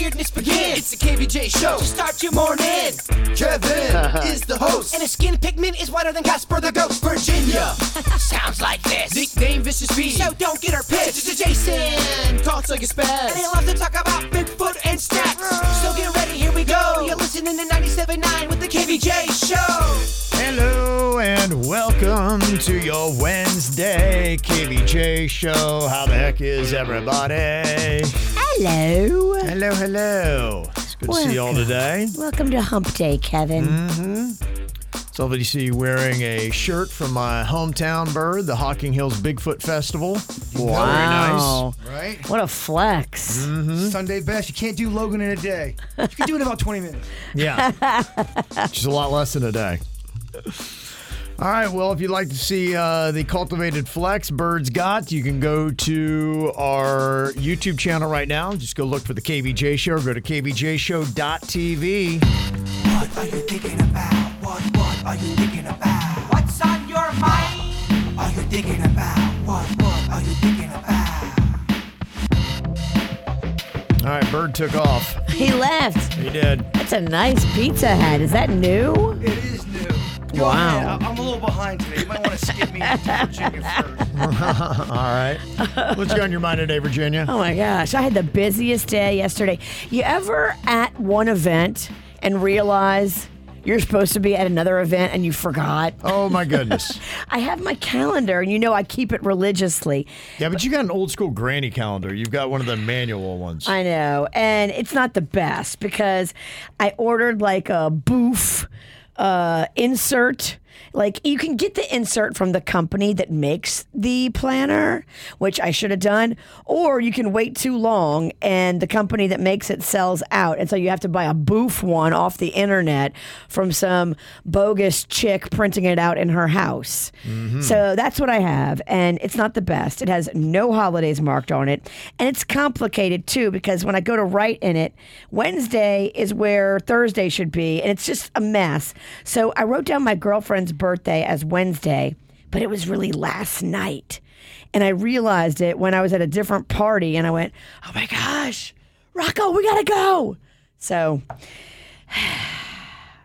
Weirdness begin. It's the KVJ show. To start your morning. Kevin is the host. And his skin pigment is whiter than Casper the Ghost. Virginia sounds like this. Nickname Vicious B. So don't get her pissed. It's a Jason talks like a spaz. And he loves to talk about Bigfoot and stacks. So get ready, here we go. You're listening to 97.9 with the KVJ show. Hello and welcome to your Wednesday KVJ show. How the heck is everybody? Hello. Hello, hello. It's good to see you all today. Welcome to Hump Day, Kevin. Mm-hmm. So obviously see you wearing a shirt from my hometown bird, the Hocking Hills Bigfoot Festival. Wow. Very nice. Right? What a flex. Mm-hmm. Sunday best. You can't do Logan in a day. You can do it in about 20 minutes. Yeah. Which is a lot less than a day. All right. Well, if you'd like to see uh, the cultivated flex birds got, you can go to our YouTube channel right now. Just go look for the KVJ show. Or Go to kvjshow.tv. What are you thinking about? What, what are you thinking about? What's on your mind? Are you thinking about? What, what are you thinking about? All right. Bird took off. He left. He did. That's a nice pizza head. Is that new? It is new. Go Wow. ahead. I- I'm a little behind today. You might want to skip me to Virginia first. All right. What's on your mind today, Virginia? Oh my gosh. I had the busiest day yesterday. You ever at one event and realize you're supposed to be at another event and you forgot? Oh my goodness. I have my calendar and you know I keep it religiously. Yeah, but you got an old school granny calendar. You've got one of the manual ones. I know. And it's not the best because I ordered like a boof uh, insert. Like you can get the insert from the company that makes the planner, which I should have done, or you can wait too long and the company that makes it sells out. And so you have to buy a boof one off the internet from some bogus chick printing it out in her house. Mm-hmm. So that's what I have. And it's not the best. It has no holidays marked on it. And it's complicated too because when I go to write in it, Wednesday is where Thursday should be. And it's just a mess. So I wrote down my girlfriend's birthday as Wednesday, but it was really last night. And I realized it when I was at a different party and I went, oh my gosh, Rocco, we gotta go. So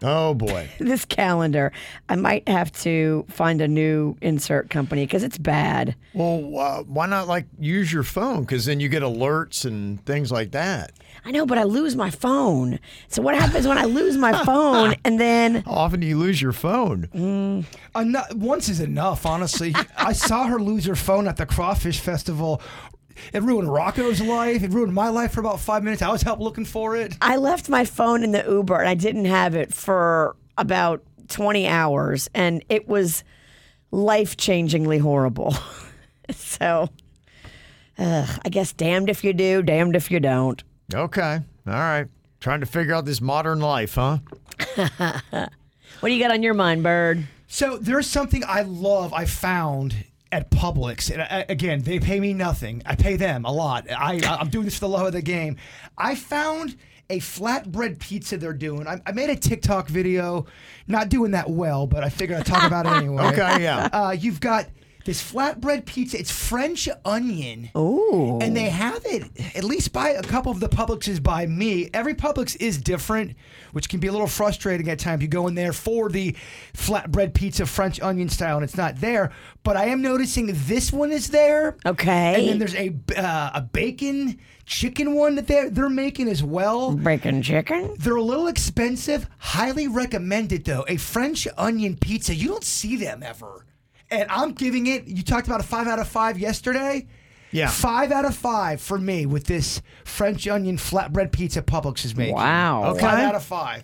Oh boy. this calendar, I might have to find a new insert company because it's bad. Well, uh, why not like use your phone? Because then you get alerts and things like that. I know, but I lose my phone. So what happens when I lose my phone and then How often do you lose your phone? Eno- once is enough, honestly. I saw her lose her phone at the Crawfish Festival. It ruined Rocco's life. It ruined my life for about five minutes. I was help looking for it. I left my phone in the Uber and I didn't have it for about 20 hours and it was life-changingly horrible. so ugh, I guess damned if you do, damned if you don't. Okay. All right. Trying to figure out this modern life, huh? What do you got on your mind, Bird? So there's something I love. I found at Publix, and I, again, they pay me nothing. I pay them a lot. I I'm doing this for the love of the game. I found a flatbread pizza they're doing. I, I made a TikTok video, not doing that well, but I figured I'd talk about it anyway. Okay, yeah. Uh, you've got this flatbread pizza. It's French onion. Ooh. And they have it, at least by a couple of the Publixes by me. Every Publix is different, which can be a little frustrating at times. You go in there for the flatbread pizza French onion style, and it's not there. But I am noticing this one is there. Okay. And then there's a uh, a bacon chicken one that they're they're making as well. Bacon chicken? They're a little expensive. Highly recommended though. A French onion pizza. You don't see them ever. And I'm giving it. You talked about a five out of five yesterday. Yeah. Five out of five for me with this French onion flatbread pizza Publix is making. Wow. Okay. Five out of five.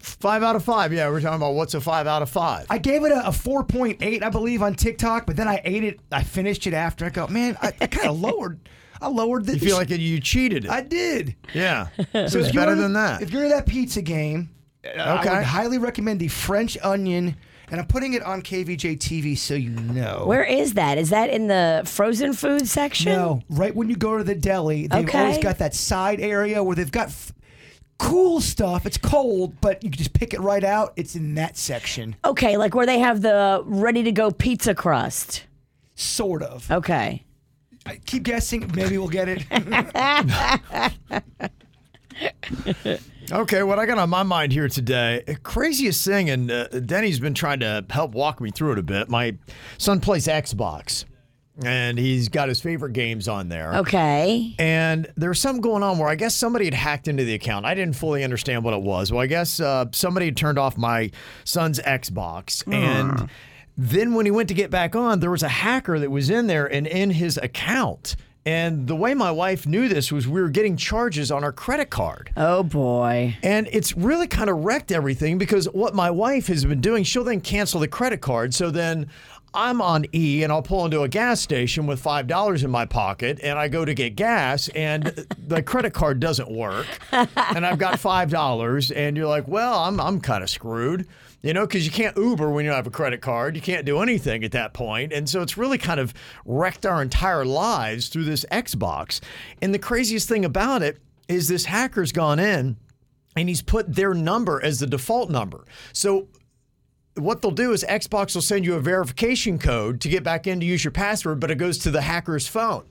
Five out of five. Yeah, we're talking about what's a five out of five. I gave it a, a 4.8, I believe, on TikTok, but then I ate it. I finished it after. I go, man, I, I kind of lowered. I lowered this. you feel like you cheated it. I did. yeah. So So it's better in- than that. If you're in that pizza game, uh, I would highly recommend the French onion, and I'm putting it on KVJ TV so you know. Where is that? Is that in the frozen food section? No, right when you go to the deli, they've Okay. always got that side area where they've got f- cool stuff. It's cold, but you can just pick it right out. It's in that section, Okay, like where they have the ready to go pizza crust. sort of. Okay. I keep guessing. Maybe we'll get it. Okay, what I got on my mind here today, craziest thing, and uh, Denny's been trying to help walk me through it a bit. My son plays Xbox, and he's got his favorite games on there. Okay. And there's something going on where I guess somebody had hacked into the account. I didn't fully understand what it was. Well, I guess uh, somebody had turned off my son's Xbox. And then when he went to get back on, there was a hacker that was in there and in his account. And the way my wife knew this was we were getting charges on our credit card. Oh boy. And it's really kind of wrecked everything because what my wife has been doing, she'll then cancel the credit card. So then I'm on E and I'll pull into a gas station with $5 in my pocket and I go to get gas and the credit card doesn't work. And I've got $5 and you're like, well, I'm, I'm kind of screwed. You know, because you can't Uber when you don't have a credit card. You can't do anything at that point. And so it's really kind of wrecked our entire lives through this Xbox. And the craziest thing about it is this hacker's gone in and he's put their number as the default number. So what they'll do is Xbox will send you a verification code to get back in to use your password, but it goes to the hacker's phone.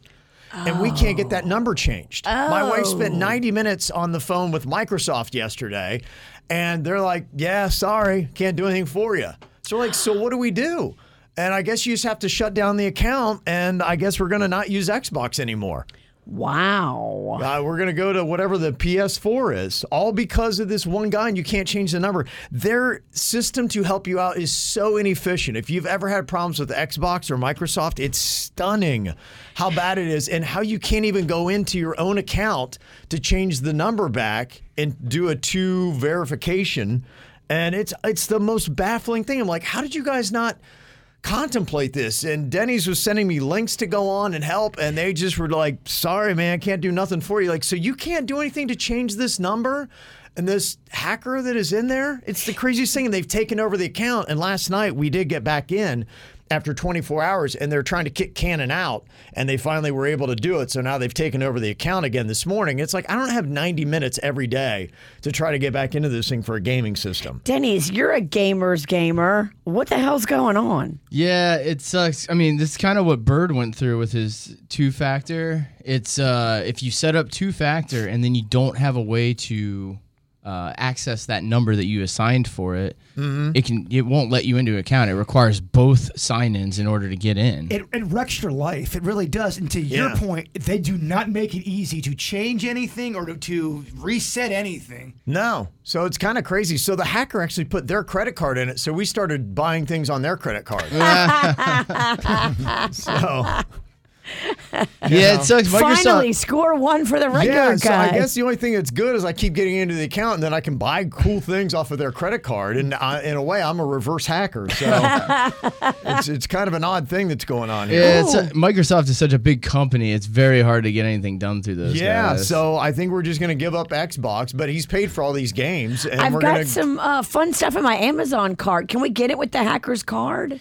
And we can't get that oh. number changed. My wife spent 90 minutes on the phone with Microsoft yesterday, and they're like, Yeah, sorry, can't do anything for you. So we're like, So what do we do? And I guess you just have to shut down the account, and I guess we're going to not use Xbox anymore. Wow. Uh, we're going to go to whatever the PS4 is, all because of this one guy, and you can't change the number. Their system to help you out is so inefficient. If you've ever had problems with Xbox or Microsoft, it's stunning how bad it is and how you can't even go into your own account to change the number back and do a two verification. And it's it's the most baffling thing. I'm like, how did you guys not? Contemplate this. And Denny's was sending me links to go on and help, and they just were like, sorry, man, I can't do nothing for you. Like, so you can't do anything to change this number? And this hacker that is in there, it's the craziest thing. And they've taken over the account. And last night we did get back in after 24 hours, and they're trying to kick Canon out, and they finally were able to do it. So now they've taken over the account again this morning. It's like I don't have 90 minutes every day to try to get back into this thing for a gaming system. Denny's, you're a gamer's gamer. What the hell's going on? Yeah, it sucks. I mean, this is kind of what Bird went through with his two factor. It's uh, if you set up two factor and then you don't have a way to uh, access that number that you assigned for it, it can it won't let you into account. It requires both sign-ins in order to get in. it, it wrecks your life. It really does. And to your point, they do not make it easy to change anything or to, to reset anything. No. So it's kind of crazy. So the hacker actually put their credit card in it. So we started buying things on their credit card. so yeah, it sucks. Microsoft. Finally, score one for the regular yeah, so guy. I guess the only thing that's good is I keep getting into the account and then I can buy cool things off of their credit card. And I, in a way, I'm a reverse hacker. So it's it's kind of an odd thing that's going on here. Yeah, it's, uh, Microsoft is such a big company. It's very hard to get anything done through those. Yeah, guys. so I think we're just going to give up Xbox, but he's paid for all these games, and I've we're got going to. some uh, fun stuff in my Amazon cart. Can we get it with the hacker's card?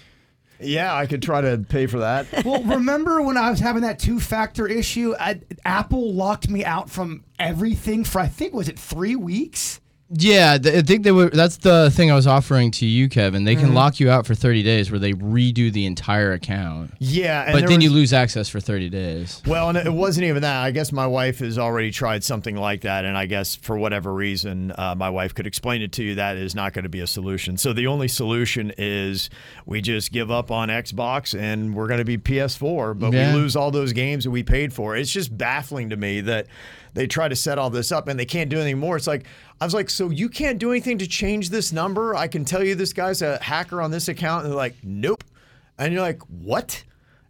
Yeah, I could try to pay for that. Well, remember when I was having that two factor issue? I, Apple locked me out from everything for, I think, was it three weeks? Yeah, th- I think they were. That's the thing I was offering to you, Kevin. They can lock you out for 30 days, where they redo the entire account. Yeah, and but then was- you lose access for 30 days. Well, and it wasn't even that. I guess my wife has already tried something like that, and I guess for whatever reason, uh, my wife could explain it to you. That is not going to be a solution. So the only solution is we just give up on Xbox, and we're going to be PS4, but Yeah. we lose all those games that we paid for. It's just baffling to me that they try to set all this up and they can't do anything more. It's like I was like, so you can't do anything to change this number? I can tell you this guy's a hacker on this account, and they're like, nope. And you're like, what?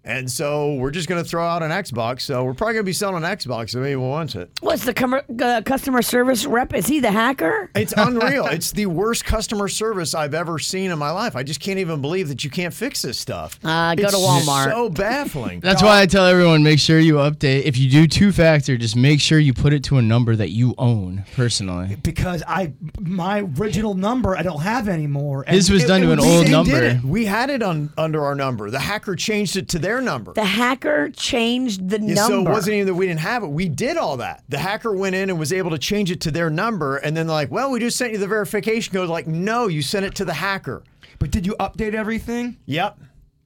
And so we're just going to throw out an Xbox. So we're probably going to be selling an Xbox if anyone wants it. What's the com- uh, customer service rep? Is he the hacker? It's unreal. it's the worst customer service I've ever seen in my life. I just can't even believe that you can't fix this stuff. Uh, go It's to Walmart. So baffling. That's why I tell everyone make sure you update. If you do two factor, just make sure you put it to a number that you own personally. because I my original number I don't have anymore. and His was it- done it to an was- old number. We had it on under our number. The hacker changed it to their number. The hacker changed the Yeah, number. So it wasn't even that we didn't have it. We did all that. The hacker went in and was able to change it to their number, and then they're like, "Well, we just sent you the verification code." Like, no, you sent it to the hacker. But did you update everything? Yep,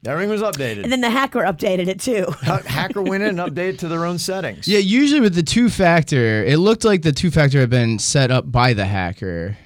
everything was updated. and then the hacker updated it too. Hacker went in and updated to their own settings. Yeah, usually with the two factor, it looked like the two factor had been set up by the hacker.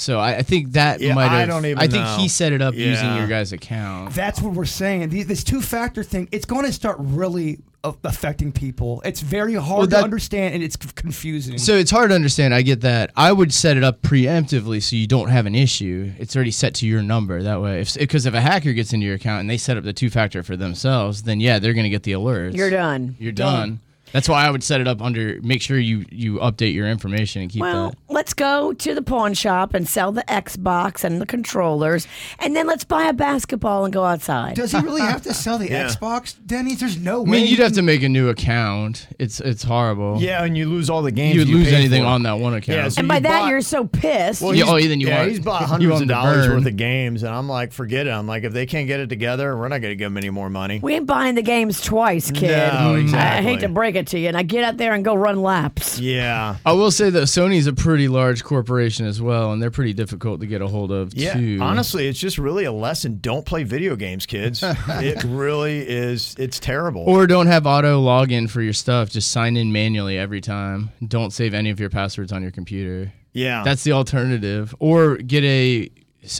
So I, I think that Yeah, might I don't even I think know. he set it up using your guys' account. That's what we're saying. These, this two factor thing, it's going to start really affecting people. It's very hard Well, to understand and it's confusing. So it's hard to understand. I get that. I would set it up preemptively so you don't have an issue. It's already set to your number that way. Because if a hacker gets into your account and they set up the two factor for themselves, then yeah, they're gonna get the alerts. You're done. You're done. That's why I would set it up under. Make sure you you update your information and keep it. Well, that. let's go to the pawn shop and sell the Xbox and the controllers, and then let's buy a basketball and go outside. Does he really have to sell the Yeah. Xbox, Denny's? There's no way. I way. mean, you'd have to make a new account. It's it's horrible. Yeah, and you lose all the games. you would you lose anything for. on that one account. Yeah, so and by that, bought- you're so pissed. Well, Yeah, oh, then you yeah, want- he's bought hundreds of dollars burn. worth of games, and I'm like, forget it. I'm like, if they can't get it together, we're not going to give them any more money. we ain't buying the games twice, kid. No, exactly. I hate to break it to you, and I get out there and go run laps. yeah, I will say that Sony's a pretty large corporation as well, and they're pretty difficult to get a hold of yeah. too. Honestly, it's just really a lesson. Don't play video games, kids. it really is. It's terrible. Or don't have auto login for your stuff. Just sign in manually every time. Don't save any of your passwords on your computer. yeah, That's the alternative. Or get a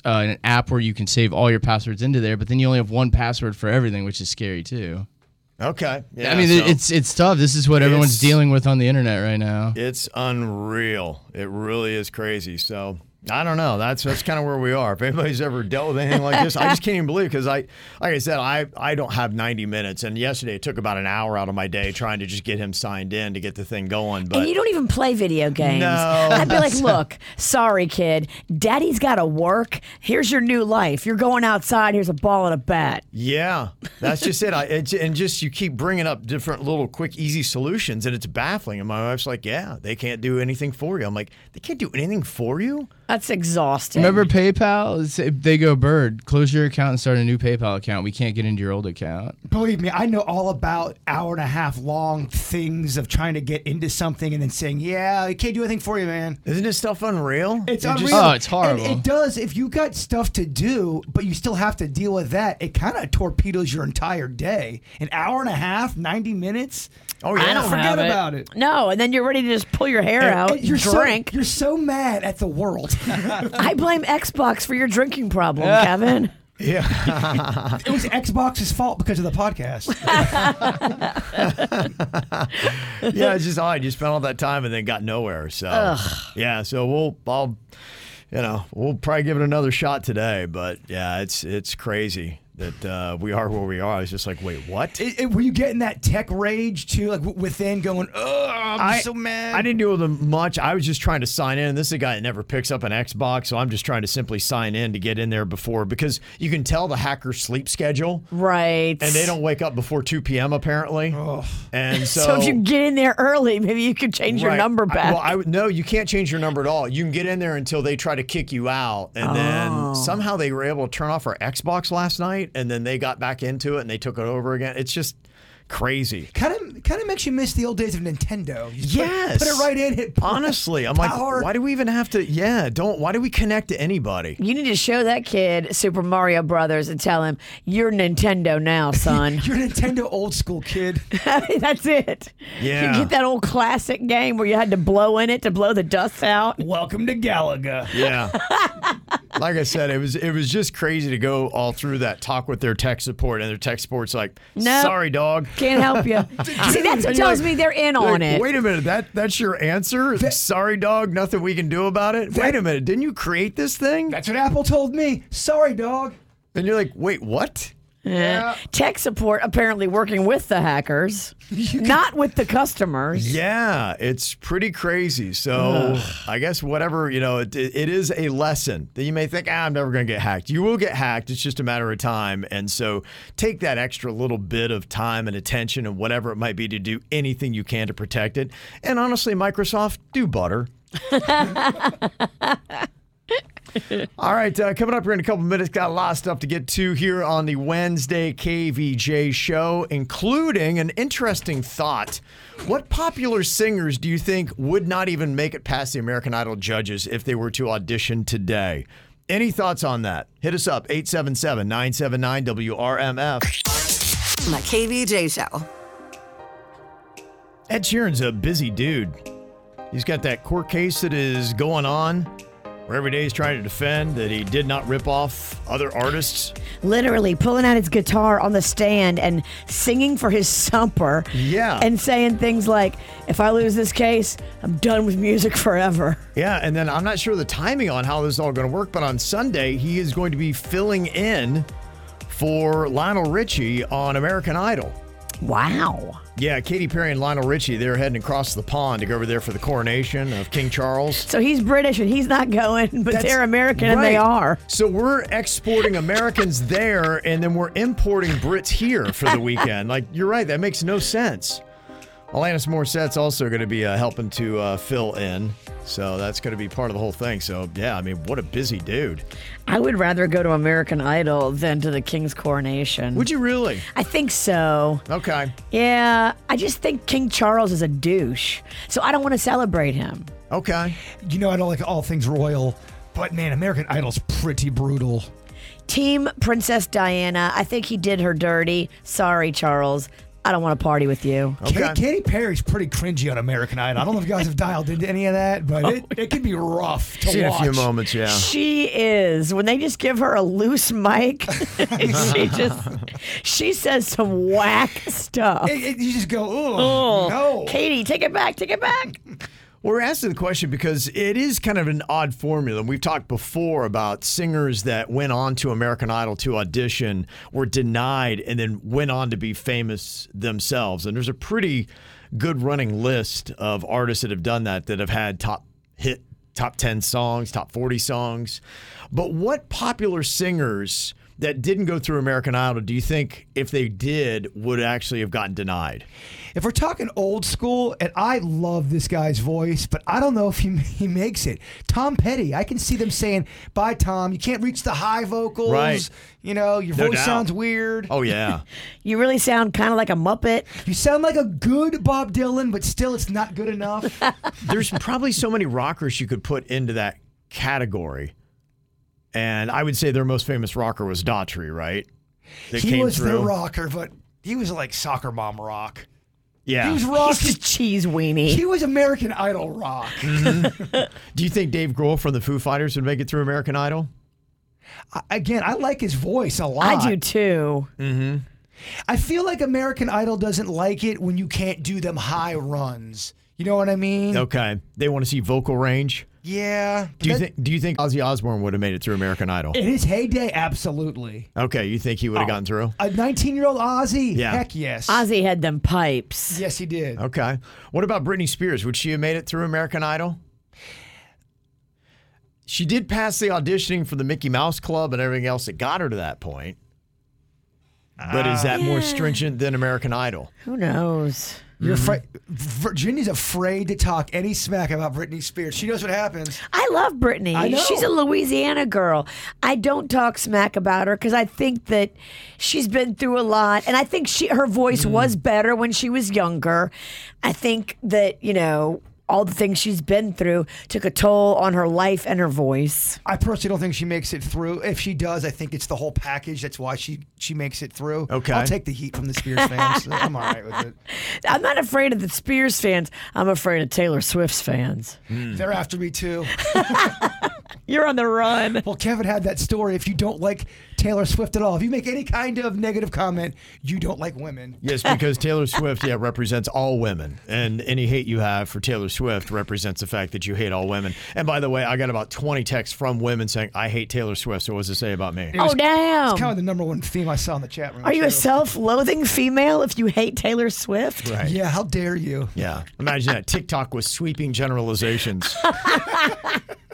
uh, an app where you can save all your passwords into there, but then you only have one password for everything, which is scary too. Okay. Yeah, I mean, so it's it's tough. This is what everyone's dealing with on the internet right now. it's unreal. It really is crazy. So. I don't know. That's that's kind of where we are. If anybody's ever dealt with anything like this, I just can't even believe because I, like I said, I I don't have 90 minutes, and yesterday it took about an hour out of my day trying to just get him signed in to get the thing going. But And you don't even play video games. No. I'd be like, look, sorry, kid. Daddy's got to work. Here's your new life. You're going outside. Here's a ball and a bat. Yeah, that's just it. I, it's, and just you keep bringing up different little quick, easy solutions, and it's baffling. And my wife's like, "Yeah, they can't do anything for you." I'm like, "They can't do anything for you." That's exhausting. Remember PayPal? It's- They go bird. Close your account and start a new PayPal account. We can't get into your old account. Believe me, I know all about hour and a half long things of trying to get into something and then saying, "Yeah, I can't do anything for you, man." Isn't this stuff unreal? It's You just- unreal. Oh, it's And horrible. it does. If you got stuff to do, but you still have to deal with that, it kind of torpedoes your entire day. An hour and a half, ninety minutes. Oh yeah, I don't forget have it. about it. No, and then you're ready to just pull your hair out, And you're drink. So, you're so mad at the world. I blame Xbox for your drinking problem, Kevin. yeah. it was Xbox's fault because of the podcast. yeah, it's just odd. You spent all that time and then got nowhere. So yeah, so we'll I'll you know we'll probably give it another shot today. But yeah, it's it's crazy that uh, we are where we are. I was just like, wait, what? It- it- were you getting that tech rage too, like w- within, going, "Oh, I'm I, so mad." I didn't deal with them much. I was just trying to sign in. This is a guy that never picks up an Xbox, so I'm just trying to simply sign in to get in there before because you can tell the hacker's sleep schedule, Right. and they don't wake up before 2 p.m. apparently. And so, So, if you get in there early, maybe you could change your Right. number I- back. well, I would no, you can't change your number at all. You can get in there until they try to kick you out, and Oh. then somehow they were able to turn off our Xbox last night, and then they got back into it and they took it over again. It's just crazy. Kind of, kind of makes you miss the old days of Nintendo. You just put- Yes. put, it right in. Hit play. Honestly, I'm Power. like, why do we even have to? Yeah, don't. Why do we connect to anybody? you need to show that kid Super Mario Brothers and tell him you're Nintendo now, son. You're a Nintendo old school kid. That's it. Yeah. You get that old classic game where you had to blow in it to blow the dust out. Welcome to Galaga. Yeah. like I said, it was it was just crazy to go all through that talk with their tech support, and their tech support's like, No. sorry, dog. Can't help you. See, that's what tells like- me they're in Like, on it. Wait a minute, that that's your answer? Sorry, dog. Nothing we can do about it. wait a minute, didn't you create this thing? That's what Apple told me. Sorry, dog. And you're like, wait, what? Eh, Tech support apparently working with the hackers, not with the customers. Yeah, it's pretty crazy. So I guess whatever you know, it, it is a lesson that you may think, ah, I'm never going to get hacked. You will get hacked. It's just a matter of time. And so take that extra little bit of time and attention and whatever it might be to do anything you can to protect it. And honestly, Microsoft, do butter. All right, uh, coming up here in a couple minutes, got a lot of stuff to get to here on the Wednesday KVJ show, including an interesting thought. What popular singers do you think would not even make it past the American Idol judges if they were to audition today? Any thoughts on that? Hit us up, 877 979 WRMF. My KVJ show. Ed Sheeran's a busy dude. He's got that court case that is going on where every day he's trying to defend that he did not rip off other artists. Literally pulling out his guitar on the stand and singing for his sumper. Yeah. And saying things like, if I lose this case, I'm done with music forever. Yeah, and then I'm not sure the timing on how this is all going to work, but on Sunday, he is going to be filling in for Lionel Richie on American Idol. Wow. Yeah, Katy Perry and Lionel Richie, they're heading across the pond to go over there for the coronation of King Charles. So he's British and he's not going, but That's they're American and they are. So we're exporting Americans there, and then we're importing Brits here for the weekend. Like you're right, that makes no sense. Alanis Morissette's also going to be uh, helping to uh, fill in, so that's going to be part of the whole thing. So yeah, I mean, what a busy dude. I would rather go to American Idol than to the King's coronation. Would you really? I think so. Okay, Yeah, I just think King Charles is a douche. So I don't want to celebrate him. okay. You know, I don't like all things royal, but man, American Idol's pretty brutal. Team Princess Diana, I think he did her dirty. Sorry, Charles. I don't want to party with you. Okay. Ka- Katy Perry's pretty cringy on American Idol. I don't know if you guys have dialed into any of that, but it, it can be rough to Seen a few moments, yeah. She is. When they just give her a loose mic, she just she says some whack stuff. It- it- you just go, oh, no. Katy, take it back, take it back. We're asking the question because it is kind of an odd formula. We've talked before about singers that went on to American Idol to audition, were denied, and then went on to be famous themselves. And there's a pretty good running list of artists that have done that, that have had top hit, top 10 songs, top 40 songs. But what popular singers that didn't go through American Idol do you think, if they did, would actually have gotten denied? If we're talking old school, and I love this guy's voice, but I don't know if he, he makes it. Tom Petty, I can see them saying, bye, Tom. You can't reach the high vocals. Right. You know, your No voice doubt. sounds weird. Oh, yeah. You really sound kind of like a Muppet. You sound like a good Bob Dylan, but still it's not good enough. there's probably so many rockers you could put into that category. And I would say their most famous rocker was Daughtry, right? That he came was the rocker, but he was like soccer mom rock. Yeah. He was rock. He's a cheese weenie. He was American Idol rock. Mm-hmm. Do you think Dave Grohl from the Foo Fighters would make it through American Idol? I- Again, I like his voice a lot. I do too. Mm-hmm. I feel like American Idol doesn't like it when you can't do them high runs. You know what I mean? Okay. They want to see vocal range. Yeah. Do you That- think do you think Ozzy Osbourne would have made it through American Idol? in his heyday? Absolutely. Okay, you think he would have oh. gotten through? A 19 year old Ozzy? Yeah. Heck yes. Ozzy had them pipes. Yes, he did. Okay. What about Britney Spears? Would she have made it through American Idol? She did pass the auditioning for the Mickey Mouse Club and everything else that got her to that point. But is ah. that more stringent than American Idol? Who knows? You're Mm-hmm. afraid. Virginia's afraid to talk any smack about Britney Spears. She knows what happens. I love Britney. I know. She's a Louisiana girl. I don't talk smack about her because I think that she's been through a lot, and I think she her voice Mm. was better when she was younger. I think that you know all the things she's been through took a toll on her life and her voice. I personally don't think she makes it through. If she does, I think it's the whole package. That's why she she makes it through. Okay. I'll take the heat from the Spears fans. I'm all right with it. I'm not afraid of the Spears fans. I'm afraid of Taylor Swift's fans. Hmm. They're after me too. You're on the run. Well, Kevin had that story. If you don't like Taylor Swift at all. If you make any kind of negative comment, you don't like women. Yes, because Taylor Swift, yeah, represents all women. And any hate you have for Taylor Swift represents the fact that you hate all women. And by the way, I got about 20 texts from women saying, I hate Taylor Swift. So what does it say about me? Oh damn! It's kind of the number one theme I saw in the chat room. Are you a self-loathing female if you hate Taylor Swift? Right. Yeah, how dare you? Yeah. Imagine that. TikTok was sweeping generalizations.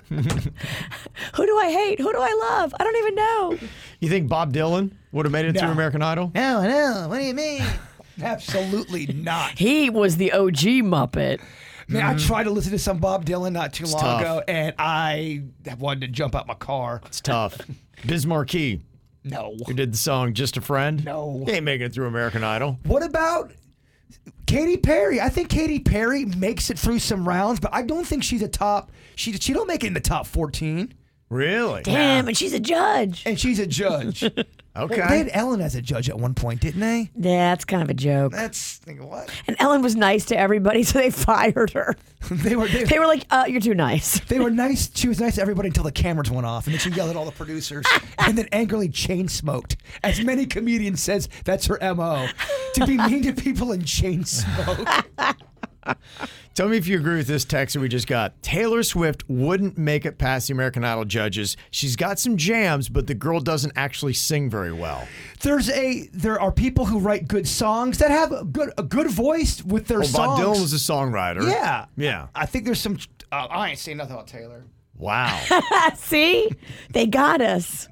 Who do I hate? Who do I love? I don't even know. You think Bob Dylan would have made it No. through American Idol? No, no. What do you mean? Absolutely not. He was the OG Muppet. Man, I mm. tried to listen to some Bob Dylan not too long tough. ago, and I wanted to jump out my car. It's tough. Biz Markie, No. who did the song Just a Friend? No. He ain't making it through American Idol. What about Katy Perry? I think Katy Perry makes it through some rounds, but I don't think she's a top. She she don't make it in the top fourteen, Really? Damn, and she's a judge. and she's a judge. Okay. Well, they had Ellen as a judge at one point, didn't they? Yeah, that's kind of a joke. That's what And Ellen was nice to everybody, so they fired her. they were. They, They were like, uh, "You're too nice." they were nice. She was nice to everybody until the cameras went off, and then she yelled at all the producers, and then angrily chain smoked. As many comedians says, that's her mo to be mean to people and chain smoke. Tell me if you agree with this text that we just got. Taylor Swift wouldn't make it past the American Idol judges. She's got some jams, but the girl doesn't actually sing very well. There's a there are people who write good songs that have a good a good voice with their Well, songs. Bob Dylan was a songwriter. yeah, Yeah. I think there's some. Uh, I ain't saying nothing about Taylor. Wow. See, they got us.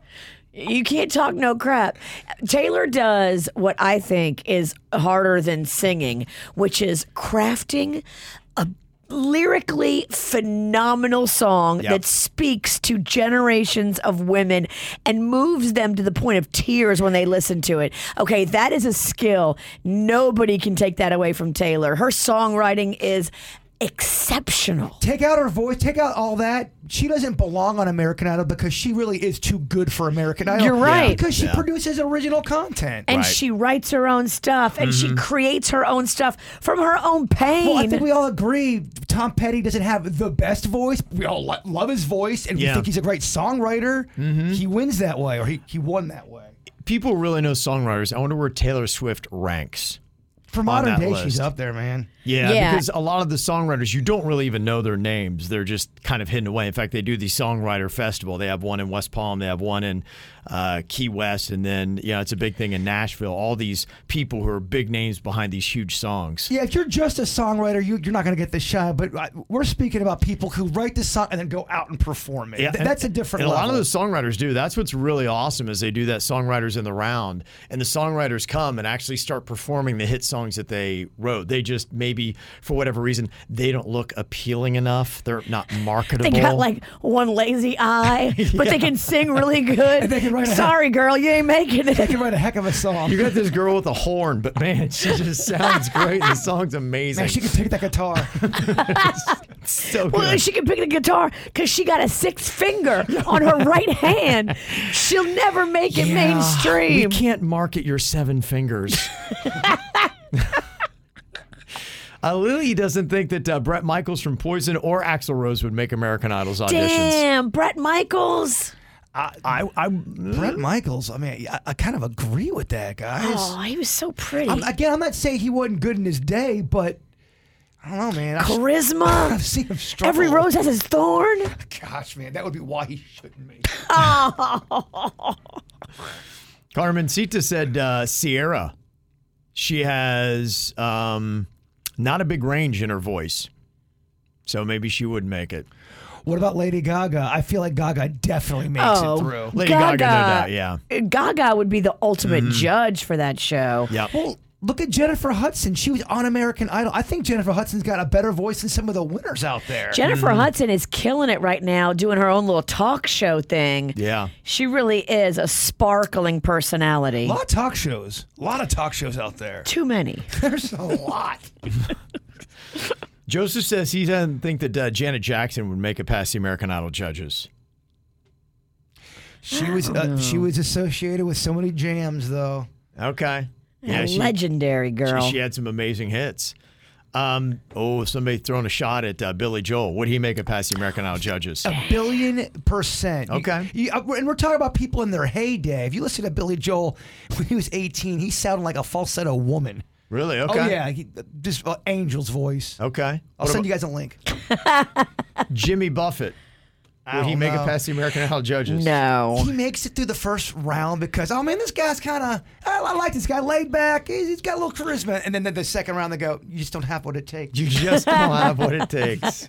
You can't talk no crap. Taylor does what I think is harder than singing, which is crafting a lyrically phenomenal song Yep. that speaks to generations of women and moves them to the point of tears when they listen to it. Okay, that is a skill. Nobody can take that away from Taylor. Her songwriting is exceptional. Take out her voice. Take out all that. She doesn't belong on American Idol because she really is too good for American Idol. You're right. Because she Yeah. produces original content. and Right. she writes her own stuff and she mm-hmm. creates her own stuff from her own pain. Well, I think we all agree Tom Petty doesn't have the best voice. We all lo- love his voice, and we think he's a great songwriter. Mm-hmm. He wins that way, or he, he won that way. People really know songwriters. I wonder where Taylor Swift ranks. For modern that day, list. she's up there, man. Yeah, Yeah. because a lot of the songwriters, you don't really even know their names. They're just kind of hidden away. In fact, they do the songwriter festival. They have one in West Palm, they have one in uh, Key West, and then yeah, it's a big thing in Nashville. All these people who are big names behind these huge songs. Yeah, if you're just a songwriter, you, you're not going to get this shot. But uh, we're speaking about people who write the song and then go out and perform it. Th- and- that's a different. And a lot of the songwriters do. That's what's really awesome is they do that songwriters in the round, and the songwriters come and actually start performing the hit songs that they wrote. They just maybe for whatever reason they don't look appealing enough. They're not marketable. they got like one lazy eye, but they can sing really good. they can write a- Sorry, girl, you ain't making They it. can write a heck of a song. You got this girl with a horn, but man, she just sounds great. The song's amazing. Man, she can pick that guitar. so good. Well, she can pick the guitar because she got a sixth finger on her right hand. She'll never make it We mainstream. can't market your seven fingers. Uh, Lily doesn't think that uh, Bret Michaels from Poison or Axl Rose would make American Idol's auditions. Damn, Bret Michaels. I, I, I, Bret Michaels. I mean, I, I kind of agree with that, guys. Oh, he was so pretty. I'm, again, I'm not saying he wasn't good in his day, but I don't know, man. I've, Charisma. I've seen him struggle. Every rose has its thorn. Gosh, man, that would be why he shouldn't make. Carmen Sita said uh, Ciara. She has um, not a big range in her voice. So maybe she wouldn't make it. What about Lady Gaga? I feel like Gaga definitely makes Oh, it through. Lady Gaga, no doubt, yeah. Gaga would be the ultimate judge for that show. Yeah. Well, look at Jennifer Hudson. She was on American Idol. I think Jennifer Hudson's got a better voice than some of the winners out there. Jennifer Mm-hmm. Hudson is killing it right now, doing her own little talk show thing. Yeah. She really is a sparkling personality. a lot of talk shows. A lot of talk shows out there. Too many. There's a lot. Joseph says he doesn't think that uh, Janet Jackson would make it past the American Idol judges. She was uh, she was associated with so many jams, though. Okay. Yeah, a she, legendary girl. she, she had some amazing hits. Um, oh, somebody throwing a shot at uh, Billy Joel. Would he make it past the American Idol judges? A billion percent. You- Okay. you- uh, and we're talking about people in their heyday. If you listen to Billy Joel when he was 18, he sounded like a falsetto woman. Really? Okay. Oh yeah, he, just uh, angel's voice. Okay. I'll What send you guys a link. Jimmy Buffett. Would he don't make it past the American Idol judges? No. He makes it through the first round because oh man, this guy's kind of I, I like this guy, laid back. He's, he's got a little charisma. And then the, the second round, they go, you just don't have what it takes. You just don't have what it takes.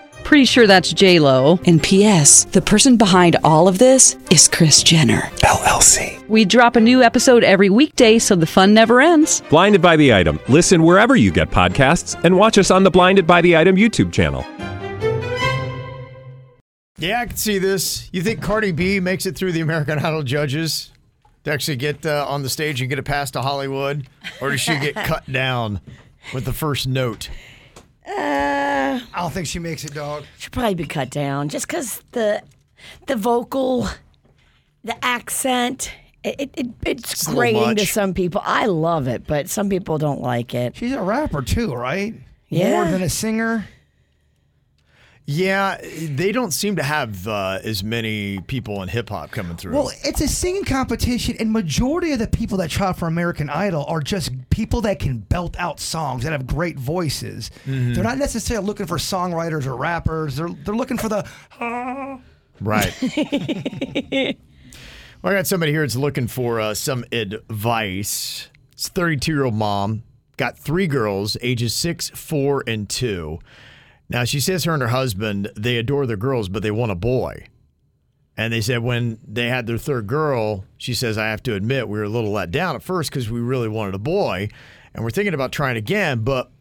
Pretty sure that's J Lo. And P.S. The person behind all of this is Kris Jenner LLC. We drop a new episode every weekday, so the fun never ends. Blinded by the item. Listen wherever you get podcasts, and watch us on the Blinded by the Item YouTube channel. Yeah, I can see this. You think Cardi B makes it through the American Idol judges to actually get uh, on the stage and get it past to Hollywood? Or does she get cut down with the first note? Uh, I don't think she makes it, dog. Should probably be cut down just because the the vocal, the accent, it, it, it it's, It's grating to some people. I love it, but some people don't like it. She's a rapper too, right? Yeah. More than a singer. Yeah, they don't seem to have uh, as many people in hip hop coming through. Well, it's a singing competition, and majority of the people that try for American Idol are just people that can belt out songs that have great voices. Mm-hmm. They're not necessarily looking for songwriters or rappers. They're they're looking for the. Right. well, I got somebody here that's looking for uh, some advice. It's a 32 year old mom, got three girls, ages six, four, and two. Now, she says her and her husband, they adore their girls, but they want a boy. And they said when they had their third girl, she says, I have to admit, we were a little let down at first because we really wanted a boy. And we're thinking about trying again, but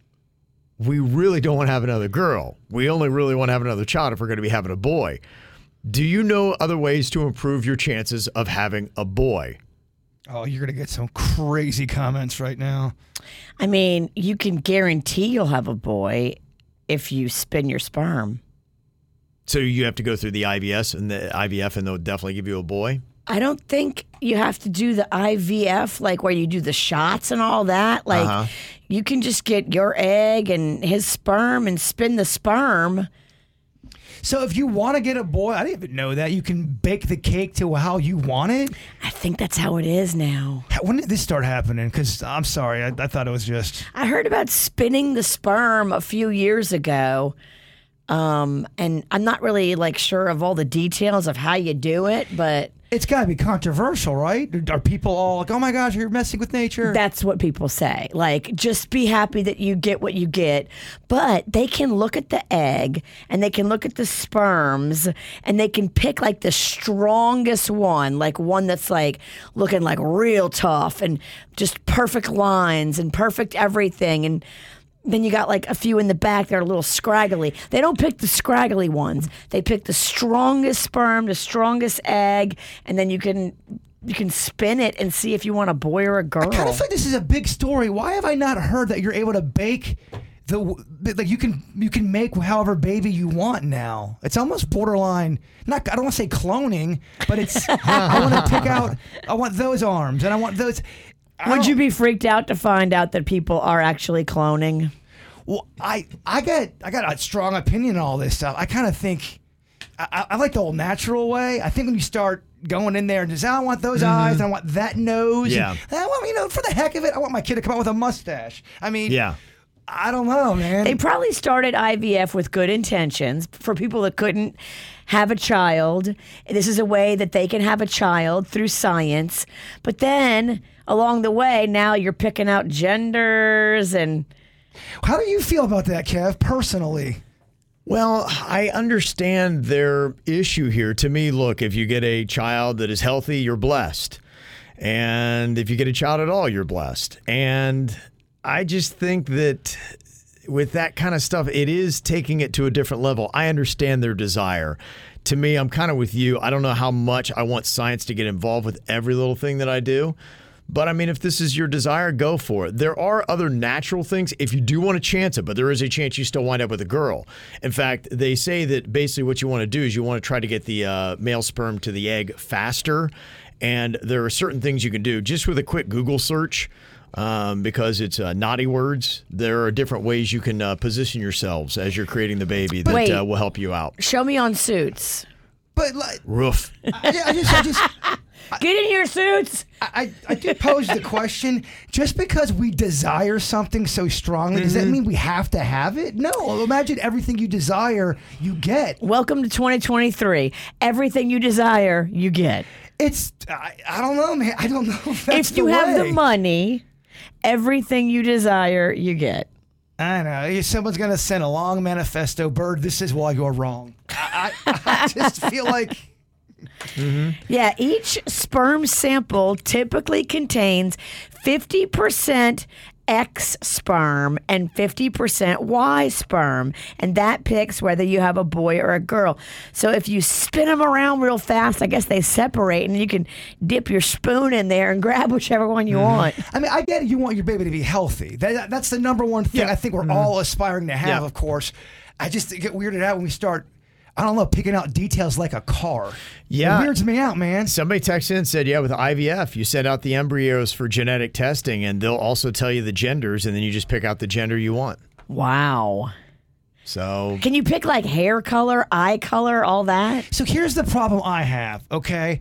we really don't want to have another girl. We only really want to have another child if we're going to be having a boy. Do you know other ways to improve your chances of having a boy? Oh, you're gonna get some crazy comments right now. I mean, you can guarantee you'll have a boy if you spin your sperm. So you have to go through the IVS and the IVF, and they'll definitely give you a boy. I don't think you have to do the IVF, like where you do the shots and all that. Like, Uh-huh. you can just get your egg and his sperm and spin the sperm. So if you want to get a boy, I didn't even know that you can bake the cake to how you want it. I think that's how it is now. When did this start happening? Because I'm sorry, I, I thought it was just. I heard about spinning the sperm a few years ago. Um, and I'm not really like sure of all the details of how you do it, but It's got to be controversial, right? Are people all like, "Oh my gosh, you're messing with nature"? that's what people say. Like, just be happy that you get what you get. But they can look at the egg and they can look at the sperms and they can pick like the strongest one, like one that's like looking like real tough and just perfect lines and perfect everything. And then you got like a few in the back that are a little scraggly. They don't pick the scraggly ones. They pick the strongest sperm, the strongest egg, and then you can you can spin it and see if you want a boy or a girl. I kind of feel like this is a big story. Why have I not heard that you're able to bake the like you can you can make however baby you want now? It's almost borderline. Not I don't want to say cloning, but it's I want to pick out. I want those arms and I want those. I Would you be freaked out to find out that people are actually cloning? Well, I I got I got a strong opinion on all this stuff. I kind of think I, I- I like the old natural way. I think when you start going in there and just I want those mm-hmm. eyes and I want that nose. Yeah. and I want you know for the heck of it, I want my kid to come out with a mustache. I mean, Yeah. I don't know, man. They probably started IVF with good intentions for people that couldn't have a child. This is a way that they can have a child through science. But then along the way, now you're picking out genders and. How do you feel about that, Kev, personally? Well, I understand their issue here. To me, look, if you get a child that is healthy, you're blessed. And if you get a child at all, you're blessed. And I just think that with that kind of stuff, it is taking it to a different level. I understand their desire. To me, I'm kind of with you. I don't know how much I want science to get involved with every little thing that I do. But I mean, if this is your desire, go for it. There are other natural things if you do want to chance it, but there is a chance you still wind up with a girl. In fact, they say that basically what you want to do is you want to try to get the uh, male sperm to the egg faster. And there are certain things you can do just with a quick Google search. Um, because it's uh, naughty words. There are different ways you can uh, position yourselves as you're creating the baby that Wait. uh, will help you out. Show me on suits. But like, Roof. I, I just, I just, Get in here, suits. I, I did pose the question: just because we desire something so strongly, does that Mm-hmm. mean we have to have it? No. Imagine everything you desire, you get. Welcome to 2023. Everything you desire, you get. It's, I, I don't know, man. I don't know if that's if you the have the money, everything you desire, you get. I know. Someone's gonna send a long manifesto, Bird. This is why you're wrong. I, I, I just feel like Mm-hmm. Yeah, each sperm sample typically contains 50% X sperm and 50% Y sperm, and that picks whether you have a boy or a girl. So if you spin them around real fast, I guess they separate, and you can dip your spoon in there and grab whichever one you mm-hmm. want. I mean, I get it. You want your baby to be healthy. That, that's the number one thing I think we're mm-hmm. all aspiring to have, Yeah. of course. I just get weirded out when we start, I don't know, picking out details like a car. Yeah. It weirds me out, man. Somebody texted in and said, yeah, with IVF, you send out the embryos for genetic testing and they'll also tell you the genders and then you just pick out the gender you want. Wow. So, Can you pick like hair color, eye color, all that? So here's the problem I have, okay?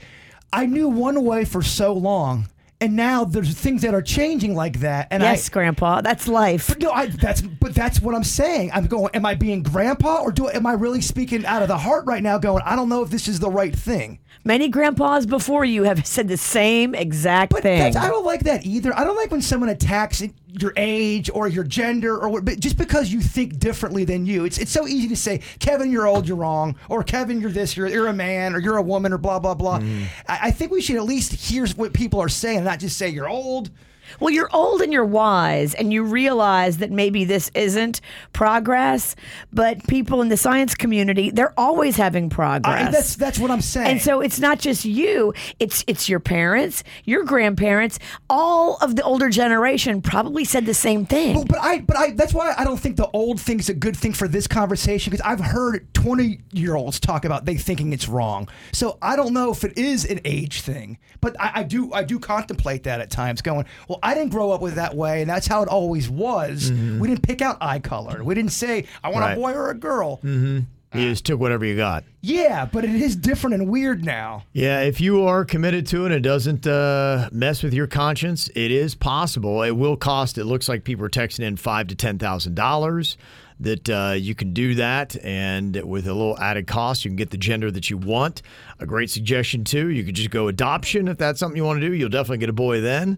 I knew one way for so long, and now there's things that are changing like that. And yes, I, Grandpa, that's life. But no, I, that's but that's what I'm saying. I'm going. Am I being grandpa, or do am I really speaking out of the heart right now? Going, I don't know if this is the right thing. Many grandpas before you have said the same exact But thing. that's, I don't like that either. I don't like when someone attacks your age or your gender or what, but just because you think differently than you. It's it's so easy to say, Kevin, you're old, you're wrong, or Kevin, you're this, you're you're a man, or you're a woman, or blah blah blah. Mm. I, I think we should at least hear what people are saying, not just say you're old. Well, you're old and you're wise, and you realize that maybe this isn't progress, but people in the science community, they're always having uh, progress. I- that's that's what I'm saying. and so it's not just you, it's it's your parents, your grandparents, all of the older generation probably said the same thing. But, but I, but I, that's why I don't think the old thing's a good thing for this conversation because I've heard 20 year olds talk about they thinking it's wrong. So I don't know if it is an age thing, but I, I do, I do contemplate that at times going, well, I didn't grow up with that way and that's how it always was. We didn't pick out eye color. We didn't say, I want Right. a boy or a girl. you just took whatever you got. Yeah, but it is different and weird now. Yeah, if you are committed to it and it doesn't uh, mess with your conscience, it is possible. It will cost. It looks like people are texting in five to ten thousand dollars. That uh, you can do that, and with a little added cost, you can get the gender that you want. A great suggestion too. You could just go adoption if that's something you want to do. You'll definitely get a boy then.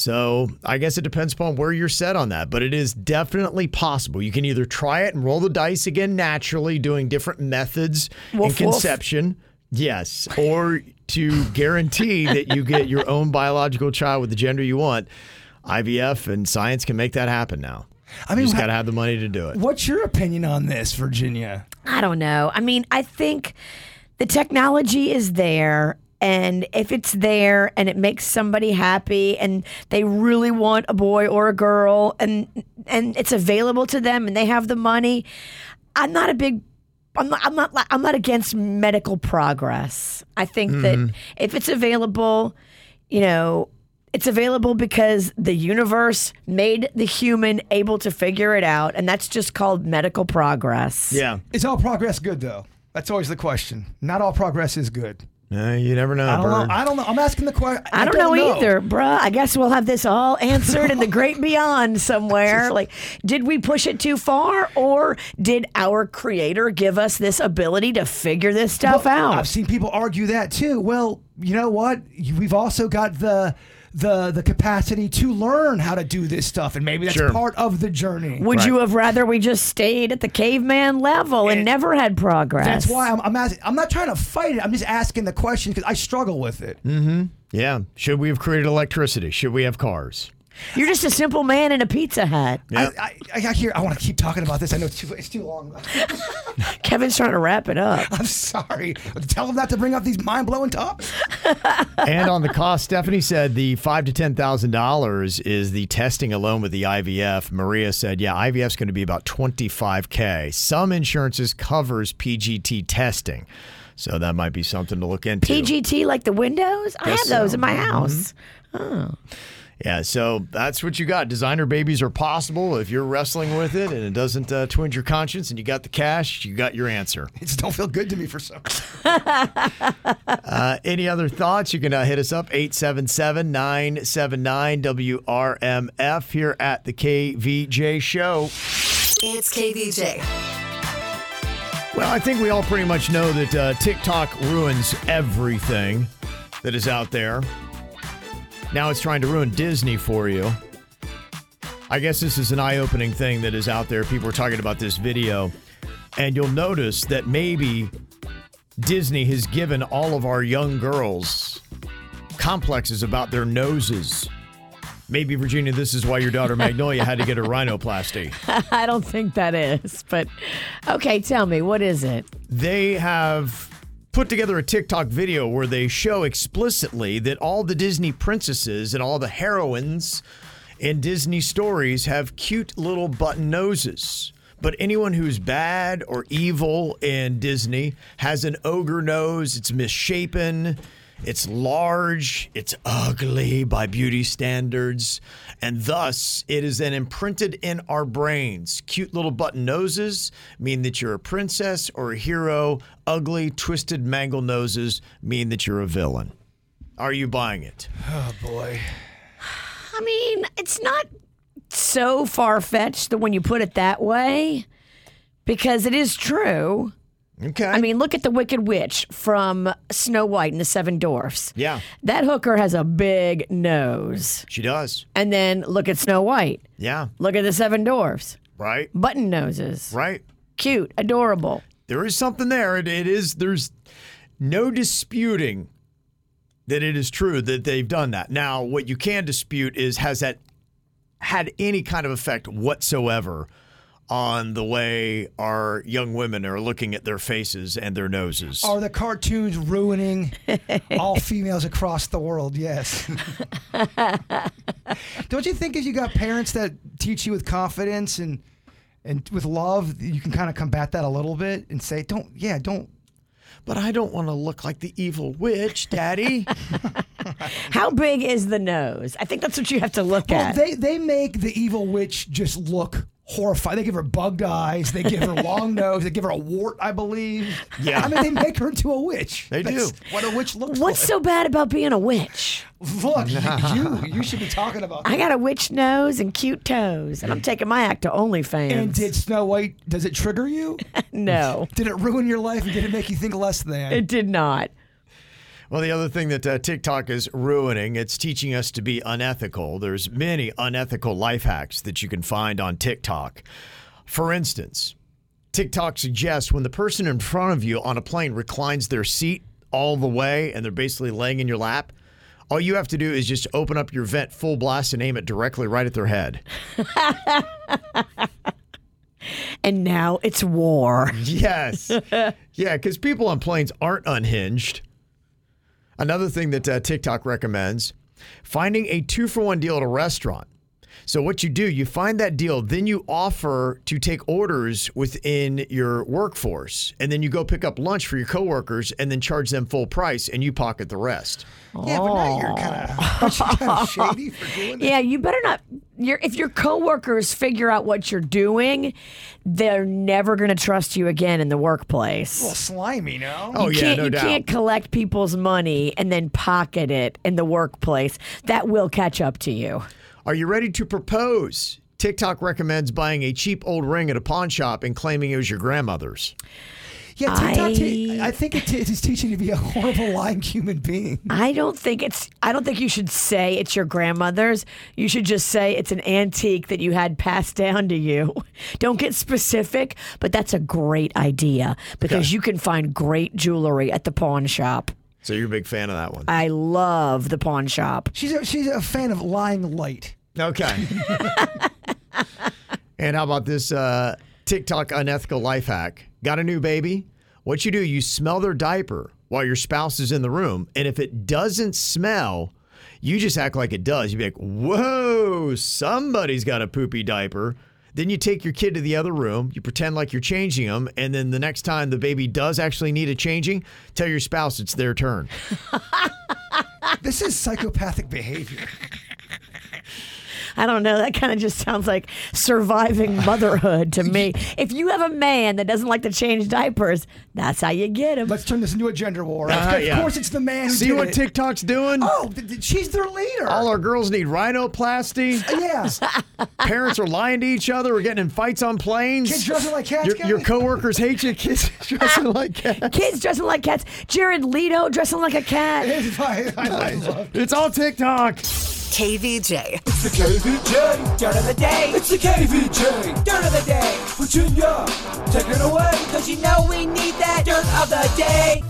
So I guess it depends upon where you're set on that, but it is definitely possible. You can either try it and roll the dice again naturally, doing different methods in Woof, woof. conception. Yes, or to guarantee that you get your own biological child with the gender you want. IVF and science can make that happen now. I mean, you just got to have the money to do it. What's your opinion on this, Virginia? I don't know. I mean, I think the technology is there. And if it's there and it makes somebody happy and they really want a boy or a girl and and it's available to them and they have the money, I'm not a big I'm not, I'm not li- I'm not against medical progress. I think that mm-hmm. if it's available, you know, it's available because the universe made the human able to figure it out and that's just called medical progress. Yeah. Is all progress good though? That's always the question. Not all progress is good. Uh, you never know. I don't Bird. know. I don't know. I'm asking the question. I don't, know, either, bruh. I guess we'll have this all answered in the great beyond somewhere. Like, did we push it too far, or did our creator give us this ability to figure this stuff Well, out? I've seen people argue that too. Well, you know what? We've also got the the the capacity to learn how to do this stuff, and maybe that's Sure. part of the journey. Would you have rather we just stayed at the caveman level and, never had progress? That's why I'm I'm, asking, I'm not trying to fight it. I'm just asking the question because I struggle with it. Mm-hmm. Yeah. Should we have created electricity? Should we have cars? You're just a simple man in a Pizza Hut. Yeah. I, I, I hear. I want to keep talking about this. I know it's too, it's too long. Kevin's trying to wrap it up. I'm sorry. Tell them not to bring up these mind blowing topics. and on the cost, Stephanie said the five to ten thousand dollars is the testing alone with the IVF. Maria said, "Yeah, IVF's going to be about twenty five k. Some insurances covers PGT testing, so that might be something to look into." PGT like the windows? I have those so. in my mm-hmm. house. Oh. Yeah, so that's what you got. Designer babies are possible if you're wrestling with it and it doesn't uh, twinge your conscience and you got the cash, you got your answer. It just don't feel good to me for some. Uh, any other thoughts? You can uh, hit us up 877 979 WRMF here at the KVJ Show. It's KVJ. Well, I think we all pretty much know that uh, TikTok ruins everything that is out there. Now it's trying to ruin Disney for you. I guess this is an eye opening thing that is out there. People are talking about this video, and you'll notice that maybe Disney has given all of our young girls complexes about their noses. Maybe, Virginia, this is why your daughter Magnolia had to get a rhinoplasty. I don't think that is, but okay, tell me, what is it? they have put together a TikTok video where they show explicitly that all the Disney princesses and all the heroines in Disney stories have cute little button noses. But anyone who's bad or evil in Disney has an ogre nose. It's misshapen. It's large. It's ugly by beauty standards. And thus, it is then imprinted in our brains. Cute little button noses mean that you're a princess or a hero. Ugly, twisted, mangled noses mean that you're a villain. Are you buying it? Oh boy. I mean, it's not so far fetched that when you put it that way, because it is true. Okay. I mean, look at the Wicked Witch from Snow White and the Seven Dwarfs. yeah, That hooker has a big nose. she does. And then look at Snow White. Yeah, Look at the Seven Dwarfs. right, Button noses. right. Cute, adorable. there is something there. It, it is, there's no disputing that it is true that they've done that. Now, what you can dispute is has that had any kind of effect whatsoever on the way our young women are looking at their faces and their noses? Are the cartoons ruining all females across the world? Yes. Don't you think if you got parents that teach you with confidence and and with love, you can kind of combat that a little bit and say, "Don't, yeah, don't." but I don't want to look like the evil witch, Daddy. How big is the nose? I think that's what you have to look Well, at. they they make the evil witch just look horrified. They give her bugged eyes. They give her long nose. They give her a wart, I believe. Yeah. I mean, they make her into a witch. They do. What a witch looks What's like. What's so bad about being a witch? Look, you you should be talking about. I got a witch nose and cute toes, and I'm taking my act to OnlyFans. And did Snow White? Does it trigger you? no, Did it ruin your life? And did it make you think less than? it did not. Well, the other thing that uh, TikTok is ruining, it's teaching us to be unethical. There's many unethical life hacks that you can find on TikTok. For instance, TikTok suggests when the person in front of you on a plane reclines their seat all the way and they're basically laying in your lap, all you have to do is just open up your vent full blast and aim it directly right at their head. And now it's war. Yes. yeah, because people on planes aren't unhinged. Another thing that uh, TikTok recommends finding a two for one deal at a restaurant. So, what you do, you find that deal, then you offer to take orders within your workforce, and then you go pick up lunch for your coworkers and then charge them full price, and you pocket the rest. yeah, but now you're kind of kind of shady for doing that. Yeah, you better not your if your coworkers figure out what you're doing, they're never going to trust you again in the workplace. A little slimy, no? Oh, you yeah, can't, no you doubt. can't collect people's money and then pocket it in the workplace. That will catch up to you. Are you ready to propose? TikTok recommends buying a cheap old ring at a pawn shop and claiming it was your grandmother's. Yeah, TikTok. I- te- I think it is teaching you to be a horrible, lying human being. I don't think it's. I don't think you should say it's your grandmother's. You should just say it's an antique that you had passed down to you. Don't get specific, but that's a great idea because you can find great jewelry at the pawn shop. So you're a big fan of that one. I love the pawn shop. She's a, she's a fan of lying light. Okay. and how about this uh, TikTok unethical life hack? Got a new baby? What you do, you smell their diaper while your spouse is in the room. And if it doesn't smell, you just act like it does. You'd be like, whoa, somebody's got a poopy diaper. Then you take your kid to the other room, you pretend like you're changing them, and then the next time the baby does actually need a changing, tell your spouse it's their turn. This is psychopathic behavior. I don't know. That kind of just sounds like surviving motherhood to me. If you have a man that doesn't like to change diapers, that's how you get him. Let's turn this into a gender war. Uh, of yeah. course, it's the man who See did what it. TikTok's doing? Oh, th- th- she's their leader. All our girls need rhinoplasty. yeah. Parents are lying to each other. We're getting in fights on planes. Kids dressing like cats, Your, guys? your coworkers hate you. Kids dressing like cats. Kids dressing like cats. Jared Leto dressing like a cat. It's fine. I love It's all TikTok. KVJ. It's the KVJ dirt of the day. It's the KVJ dirt of the day. Virginia, take it away. Cause you know we need that dirt of the day.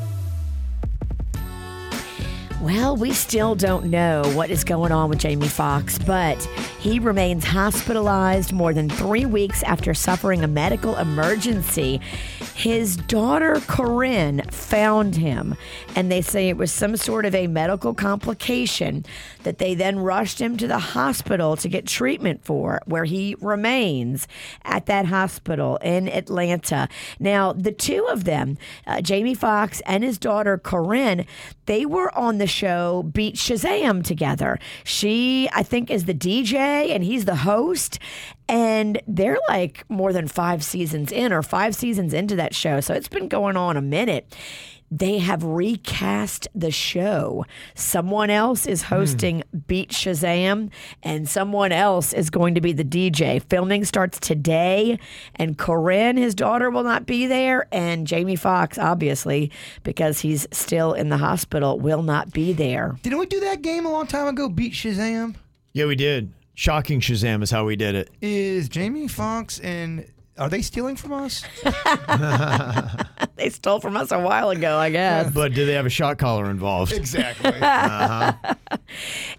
Well, we still don't know what is going on with Jamie Foxx, but he remains hospitalized more than three weeks after suffering a medical emergency. His daughter, Corinne, found him, and they say it was some sort of a medical complication that they then rushed him to the hospital to get treatment for, where he remains at that hospital in Atlanta. Now, the two of them, uh, Jamie Foxx and his daughter, Corinne, they were on the show Beat Shazam together. She, I think, is the DJ and he's the host. And they're like more than five seasons in or five seasons into that show. So it's been going on a minute. They have recast the show. Someone else is hmm. hosting Beat Shazam, and someone else is going to be the DJ. Filming starts today, and Corinne, his daughter, will not be there, and Jamie Foxx, obviously, because he's still in the hospital, will not be there. Didn't we do that game a long time ago? Beat Shazam. Yeah, we did. Shocking Shazam is how we did it. Is Jamie Foxx and are they stealing from us? They stole from us a while ago, I guess. But do they have a shot collar involved? exactly. Uh-huh.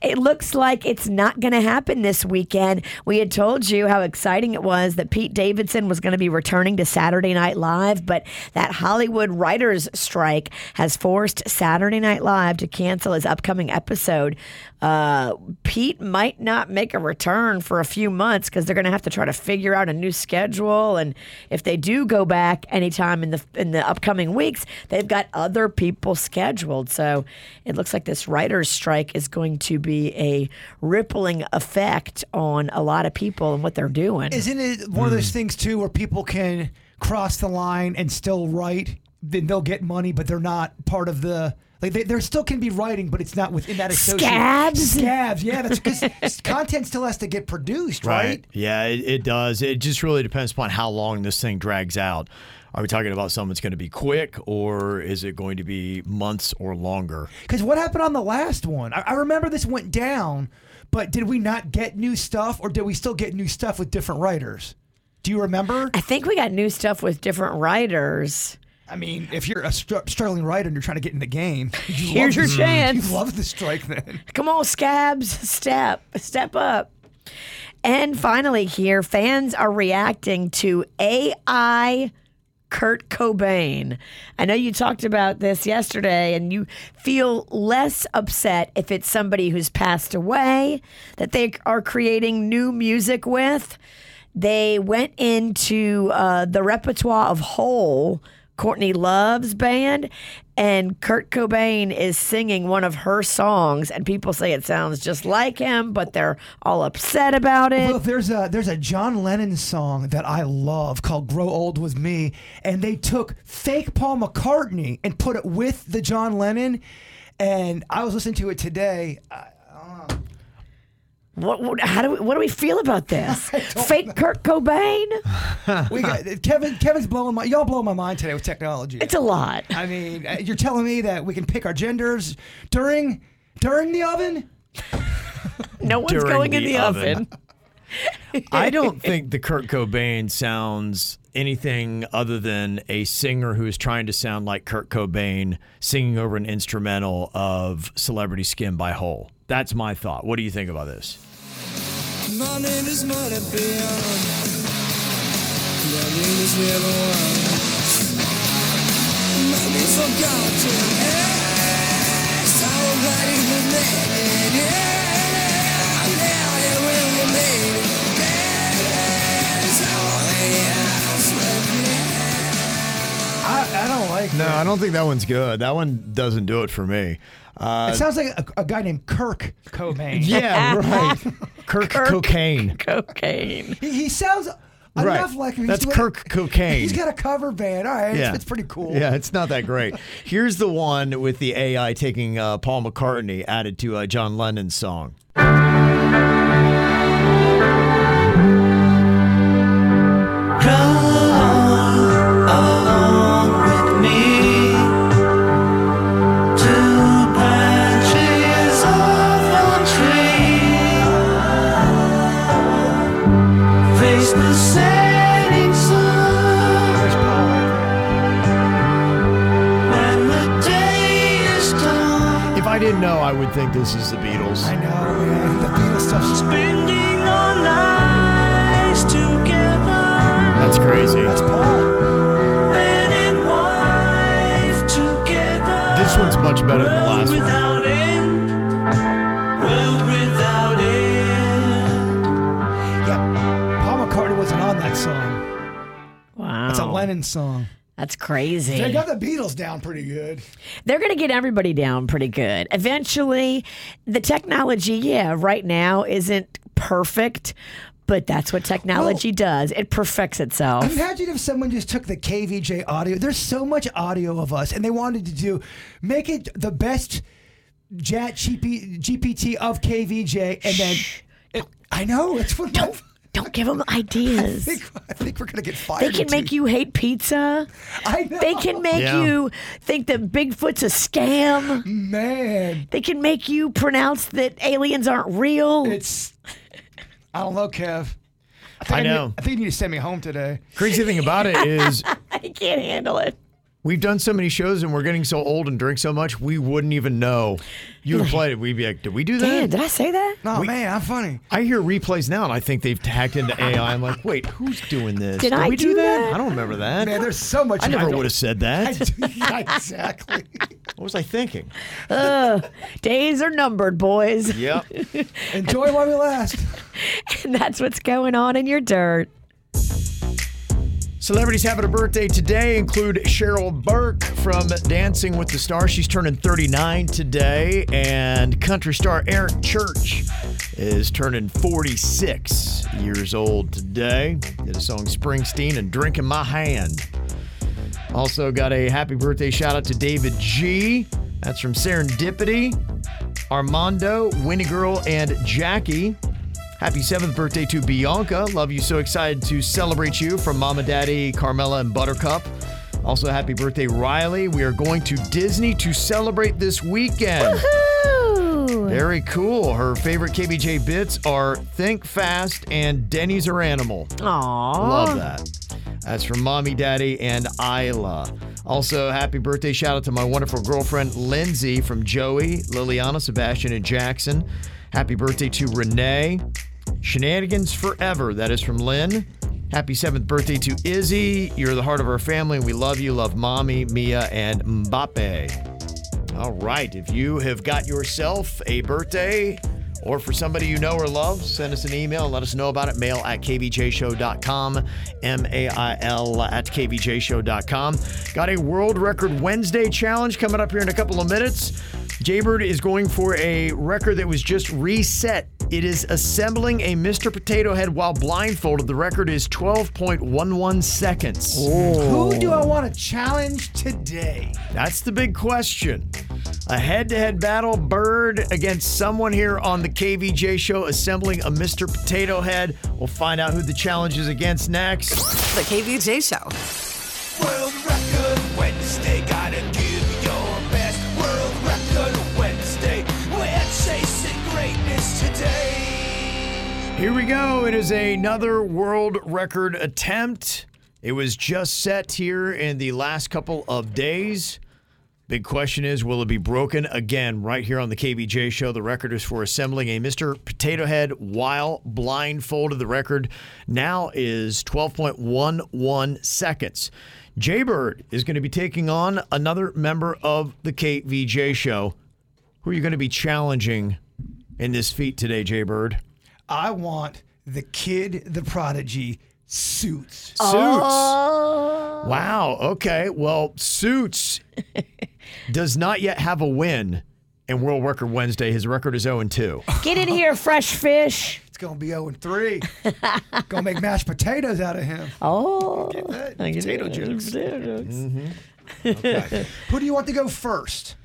It looks like it's not going to happen this weekend. We had told you how exciting it was that Pete Davidson was going to be returning to Saturday Night Live, but that Hollywood writers' strike has forced Saturday Night Live to cancel his upcoming episode. Uh, Pete might not make a return for a few months because they're going to have to try to figure out a new schedule, and if they do go back anytime in the in the upcoming weeks, they've got other people scheduled. So it looks like this writers' strike is going to be a rippling effect on a lot of people and what they're doing. Isn't it one of those things too where people can cross the line and still write? Then they'll get money, but they're not part of the. Like they, there still can be writing, but it's not within that association. Scabs? Scabs, yeah. That's because content still has to get produced, right? Yeah, it, it does. It just really depends upon how long this thing drags out. Are we talking about something that's going to be quick, or is it going to be months or longer? Because what happened on the last one? I, I remember this went down, but did we not get new stuff, or did we still get new stuff with different writers? Do you remember? I think we got new stuff with different writers. I mean, if you're a str- struggling writer and you're trying to get in the game, you Here's your chance. You love the strike then. Come on, scabs, step, step up. And finally, here, fans are reacting to AI Kurt Cobain. I know you talked about this yesterday, and you feel less upset if it's somebody who's passed away that they are creating new music with. They went into uh, the repertoire of Hole, Courtney Love's band, and Kurt Cobain is singing one of her songs, and people say it sounds just like him, but they're all upset about it. Well, there's a there's a John Lennon song that I love called "Grow Old with Me," and they took fake Paul McCartney and put it with the John Lennon. And I was listening to it today. Uh, What, what how do we, what do we feel about this? Fake Kurt Cobain? we got, Kevin Kevin's blowing my y'all blowing my mind today with technology. It's a lot. I mean, uh, you're telling me that we can pick our genders during during the oven? No one's During going in the the oven. oven. I don't think the Kurt Cobain sounds anything other than a singer who is trying to sound like Kurt Cobain singing over an instrumental of Celebrity Skin by Hole. That's my thought. What do you think about this? My name is Money Beyond. My name is Never One. Money forgotten. Yes, already been made. Yeah, now it will remain. Yes, only us with me. I, I don't like No, it. I don't think that one's good. That one doesn't do it for me. Uh, It sounds like a, a guy named Kirk Cobain. yeah, right. Kirk, Cocaine. Cocaine. He, he sounds Right. enough like him. That's doing- Kirk Cocaine. He's got a cover band. All right, yeah. it's, it's pretty cool. Yeah, it's not that great. Here's the one with the AI taking uh, Paul McCartney added to uh, John Lennon's song. If didn't know, I would think this is the Beatles. I know, man. The Beatles stuff's That's crazy. That's Paul. This one's much better than the last one. Yeah, Paul McCartney wasn't on that song. Wow. It's a Lennon song. That's crazy. They got the Beatles down pretty good. They're going to get everybody down pretty good. Eventually, the technology, yeah, right now isn't perfect, but that's what technology does. It perfects itself. Imagine if someone just took the KVJ audio. There's so much audio of us, and they wanted to do make it the best Chat GP, GPT of KVJ, and then it, I know it's what don't give them I ideas. think, I think we're gonna get fired. They can make two- you hate pizza. I know. They can make Yeah. you think that Bigfoot's a scam. man. They can make you pronounce that aliens aren't real. It's I don't know, Kev. I, think I need- know. I think you need to send me home today. Crazy thing about it is I can't handle it. We've done so many shows and we're getting so old and drink so much, we wouldn't even know. You would play it, we'd be like, did we do that? Dan, did I say that? No, man, I'm funny. I hear replays now and I think they've hacked into AI. I'm like, wait, who's doing this? Did I we do that? I don't remember that. Man, there's so much. I never would have said that. do- yeah, exactly. What was I thinking? Days are numbered, boys. Yep. Enjoy while we last. And that's what's going on in your dirt. Celebrities having a birthday today include Cheryl Burke from Dancing with the Stars. She's turning 39 today. And country star Eric Church is turning 46 years old today. Did a song Springsteen and Drink in My Hand. Also got a happy birthday shout out to David G. That's from Serendipity. Armando, Winnie Girl, and Jackie. Happy seventh birthday to Bianca. Love you. So excited to celebrate you from Mama, Daddy, Carmela, and Buttercup. Also, happy birthday, Riley. We are going to Disney to celebrate this weekend. Ooh. Very cool. Her favorite KVJ bits are Think Fast and Denny's Are Animal. Aw. Love that. That's from Mommy, Daddy, and Isla. Also, happy birthday shout out to my wonderful girlfriend Lindsay from Joey, Liliana, Sebastian, and Jackson. Happy birthday to Renee. Shenanigans Forever. That is from Lynn. Happy seventh birthday to Izzy. You're the heart of our family. We love you. Love Mommy, Mia, and Mbappe. All right. If you have got yourself a birthday or for somebody you know or love, send us an email and let us know about it. Mail at kvjshow.com, M A I L at kvjshow.com. Got a World Record Wednesday challenge coming up here in a couple of minutes. Jaybird is going for a record that was just reset. It is assembling a Mr. Potato Head while blindfolded. The record is 12.11 seconds. Who oh. do I want to challenge today? That's the big question. A head to head battle, Bird against someone here on the KVJ show assembling a Mr. Potato Head. We'll find out who the challenge is against next. The KVJ Show. Here we go. It is another world record attempt. It was just set here in the last couple of days. Big question is, will it be broken again right here on the KVJ show? The record is for assembling a Mr. Potato Head while blindfolded. The record now is 12.11 seconds. Jaybird is going to be taking on another member of the KVJ show. Who are you going to be challenging in this feat today, Jaybird? I want the kid, the prodigy, suits. Suits. Oh. Wow. Okay. Well, Suits does not yet have a win in World Record Wednesday. His record is 0 2. Get in here, fresh fish. It's gonna be 0 and 3. gonna make mashed potatoes out of him. Oh, Potato jokes. Potato jokes. Who do you want to go first?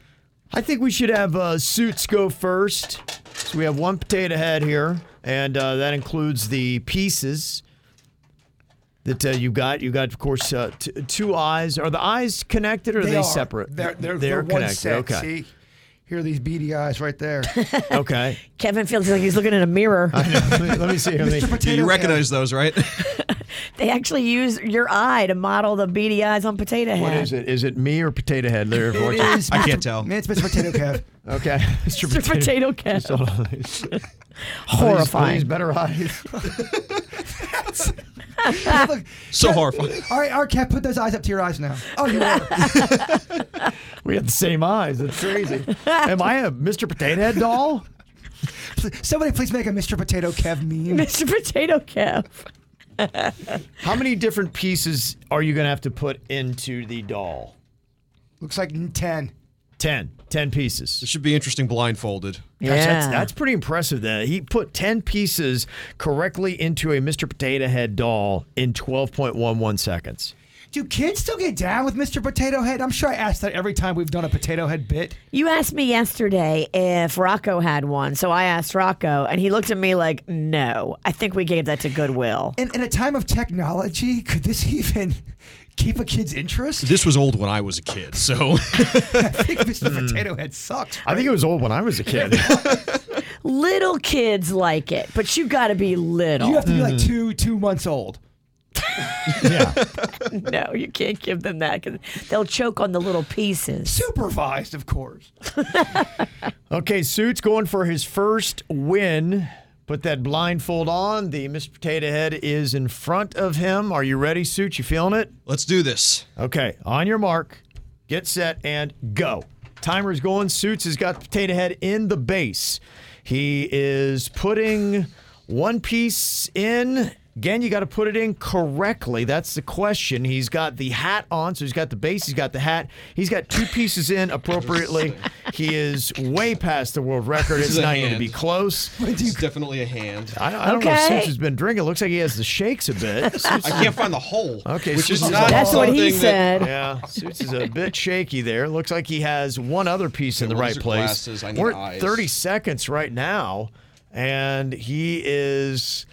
I think we should have uh, Suits go first. So we have one potato head here, and uh, that includes the pieces that uh, you got. You got, of course, uh, t- two eyes. Are the eyes connected or are they, are. separate? They're, they're, they're, one connected. set. Okay. See? Here are these beady eyes right there. Okay. Kevin feels like he's looking in a mirror. let, me, let me see. Let me- Mr. Potato you Head. recognize those, right? They actually use your eye to model the beady eyes on Potato Head. What is it? Is it me or Potato Head? There, It I Mr. can't tell. Man, it's Mr. Potato Kev. Okay. Mr. Mr. Potato Head. Just hold on. These- are these Horrifying. better eyes. Look, so horrifying. All right, our Kev, put those eyes up to your eyes now. Oh, you are. We have the same eyes. That's crazy. Am I a Mr. Potato Head doll? Somebody please make a Mr. Potato Kev meme. Mr. Potato Kev. How many different pieces are you going to have to put into the doll? Looks like 10. 10. 10 pieces. This should be interesting blindfolded. Gosh, Yeah. that's, that's pretty impressive. That he put 10 pieces correctly into a Mr. Potato Head doll in 12.11 seconds. Do kids still get down with Mr. Potato Head? I'm sure I ask that every time we've done a Potato Head bit. You asked me yesterday if Rocco had one, so I asked Rocco, and he looked at me like, "No, I think we gave that to Goodwill." In, in a time of technology, could this even keep a kid's interest? This was old when I was a kid, so I think Mr. Hmm. Potato Head sucks. I think it was old when I was a kid. Little kids like it, but you got to be little. You have to be Hmm. like two two months old. yeah. no, you can't give them that because they'll choke on the little pieces. Supervised, of course. Okay, Suits going for his first win. Put that blindfold on. The Mr. Potato Head is in front of him. Are you ready, Suits? You feeling it? let's do this. Okay, on your mark, get set, and go. Timer's going. Suits has got Potato Head in the base. He is putting one piece in. Again, you got to put it in correctly. That's the question. He's got the hat on, so he's got the base, he's got the hat. He's got two pieces in appropriately. He is way past the world record. It's not going to be close. It's definitely a hand. I don't, I don't know if Okay. Suits has been drinking. Looks like he has the shakes a bit. Suits I can't find the hole. Okay, which Suits is is not That's what he something that- said. yeah, Suits is a bit shaky there. Looks like he has one other piece in the right place. I need We're at 30 seconds right now, and he is.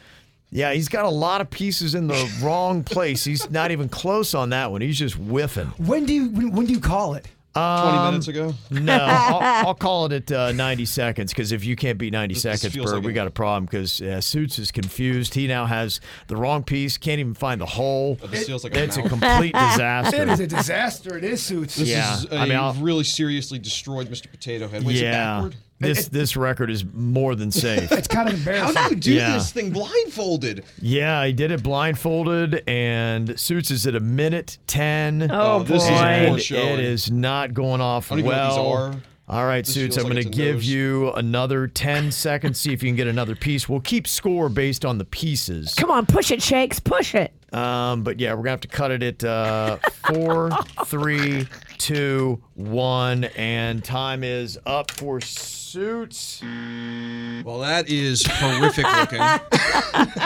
Yeah, he's got a lot of pieces in the wrong place. He's not even close on that one. He's just whiffing. When do you when, when do you call it? 20 minutes ago. No, I'll, I'll call it at uh, 90 seconds because if you can't beat 90 This seconds, feels Bird, like we a- got a problem because uh, Suits is confused. He now has the wrong piece, can't even find the hole. This feels like It's a mouth. complete disaster. It is a disaster. It is suits. This Yeah, is a I mean, I'll- really seriously destroyed Mr. Potato Head. Wait, is it yeah, backward? This this record is more than safe. It's kind of embarrassing. How embarrassing. do you do Yeah. this thing blindfolded? yeah, he did it blindfolded, and Suits is at a minute ten. Oh, Oh, this is boy. a poor and showing. it is not going off I don't even know well. what these are. All right, This Suits, I'm like going to give nose. you another 10 seconds. See if you can get another piece. We'll keep score based on the pieces. Come on, push it, Shakes, push it. Um, but yeah, we're going to have to cut it at uh, four, three, two, one. And time is up for Suits. Well, that is horrific looking.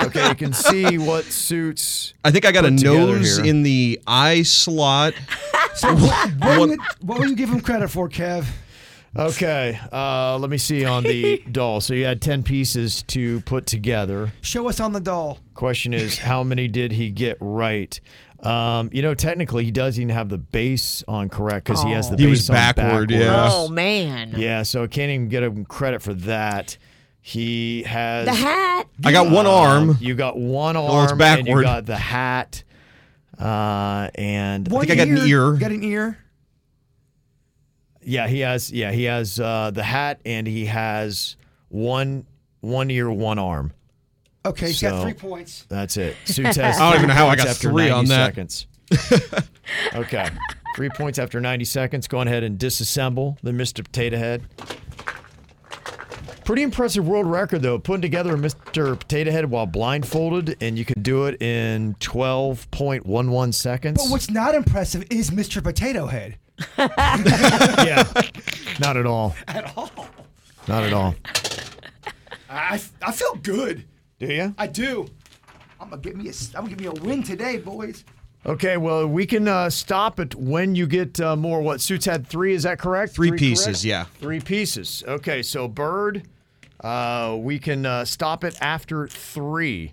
Okay, you can see what Suits. I think I got a nose here. in the eye slot. What, will you, what will you give him credit for, Kev? Okay, uh, let me see on the doll. So you had 10 pieces to put together. Show us on the doll. Question is, how many did he get right? Um, you know, technically, he doesn't even have the base on correct because he has the He base was on backward, backwards. yeah. Oh man. Yeah, so I can't even get him credit for that. He has The hat. I got one arm. You got one arm, Well, it's and you backward. got the hat, uh, and One think I got an ear. Got an ear. yeah, he has yeah he has uh, the hat, and he has one one ear, one arm. Okay, he's So- got three points. That's it. Suits has I don't even know how I points got after three 90 on that. seconds. okay. Three points after 90 seconds. Go ahead and disassemble the Mr. Potato Head. Pretty impressive world record, though. Putting together a Mr. Potato Head while blindfolded, and you can do it in 12.11 seconds. But what's not impressive is Mr. Potato Head. yeah. Not at all. At all. Not at all. I, I feel good. Do you? I do. I'm gonna give me a I'm gonna give me a win today, boys. Okay, well, we can uh, stop it when you get uh, more. What Suits had three? Is that correct? Three correct? pieces, yeah. Three pieces. Okay, so Bird, uh, we can uh, stop it after three.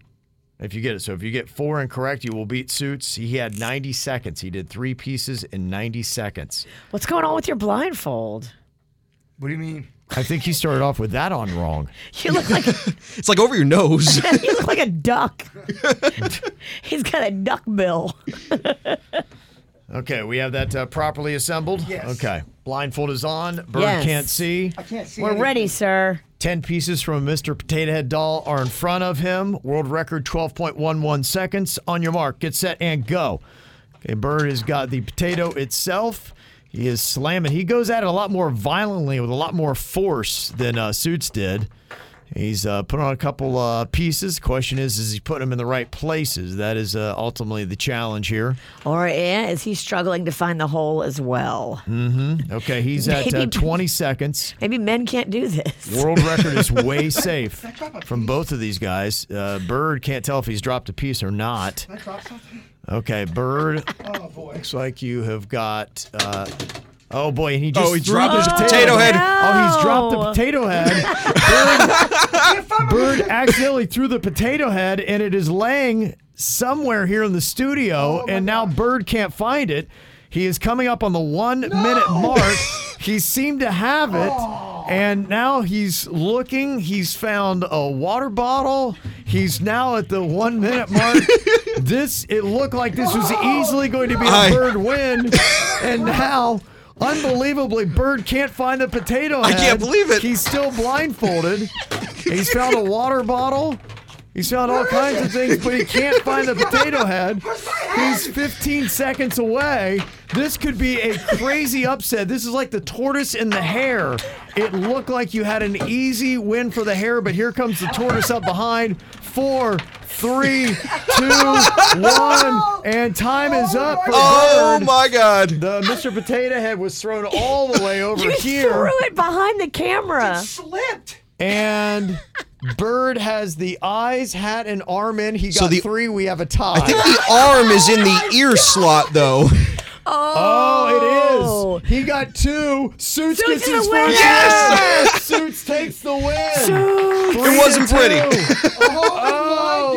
If you get it. So if you get four incorrect, you will beat Suits. He had 90 seconds. He did three pieces in 90 seconds. What's going on with your blindfold? What do you mean? I think he started off with that on wrong. You look like It's like over your nose. you look like a duck. He's got a duck bill. Okay, we have that uh, properly assembled. Yes. Okay, blindfold is on. Bird Yes. can't see. I can't see. We're anything. ready, sir. 10 pieces from a Mr. Potato Head doll are in front of him. World record 12.11 seconds. On your mark, get set, and go. Okay, Bird has got the potato itself. He is slamming. He goes at it a lot more violently with a lot more force than uh, Suits did. He's uh, put on a couple uh, pieces. Question is, is he putting them in the right places? That is uh, ultimately the challenge here. Or yeah, is he struggling to find the hole as well? Mm-hmm. Okay, he's at uh, Maybe- 20 seconds. Maybe men can't do this. World record is way safe from both of these guys. Uh, Bird can't tell if he's dropped a piece or not. Can I drop something? Okay, Bird. Oh boy. Looks like you have got. Uh, oh boy, and he just Oh, he dropped the his potato head. Oh, he's dropped the potato head. Bird, Bird accidentally threw the potato head, and it is laying somewhere here in the studio, and now Bird can't find it. He is coming up on the one minute mark. He seemed to have it. And now he's looking. He's found a water bottle. He's now at the one minute mark. this, it looked like this was easily going to be a I- bird win. And now, unbelievably, Bird can't find the potato Head. I can't believe it. He's still blindfolded. He's found a water bottle. He's found all kinds of things, but he can't find the potato head. He's 15 seconds away. This could be a crazy upset. This is like the tortoise and the hare. It looked like you had an easy win for the hare, but here comes the tortoise up behind. Four, three, two, one, and time is oh up for oh Bird. my God. The Mr. Potato Head was thrown all the way over You here. threw it behind the camera. It Slipped. And Bird has the eyes, hat, and arm in. He got So the- three. We have a tie. I think the arm is in the ear slot, though. oh, it is. He got two. Suits, Suits gets his first winner. yes! Suits takes the win. Suits. It wasn't pretty. two. Oh,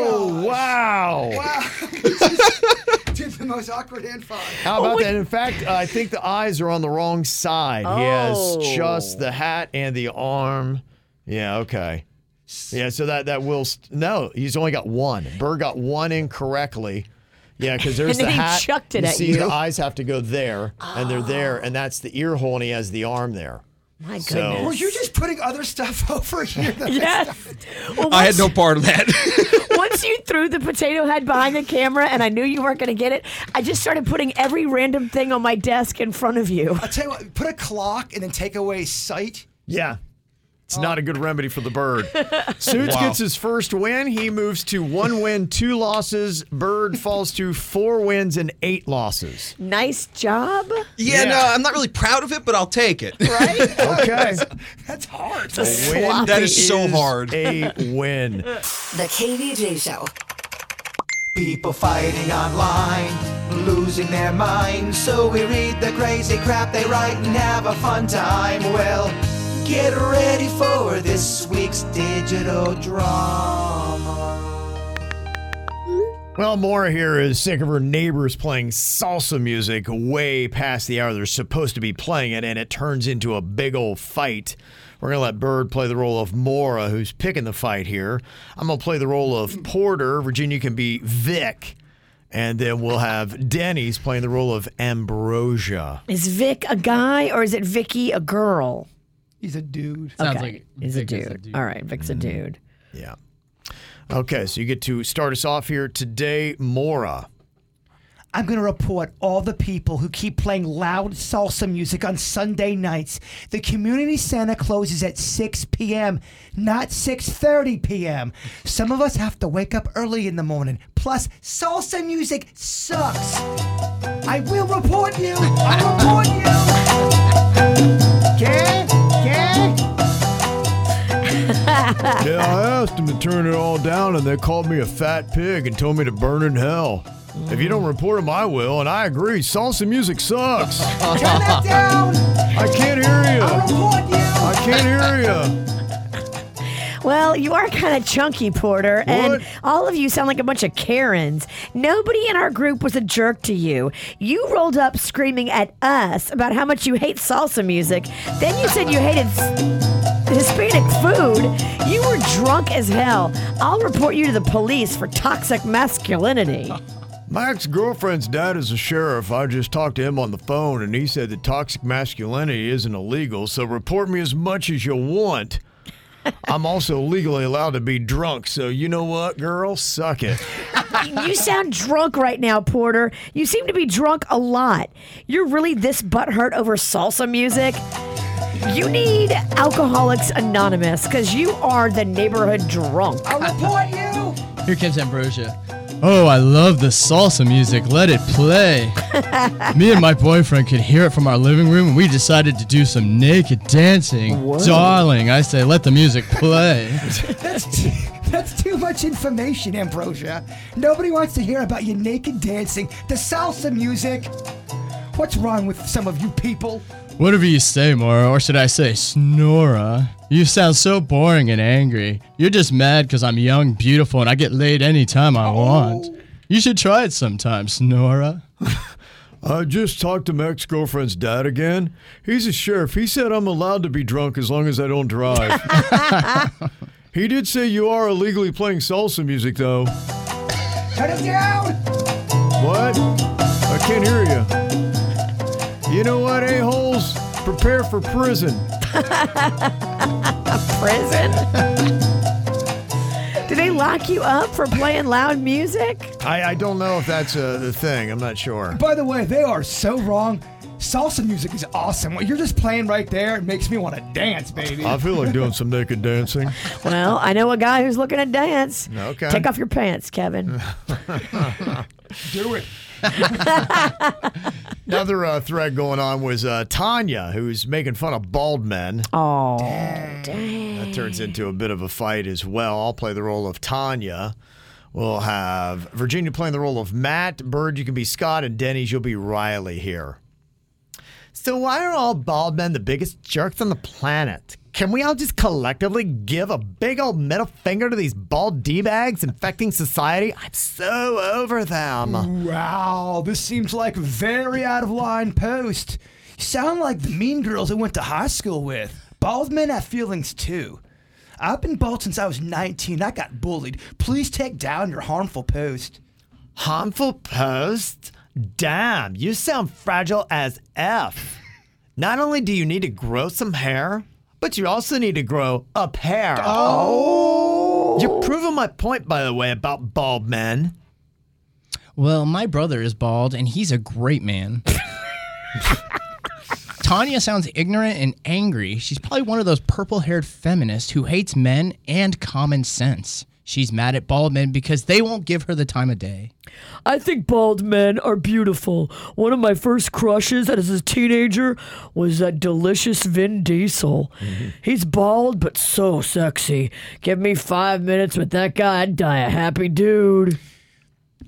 Oh, wow. Wow. Did the most awkward hand five. How about that? In fact, uh, I think the eyes are on the wrong side. He has Oh. just the hat and the arm. Yeah, okay. Yeah, so that that will st- no, he's only got one. Bird got one incorrectly. Yeah, because there's And then the he hat. chucked it you at see, you. the eyes have to go there, and they're there, oh. and that's the ear hole, and he has the arm there. My So- goodness. Were you just putting other stuff over here? that- Yes. Well, I had once- no part of that. once once you threw the potato head behind the camera and I knew you weren't going to get it, I just started putting every random thing on my desk in front of you. I'll tell you what, put a clock and then take away sight. Yeah. It's not a good remedy for the bird. Suits Wow. gets his first win. He moves to one win, two losses. Bird falls to four wins and eight losses. Nice job. Yeah, no, I'm not really proud of it, but I'll take it. Right? Okay. That's hard. A win That is so hard. A win. The KVJ Show. People fighting online, losing their minds. So we read the crazy crap they write and have a fun time. Well, get ready for this week's digital drama. Well, Maura here is sick of her neighbors playing salsa music way past the hour they're supposed to be playing it, and it turns into a big old fight. We're going to let Bird play the role of Maura, who's picking the fight here. I'm going to play the role of Porter. Virginia can be Vic. And then we'll have Denny's playing the role of Ambrosia. Is Vic a guy or is it Vicky a girl? He's a dude. Sounds okay. like He's a Vic is dude. a dude. All right, Vic's a mm-hmm. dude. Yeah. Okay, so you get to start us off here today, Maura. I'm going to report all the people who keep playing loud salsa music on Sunday nights. The community center closes at 6 p.m., not 6:30 p.m. Some of us have to wake up early in the morning. Plus, salsa music sucks. I will report you. I yeah, I asked them to turn it all down, and they called me a fat pig and told me to burn in hell. If you don't report them, I will, and I agree. Salsa music sucks. Turn that down. I can't hear you. I'll report you. I can't hear you. Well, you are kind of chunky, Porter, and What? all of you sound like a bunch of Karens. Nobody in our group was a jerk to you. You rolled up screaming at us about how much you hate salsa music. Then you said you hated s- Hispanic food. You were drunk as hell. I'll report you to the police for toxic masculinity. My girlfriend's dad is a sheriff. I just talked to him on the phone, and he said that toxic masculinity isn't illegal, so report me as much as you want. I'm also legally allowed to be drunk, so you know what, girl? Suck it. you sound drunk right now, Porter. You seem to be drunk a lot. You're really this butthurt over salsa music? You need Alcoholics Anonymous because you are the neighborhood drunk. I'll report you. Here comes Ambrosia. Oh, I love the salsa music. Let it play. Me and my boyfriend could hear it from our living room, and we decided to do some naked dancing. Darling, I say, let the music play. That's too, that's too much information, Ambrosia. Nobody wants to hear about your naked dancing, the salsa music. What's wrong with some of you people? Whatever you say, Maura, or should I say, Snora. You sound so boring and angry. You're just mad because I'm young, beautiful, and I get laid anytime I want. Oh. You should try it sometime, Snora. I just talked to my ex girlfriend's dad again. He's a sheriff. He said I'm allowed to be drunk as long as I don't drive. he did say you are illegally playing salsa music, though. Turn it down. What? I can't hear you. You know what, a-holes? Prepare for prison. Prison? Do they lock you up for playing loud music? I, I don't know if that's a the thing. I'm not sure. By the way, they are so wrong. Salsa music is awesome. What you're just playing right there, it makes me want to dance, baby. I feel like doing some naked dancing. Well, I know a guy who's looking to dance. Okay. Take off your pants, Kevin. Do it. Another uh, thread going on was uh, Tanya, who's making fun of bald men. Oh, dang That turns into a bit of a fight as well. I'll play the role of Tanya. We'll have Virginia playing the role of Matt. Bird, you can be Scott, and Denny's, you'll be Riley here. So, why are all bald men the biggest jerks on the planet? Can we all just collectively give a big old middle finger to these bald D bags infecting society? I'm so over them. Wow, this seems like a very out of line post. You sound like the mean girls I went to high school with. Bald men have feelings too. I've been bald since I was 19. I got bullied. Please take down your harmful post. Harmful post? Damn, you sound fragile as F. Not only do you need to grow some hair, but you also need to grow a pair. Oh, You're proving my point, by the way, about bald men. Well, my brother is bald and he's a great man. Tanya sounds ignorant and angry. She's probably one of those purple haired feminists who hates men and common sense. She's mad at bald men because they won't give her the time of day. I think bald men are beautiful. One of my first crushes as a teenager was that delicious Vin Diesel. Mm-hmm. He's bald but so sexy. Give me five minutes with that guy, I'd die a happy dude.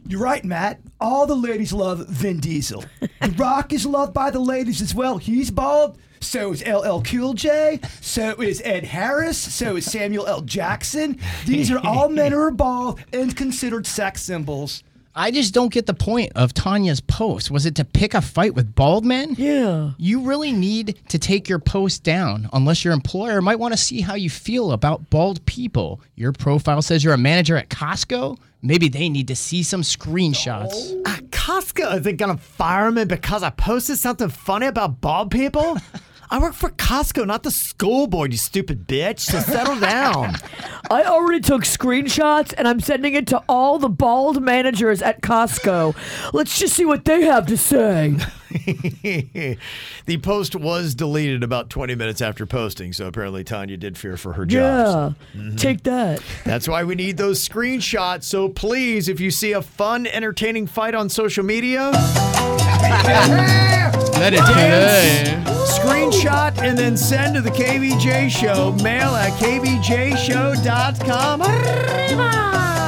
You're right, Matt. All the ladies love Vin Diesel. the Rock is loved by the ladies as well. He's bald. So is LL Cool J. So is Ed Harris. So is Samuel L. Jackson. These are all men who are bald and considered sex symbols. I just don't get the point of Tanya's post. Was it to pick a fight with bald men? Yeah. You really need to take your post down unless your employer might want to see how you feel about bald people. Your profile says you're a manager at Costco. Maybe they need to see some screenshots. Uh, Costco, are they gonna fire me because I posted something funny about bald people? I work for Costco, not the school board, you stupid bitch. So settle down. I already took screenshots and I'm sending it to all the bald managers at Costco. Let's just see what they have to say. the post was deleted about 20 minutes after posting, so apparently Tanya did fear for her job. Yeah. Mm-hmm. Take that. That's why we need those screenshots. So please, if you see a fun, entertaining fight on social media, Let it dance, screenshot, and then send to the KVJ Show. Mail at kvjshow.com. It's the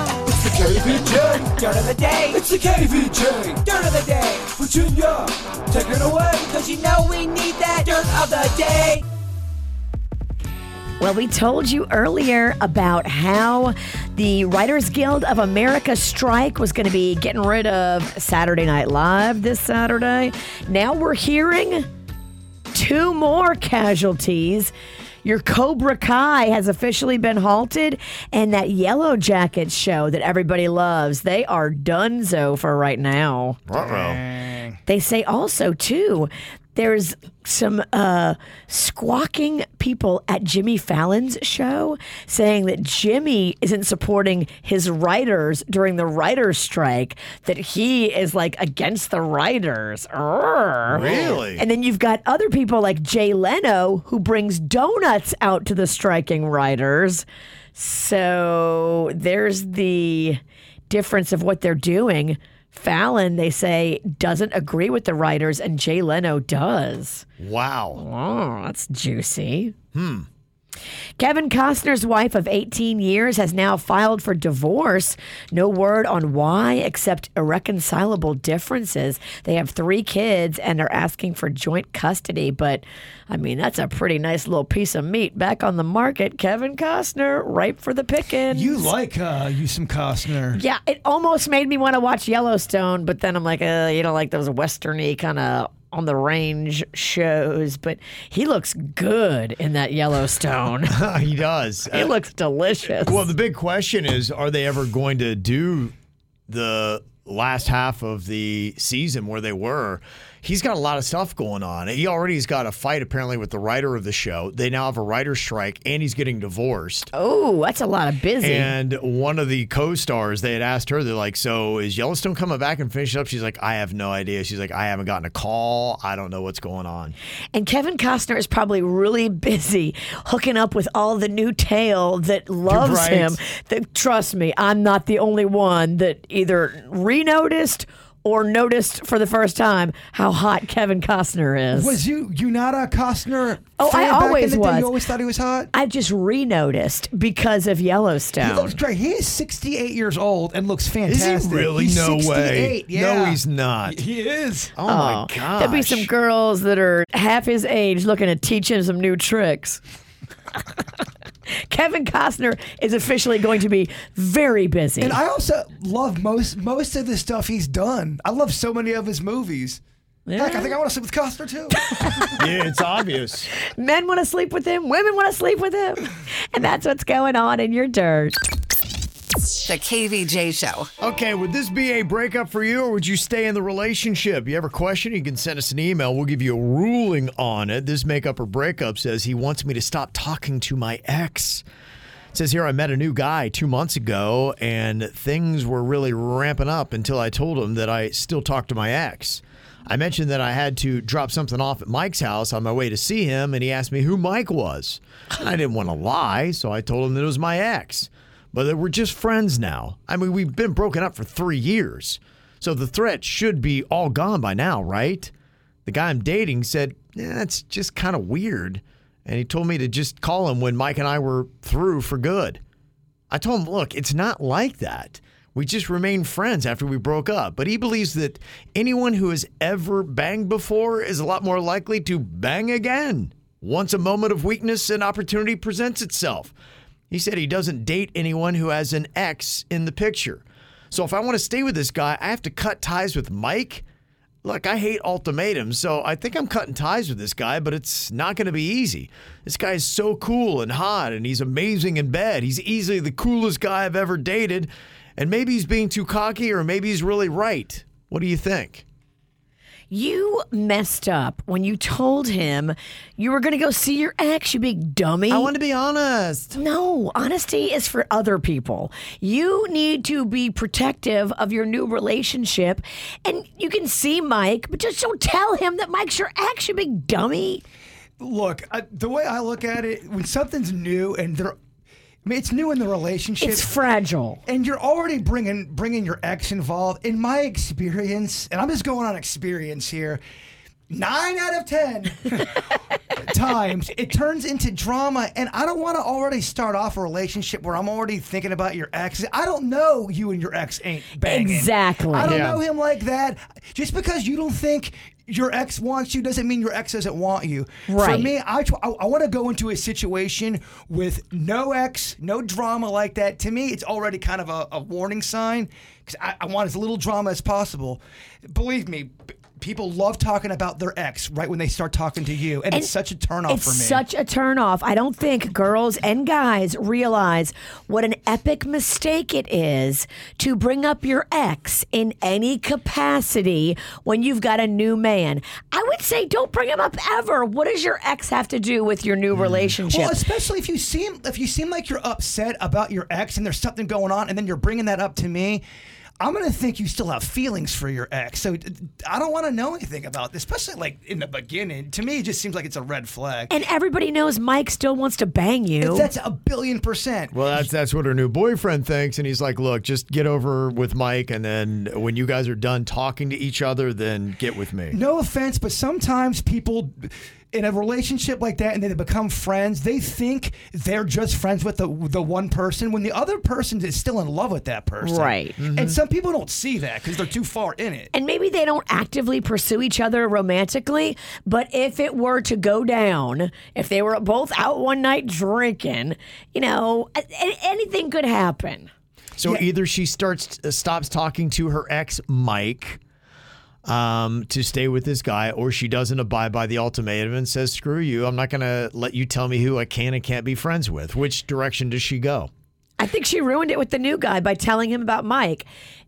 KVJ dirt of the day. It's the KVJ dirt of the day. Virginia, take it away, cause you know we need that dirt of the day. Well, we told you earlier about how the Writers Guild of America strike was going to be getting rid of Saturday Night Live this Saturday. Now we're hearing two more casualties. Your Cobra Kai has officially been halted, and that Yellow Jackets show that everybody loves, they are donezo for right now. Uh-oh. They say also too, there's some uh, squawking people at Jimmy Fallon's show saying that Jimmy isn't supporting his writers during the writers' strike, that he is like against the writers. Urgh. Really? And then you've got other people like Jay Leno who brings donuts out to the striking writers. So there's the difference of what they're doing. Fallon, they say, doesn't agree with the writers, and Jay Leno does. Wow. Oh, that's juicy. Hmm. Kevin Costner's wife of 18 years has now filed for divorce. No word on why, except irreconcilable differences. They have three kids and are asking for joint custody. But, I mean, that's a pretty nice little piece of meat back on the market. Kevin Costner, ripe for the picking. You like uh, you some Costner. Yeah, it almost made me want to watch Yellowstone, but then I'm like, uh, you know, like those westerny kind of on the range shows. But he looks good in that Yellowstone. he does. he looks delicious. Well, the big question is are they ever going to do the last half of the season where they were? He's got a lot of stuff going on. He already has got a fight apparently with the writer of the show. They now have a writer's strike and he's getting divorced. Oh, that's a lot of busy. And one of the co-stars, they had asked her, they're like, "So is Yellowstone coming back and finish up?" She's like, "I have no idea." She's like, "I haven't gotten a call. I don't know what's going on." And Kevin Costner is probably really busy hooking up with all the new tail that loves Right. him. That trust me, I'm not the only one that either re-noticed or noticed for the first time how hot Kevin Costner is. Was you you not a Costner? Oh, I in always the day? was. You always thought he was hot. I just re-noticed because of Yellowstone. He looks great. He is 68 years old and looks fantastic. Is fantastic. he really? He's no 68, way. Yeah. No, he's not. He is. Oh, my oh, god. There'd be some girls that are half his age looking to teach him some new tricks. Kevin Costner is officially going to be very busy. And I also love most most of the stuff he's done. I love so many of his movies. Heck, I think I want to sleep with Costner too. yeah, it's obvious. Men want to sleep with him, women want to sleep with him. And that's what's going on in your dirt. The KVJ Show. Okay, would this be a breakup for you or would you stay in the relationship? You have a question, you can send us an email. We'll give you a ruling on it. This makeup or breakup says he wants me to stop talking to my ex. It says here I met a new guy two months ago, and things were really ramping up until I told him that I still talk to my ex. I mentioned that I had to drop something off at Mike's house on my way to see him, and he asked me who Mike was. I didn't want to lie, so I told him that it was my ex. But we're just friends now. I mean, we've been broken up for three years. So the threat should be all gone by now, right? The guy I'm dating said, yeah, that's just kind of weird. And he told me to just call him when Mike and I were through for good. I told him, look, it's not like that. We just remained friends after we broke up. But he believes that anyone who has ever banged before is a lot more likely to bang again once a moment of weakness and opportunity presents itself. He said he doesn't date anyone who has an ex in the picture. So if I want to stay with this guy, I have to cut ties with Mike. Look, I hate ultimatums, so I think I'm cutting ties with this guy, but it's not going to be easy. This guy is so cool and hot, and he's amazing in bed. He's easily the coolest guy I've ever dated, and maybe he's being too cocky, or maybe he's really right. What do you think? You messed up when you told him you were going to go see your ex, you big dummy. I want to be honest. No, honesty is for other people. You need to be protective of your new relationship. And you can see Mike, but just don't tell him that Mike's your ex, you big dummy. Look, I, the way I look at it, when something's new and they're I mean, it's new in the relationship. It's fragile, and you're already bringing bringing your ex involved. In my experience, and I'm just going on experience here, nine out of ten times it turns into drama, and I don't want to already start off a relationship where I'm already thinking about your ex. I don't know you and your ex ain't banging. Exactly. I don't Yeah. know him like that. Just because you don't think your ex wants you doesn't mean your ex doesn't want you. Right. For me, I, I, I want to go into a situation with no ex, no drama like that. To me, it's already kind of a, a warning sign because I, I want as little drama as possible. Believe me, people love talking about their ex right when they start talking to you, and, it's such a turnoff It's for me. such a turnoff. I don't think girls and guys realize what an epic mistake it is to bring up your ex in any capacity when you've got a new man. I would say don't bring him up ever. What does your ex have to do with your new hmm. relationship? Well, especially if you seem if you seem like you're upset about your ex and there's something going on, and then you're bringing that up to me. I'm gonna think you still have feelings for your ex, so I don't want to know anything about this, especially like in the beginning. To me, it just seems like it's a red flag. and everybody knows Mike still wants to bang you. That's a billion percent. Well, that's that's what her new boyfriend thinks, and he's like, "Look, just get over with Mike, and then when you guys are done talking to each other, then get with me." No offense, but sometimes people in a relationship like that and they become friends, they think they're just friends with the the one person when the other person is still in love with that person. Right. And some people don't see that because they're too far in it. and maybe they don't actively pursue each other romantically, but if it were to go down, if they were both out one night drinking, you know, a- a- anything could happen. So either she starts uh, stops talking to her ex Mike um, to stay with this guy, or she doesn't abide by the ultimatum and says, "Screw you! I'm not going to let you tell me who I can and can't be friends with." Which direction does she go? I think she ruined it with the new guy by telling him about Mike.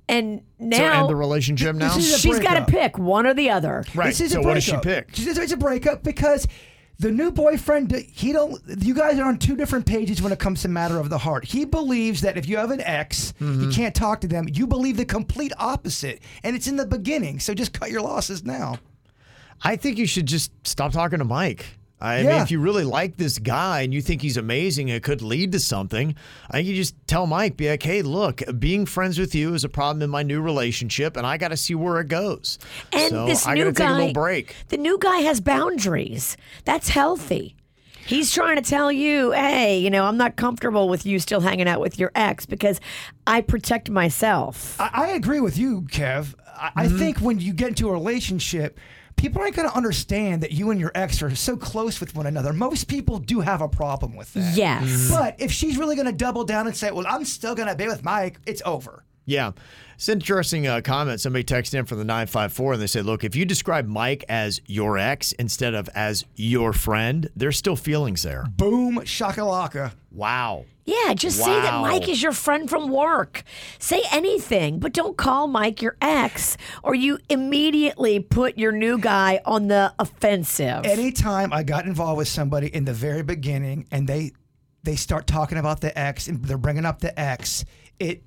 And so now end the relationship now. she's got to pick one or the other. Right. This is so a what does she breakup. pick? She says It's a breakup because the new boyfriend, he don't. You guys are on two different pages when it comes to matter of the heart. He believes that if you have an ex, Mm-hmm. you can't talk to them. You believe the complete opposite, and it's in the beginning. So just cut your losses now. I think you should just stop talking to Mike. I mean, if you really like this guy and you think he's amazing, it could lead to something. I think you just tell Mike, be like, hey, look, being friends with you is a problem in my new relationship, and I got to see where it goes. And so this I new got take guy, a little break. the new guy has boundaries. That's healthy. He's trying to tell you, hey, you know, I'm not comfortable with you still hanging out with your ex because I protect myself. I, I agree with you, Kev. I, I Mm-hmm. think when you get into a relationship, people aren't going to understand that you and your ex are so close with one another. Most people do have a problem with that. Yes. Mm-hmm. But if she's really going to double down and say, well, I'm still going to be with Mike, it's over. Yeah. It's an interesting uh, comment. Somebody texted in from the 954 and they said, look, if you describe Mike as your ex instead of as your friend, there's still feelings there. Boom, shakalaka. Wow. Yeah, just say that Mike is your friend from work. Say anything, but don't call Mike your ex or you immediately put your new guy on the offensive. Anytime I got involved with somebody in the very beginning and they they start talking about the ex and they're bringing up the ex, it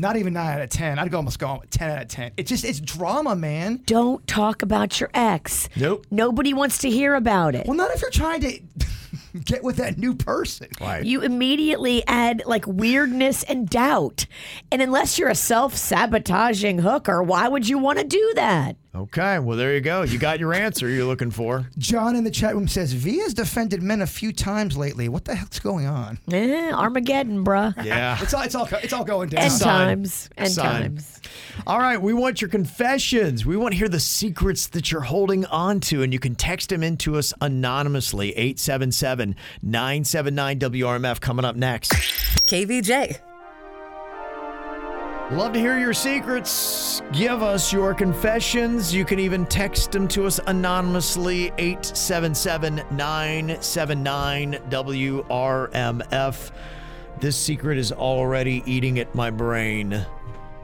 not even nine out of ten. I'd go almost go ten out of ten. It just it's drama, man. Don't talk about your ex. Nope. Nobody wants to hear about it. Well, not if you're trying to get with that new person. Right. You immediately add like weirdness and doubt. And unless you're a self sabotaging hooker, why would you want to do that? Okay, well there you go. You got your answer you're looking for. John in the chat room says V has defended men a few times lately. What the heck's going on? Eh, Armageddon, bruh. Yeah. It's all it's all it's all going down. End Sign. times. End Sign. times. All right, we want your confessions. We want to hear the secrets that you're holding on to, and you can text them into us anonymously. 877 979 WRMF coming up next. KVJ. Love to hear your secrets. Give us your confessions. You can even text them to us anonymously 877 979 WRMF. This secret is already eating at my brain.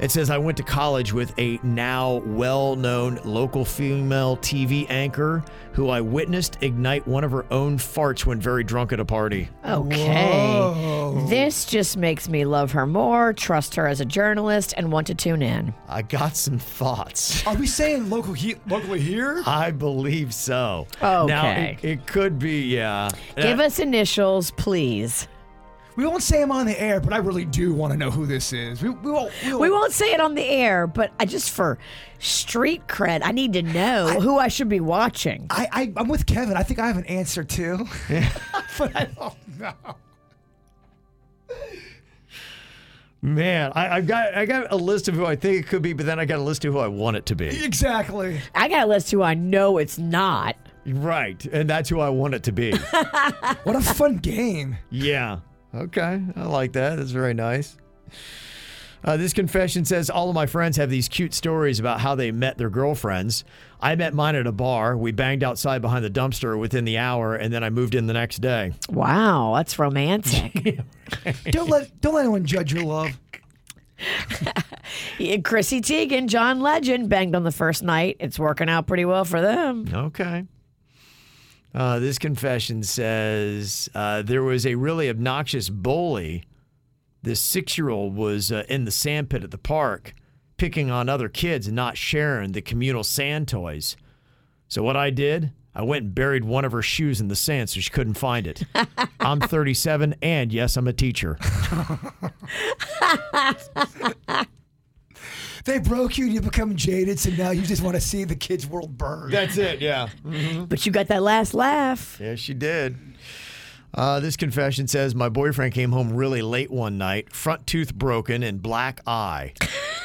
It says I went to college with a now well known local female TV anchor who I witnessed ignite one of her own farts when very drunk at a party. Okay. This just makes me love her more, trust her as a journalist, and want to tune in. I got some thoughts. Are we saying local he- locally here? I believe so. Now, Okay. it, it could be, yeah. Give us initials, please. We won't say him on the air, but I really do want to know who this is. We, we won't. We won't. We won't say it on the air, but I just for street cred, I need to know who I should be watching. I, I I'm with Kevin. I think I have an answer too, yeah. but I don't know. Man, I, I've got I got a list of who I think it could be, but then I got a list of who I want it to be. Exactly. I got a list who I know it's not. Right, and that's who I want it to be. What a fun game. yeah. Okay, I like that. That's very nice. Uh, this confession says all of my friends have these cute stories about how they met their girlfriends. I met mine at a bar. We banged outside behind the dumpster within the hour, and then I moved in the next day. Wow, that's romantic. Don't let don't let anyone judge your love. Yeah, Chrissy Teigen, John Legend banged on the first night. It's working out pretty well for them. Okay. Uh, this confession says uh, there was a really obnoxious bully. This six year old was uh, in the sand pit at the park, picking on other kids and not sharing the communal sand toys. So, what I did, I went and buried one of her shoes in the sand so she couldn't find it. I'm 37, and yes, I'm a teacher. They broke you and you become jaded, so now you just want to see the kids' world burn. That's it, yeah. But you got that last laugh. Yeah, she did. Uh, this confession says my boyfriend came home really late one night, front tooth broken and black eye.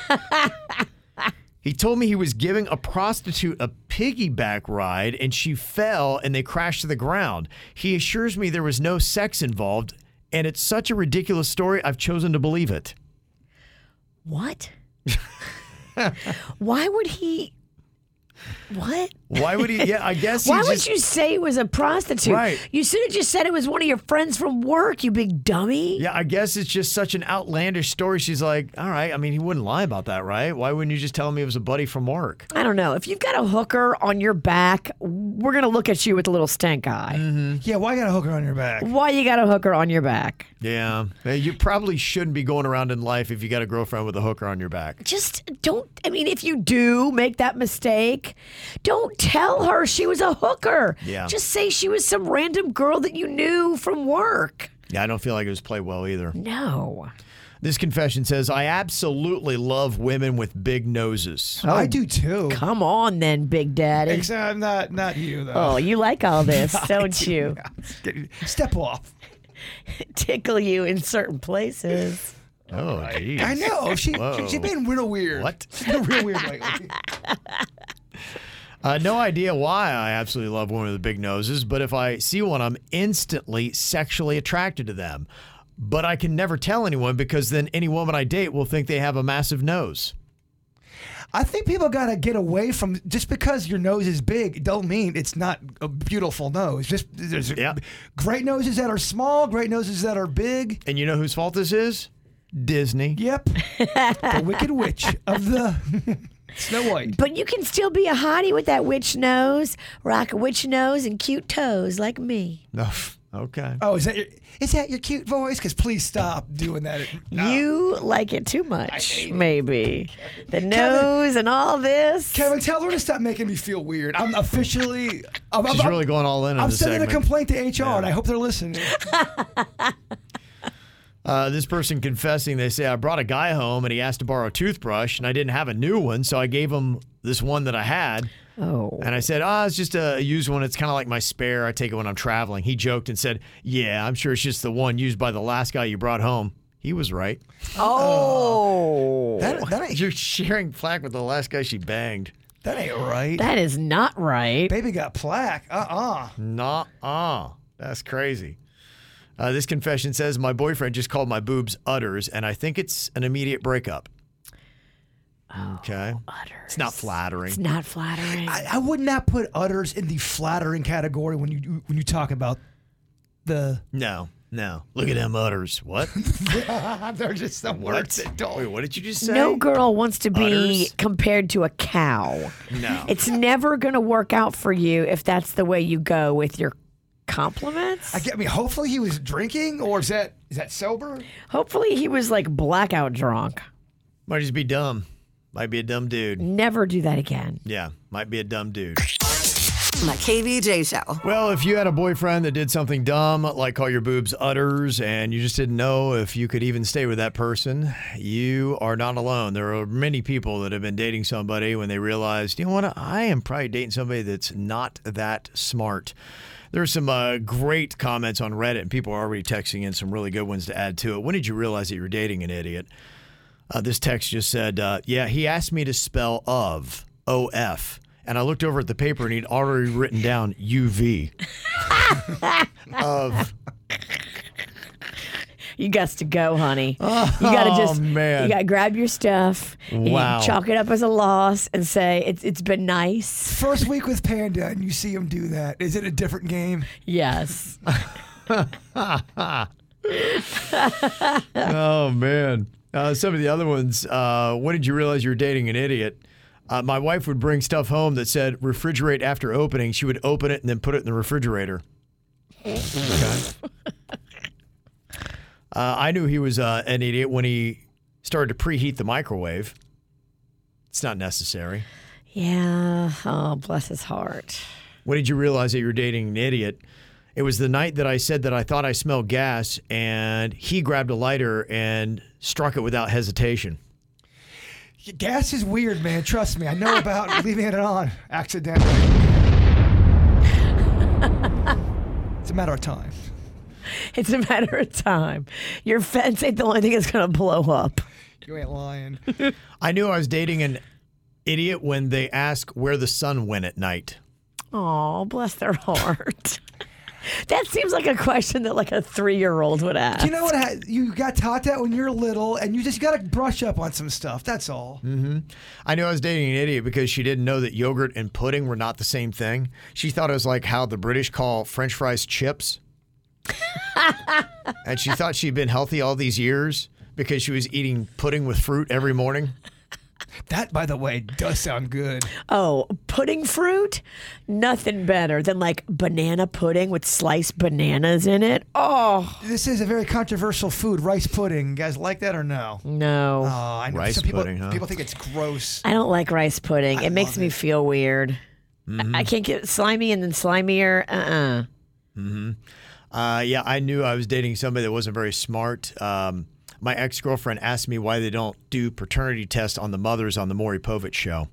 he told me he was giving a prostitute a piggyback ride and she fell and they crashed to the ground. He assures me there was no sex involved, and it's such a ridiculous story, I've chosen to believe it. What? Why would he? What? Why would he? Yeah, I guess he Why would you say it was a prostitute? Right. You should have just said it was one of your friends from work, you big dummy. Yeah, I guess it's just such an outlandish story. She's like, all right. I mean, he wouldn't lie about that, right? Why wouldn't you just tell me it was a buddy from work? I don't know. If you've got a hooker on your back, we're going to look at you with a little stink eye. Mm-hmm. Yeah, why got a hooker on your back? Why you got a hooker on your back? Yeah. You probably shouldn't be going around in life if you got a girlfriend with a hooker on your back. Just don't. I mean, if you do make that mistake, don't tell her she was a hooker. Yeah. Just say she was some random girl that you knew from work. Yeah, I don't feel like it was played well either. No. This confession says, I absolutely love women with big noses. Oh. I do too. Come on, then, Big Daddy. Except not not you though. Oh, you like all this, don't you? Step off. Tickle you in certain places. Oh, geez. I know. She, Whoa. she's been real weird. What? She's been real weird lately. Uh, no idea why I absolutely love women with big noses, but if I see one, I'm instantly sexually attracted to them. But I can never tell anyone because then any woman I date will think they have a massive nose. I think people got to get away from just because your nose is big, don't mean it's not a beautiful nose. Just there's Yeah. great noses that are small, great noses that are big. And you know whose fault this is? Disney. Yep. the Wicked Witch of the Snow White. But you can still be a hottie with that witch nose, rock a witch nose and cute toes like me. No, Okay. Oh, is that your is that your cute voice? Because please stop doing that. No. You like it too much, maybe. The nose and all this. Kevin, tell her to stop making me feel weird. I'm officially. I'm, She's I'm- really going all in I'm this sending segment. a complaint to HR, and I hope they're listening. Uh, this person confessing, they say, I brought a guy home and he asked to borrow a toothbrush and I didn't have a new one, so I gave him this one that I had. Oh. And I said, oh, it's just a used one. It's kind of like my spare. I take it when I'm traveling. He joked and said, Yeah, I'm sure it's just the one used by the last guy you brought home. He was right. Oh. That, that You're sharing plaque with the last guy she banged. that ain't right. That is not right. Baby got plaque. Uh uh Nah, uh. That's crazy. Uh, this confession says, My boyfriend just called my boobs udders, and I think it's an immediate breakup. okay. It's not flattering. It's not flattering. I, I would not put udders in the flattering category when you when you talk about the. No, no. Look at them udders. What? They're just the words that don't. Wait, what did you just say? no girl wants to be Udders? compared to a cow. No. It's never going to work out for you if that's the way you go with your compliments. I get I mean. Hopefully he was drinking, or is that is that sober? Hopefully, he was like blackout drunk. Might just be dumb. Might be a dumb dude. Never do that again. Yeah, might be a dumb dude. The KVJ Show. Well, if you had a boyfriend that did something dumb, like call your boobs udders, and you just didn't know if you could even stay with that person, you are not alone. There are many people that have been dating somebody when they realized, you know what, I am probably dating somebody that's not that smart. There's some uh, great comments on Reddit, and people are already texting in some really good ones to add to it. When did you realize that you were dating an idiot? Uh, this text just said, uh, "Yeah, he asked me to spell of O F, and I looked over at the paper and he'd already written down U V of." You got to go, honey. you got to just, Oh, man. you got to grab your stuff, Wow. chalk it up as a loss, and say it's it's been nice. First week with Panda, and you see him do that. Is it a different game? Yes. oh man! Uh, some of the other ones. Uh, when did you realize you were dating an idiot? Uh, my wife would bring stuff home that said refrigerate after opening. She would open it and then put it in the refrigerator. Okay. Uh, I knew he was uh, an idiot when he started to preheat the microwave. It's not necessary. Yeah. Oh, bless his heart. When did you realize that you were dating an idiot? It was the night that I said that I thought I smelled gas, and he grabbed a lighter and struck it without hesitation. Gas is weird, man. Trust me. I know about leaving it on accidentally. it's a matter of time. It's a matter of time. Your fence ain't the only thing that's gonna blow up. You ain't lying. I knew I was dating an idiot when they ask where the sun went at night. Oh, bless their heart. that seems like a question that like a three-year-old would ask. Do you know what? ha- You got taught that when you're little, and you just got to brush up on some stuff. That's all. Mm-hmm. I knew I was dating an idiot because she didn't know that yogurt and pudding were not the same thing. She thought it was like how the British call French fries chips. and she thought she'd been healthy all these years because she was eating pudding with fruit every morning. That, by the way, does sound good. Oh, pudding fruit? Nothing better than like banana pudding with sliced bananas in it. Oh, This is a very controversial food, rice pudding. You guys like that or no? no. Oh, I know Rice some people, pudding, huh? People think it's gross. I don't like rice pudding. it makes love me feel weird. Mm-hmm. I, I can't get slimy and then slimier. Uh uh Uh, yeah, I knew I was dating somebody that wasn't very smart. Um, my ex girlfriend asked me why they don't do paternity tests on the mothers on the Maury Povich show.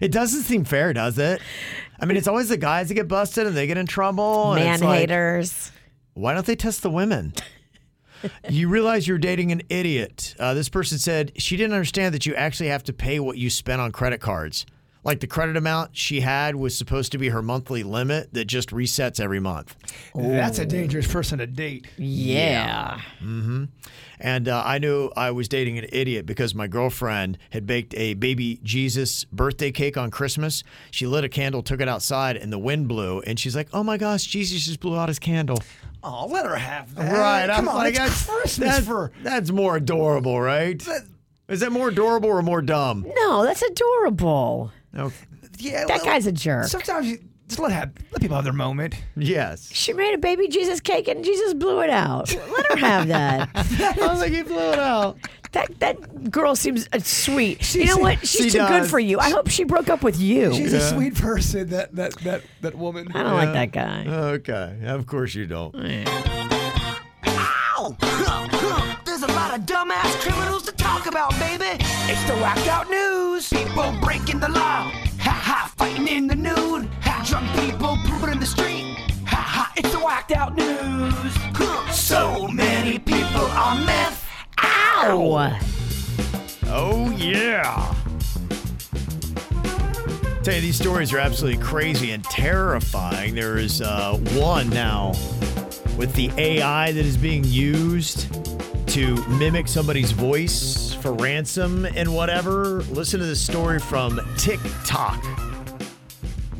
it doesn't seem fair, does it? I mean, it's always the guys that get busted and they get in trouble. and Man it's like, haters. Why don't they test the women? you realize you're dating an idiot. Uh, this person said she didn't understand that you actually have to pay what you spent on credit cards. Like the credit amount she had was supposed to be her monthly limit that just resets every month. That's a dangerous person to date. Yeah. And uh, I knew I was dating an idiot because my girlfriend had baked a baby Jesus birthday cake on Christmas. She lit a candle, took it outside, and the wind blew. And she's like, "Oh my gosh, Jesus just blew out his candle." Oh, let her have that. Right? Come I'm on, like, it's that's, Christmas that's, for. that's more adorable, right? Is that more adorable or more dumb? No, that's adorable. No. Yeah, That well, guy's a jerk. Sometimes you, Just let have let people have their moment. Yes. She made a baby Jesus cake and Jesus blew it out. Let her have that. I was like, he blew it out. That that girl seems uh, sweet. you know what? She's she too good for you. I hope she broke up with you. She's a sweet person. That that that that woman. I don't like that guy. Okay. Of course you don't. Ow! There's a lot of dumbass criminals to talk about, baby. It's the whacked out news. People breaking the law. Ha ha, fighting in the nude. Ha, drunk people pooping in the street. Ha ha, it's the whacked out news. So many people on meth. Ow! Oh, yeah. Tell you, these stories are absolutely crazy and terrifying. There is uh, one now with the AI that is being used to mimic somebody's voice for ransom and whatever. Listen to this story from TikTok.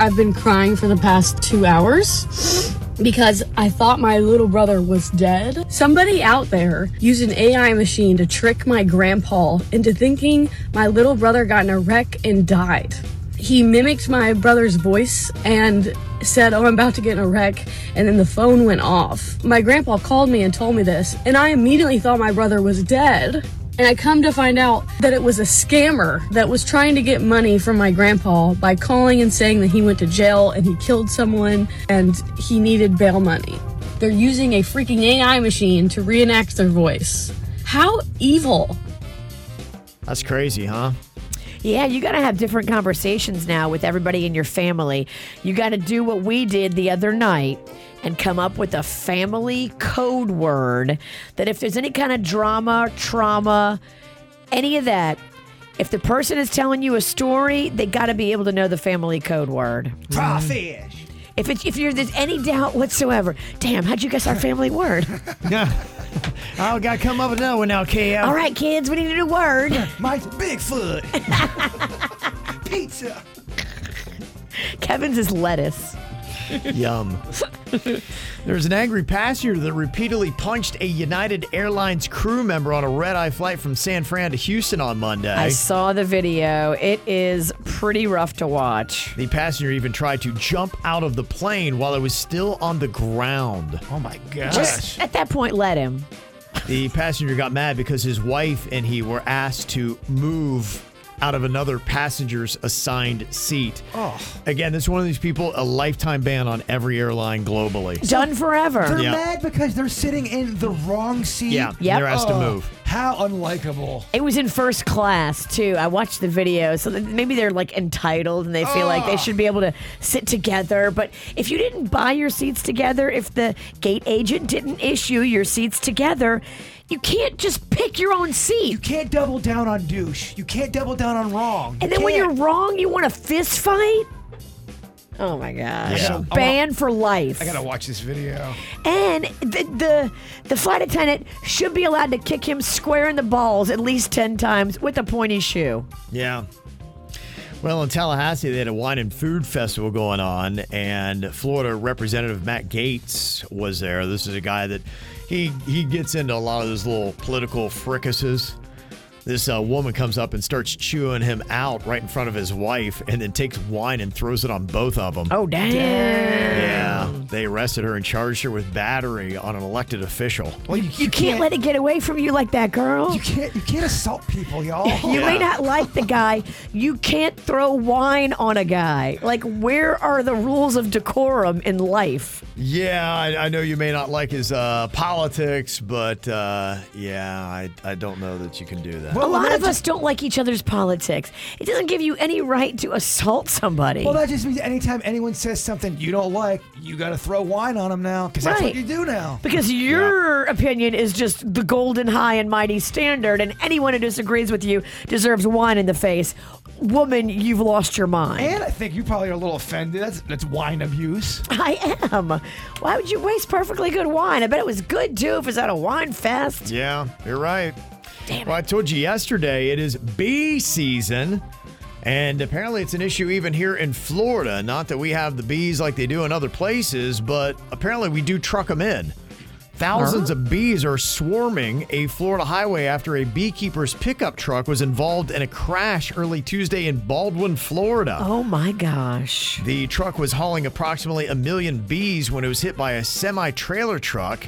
I've been crying for the past two hours because I thought my little brother was dead. Somebody out there used an AI machine to trick my grandpa into thinking my little brother got in a wreck and died. He mimicked my brother's voice and said, Oh, I'm about to get in a wreck. And then the phone went off. My grandpa called me and told me this, and I immediately thought my brother was dead. And I come to find out that it was a scammer that was trying to get money from my grandpa by calling and saying that he went to jail and he killed someone and he needed bail money. They're using a freaking AI machine to reenact their voice. How evil. That's crazy, huh? Yeah, you got to have different conversations now with everybody in your family. You got to do what we did the other night and come up with a family code word that if there's any kind of drama, trauma, any of that, if the person is telling you a story, they got to be able to know the family code word. Crawfish. If it's if you're there's any doubt whatsoever, damn, how'd you guess our family word? Yeah. Oh, I got to come up with another one now, KL. All right, kids, we need a new word. Mike's Bigfoot. Pizza. Kevin's is lettuce. Yum. There's an angry passenger that repeatedly punched a United Airlines crew member on a red eye flight from San Fran to Houston on Monday. I saw the video. It is pretty rough to watch. the passenger even tried to jump out of the plane while it was still on the ground. Oh my gosh. Just at that point, let him. The passenger got mad because his wife and he were asked to move out of another passenger's assigned seat. Oh. Again, this is one of these people, a lifetime ban on every airline globally. Done forever. They're Yeah. mad because they're sitting in the wrong seat. Yeah, Yep. they're asked to Oh, move. How unlikable. It was in first class too. I watched the video, so that maybe they're like entitled and they feel like they should be able to sit together. But if you didn't buy your seats together, if the gate agent didn't issue your seats together, you can't just pick your own seat. You can't double down on douche. You can't double down on wrong. And You then when you're can't. wrong, you want a fist fight. Oh my gosh! Yeah. Banned for life. I gotta watch this video. And the, the the flight attendant should be allowed to kick him square in the balls at least ten times with a pointy shoe. Yeah. Well, in Tallahassee, they had a wine and food festival going on, and Florida Representative Matt Gaetz was there. This is a guy that he he gets into a lot of those little political fricases. This uh, woman comes up and starts chewing him out right in front of his wife, and then takes wine and throws it on both of them. Oh damn! Yeah, they arrested her and charged her with battery on an elected official. Well, you, You can't let it get away from you like that, girl. You can't. You can't assault people, y'all. You may not like the guy. You can't throw wine on a guy. Like, where are the rules of decorum in life? Yeah, I, I know you may not like his uh, politics, but uh, yeah, I, I don't know that you can do that. a lot of us don't like each other's politics. It doesn't give you any right to assault somebody. Well, that just means anytime anyone says something you don't like, you got to throw wine on them now, because that's what Right. you do now. because your opinion is just the golden high and mighty standard, and anyone who disagrees with you deserves wine in the face. Woman, you've lost your mind. And I think you probably are a little offended. That's that's wine abuse. I am. Why would you waste perfectly good wine? I bet it was good too if it was at a wine fest. Yeah, you're right. Damn it. Well, I told you yesterday it is bee season, and apparently it's an issue even here in Florida. Not that we have the bees like they do in other places, but apparently we do truck them in. Thousands of bees are swarming a Florida highway after a beekeeper's pickup truck was involved in a crash early Tuesday in Baldwin, Florida. Oh my gosh. The truck was hauling approximately a million bees when it was hit by a semi trailer truck.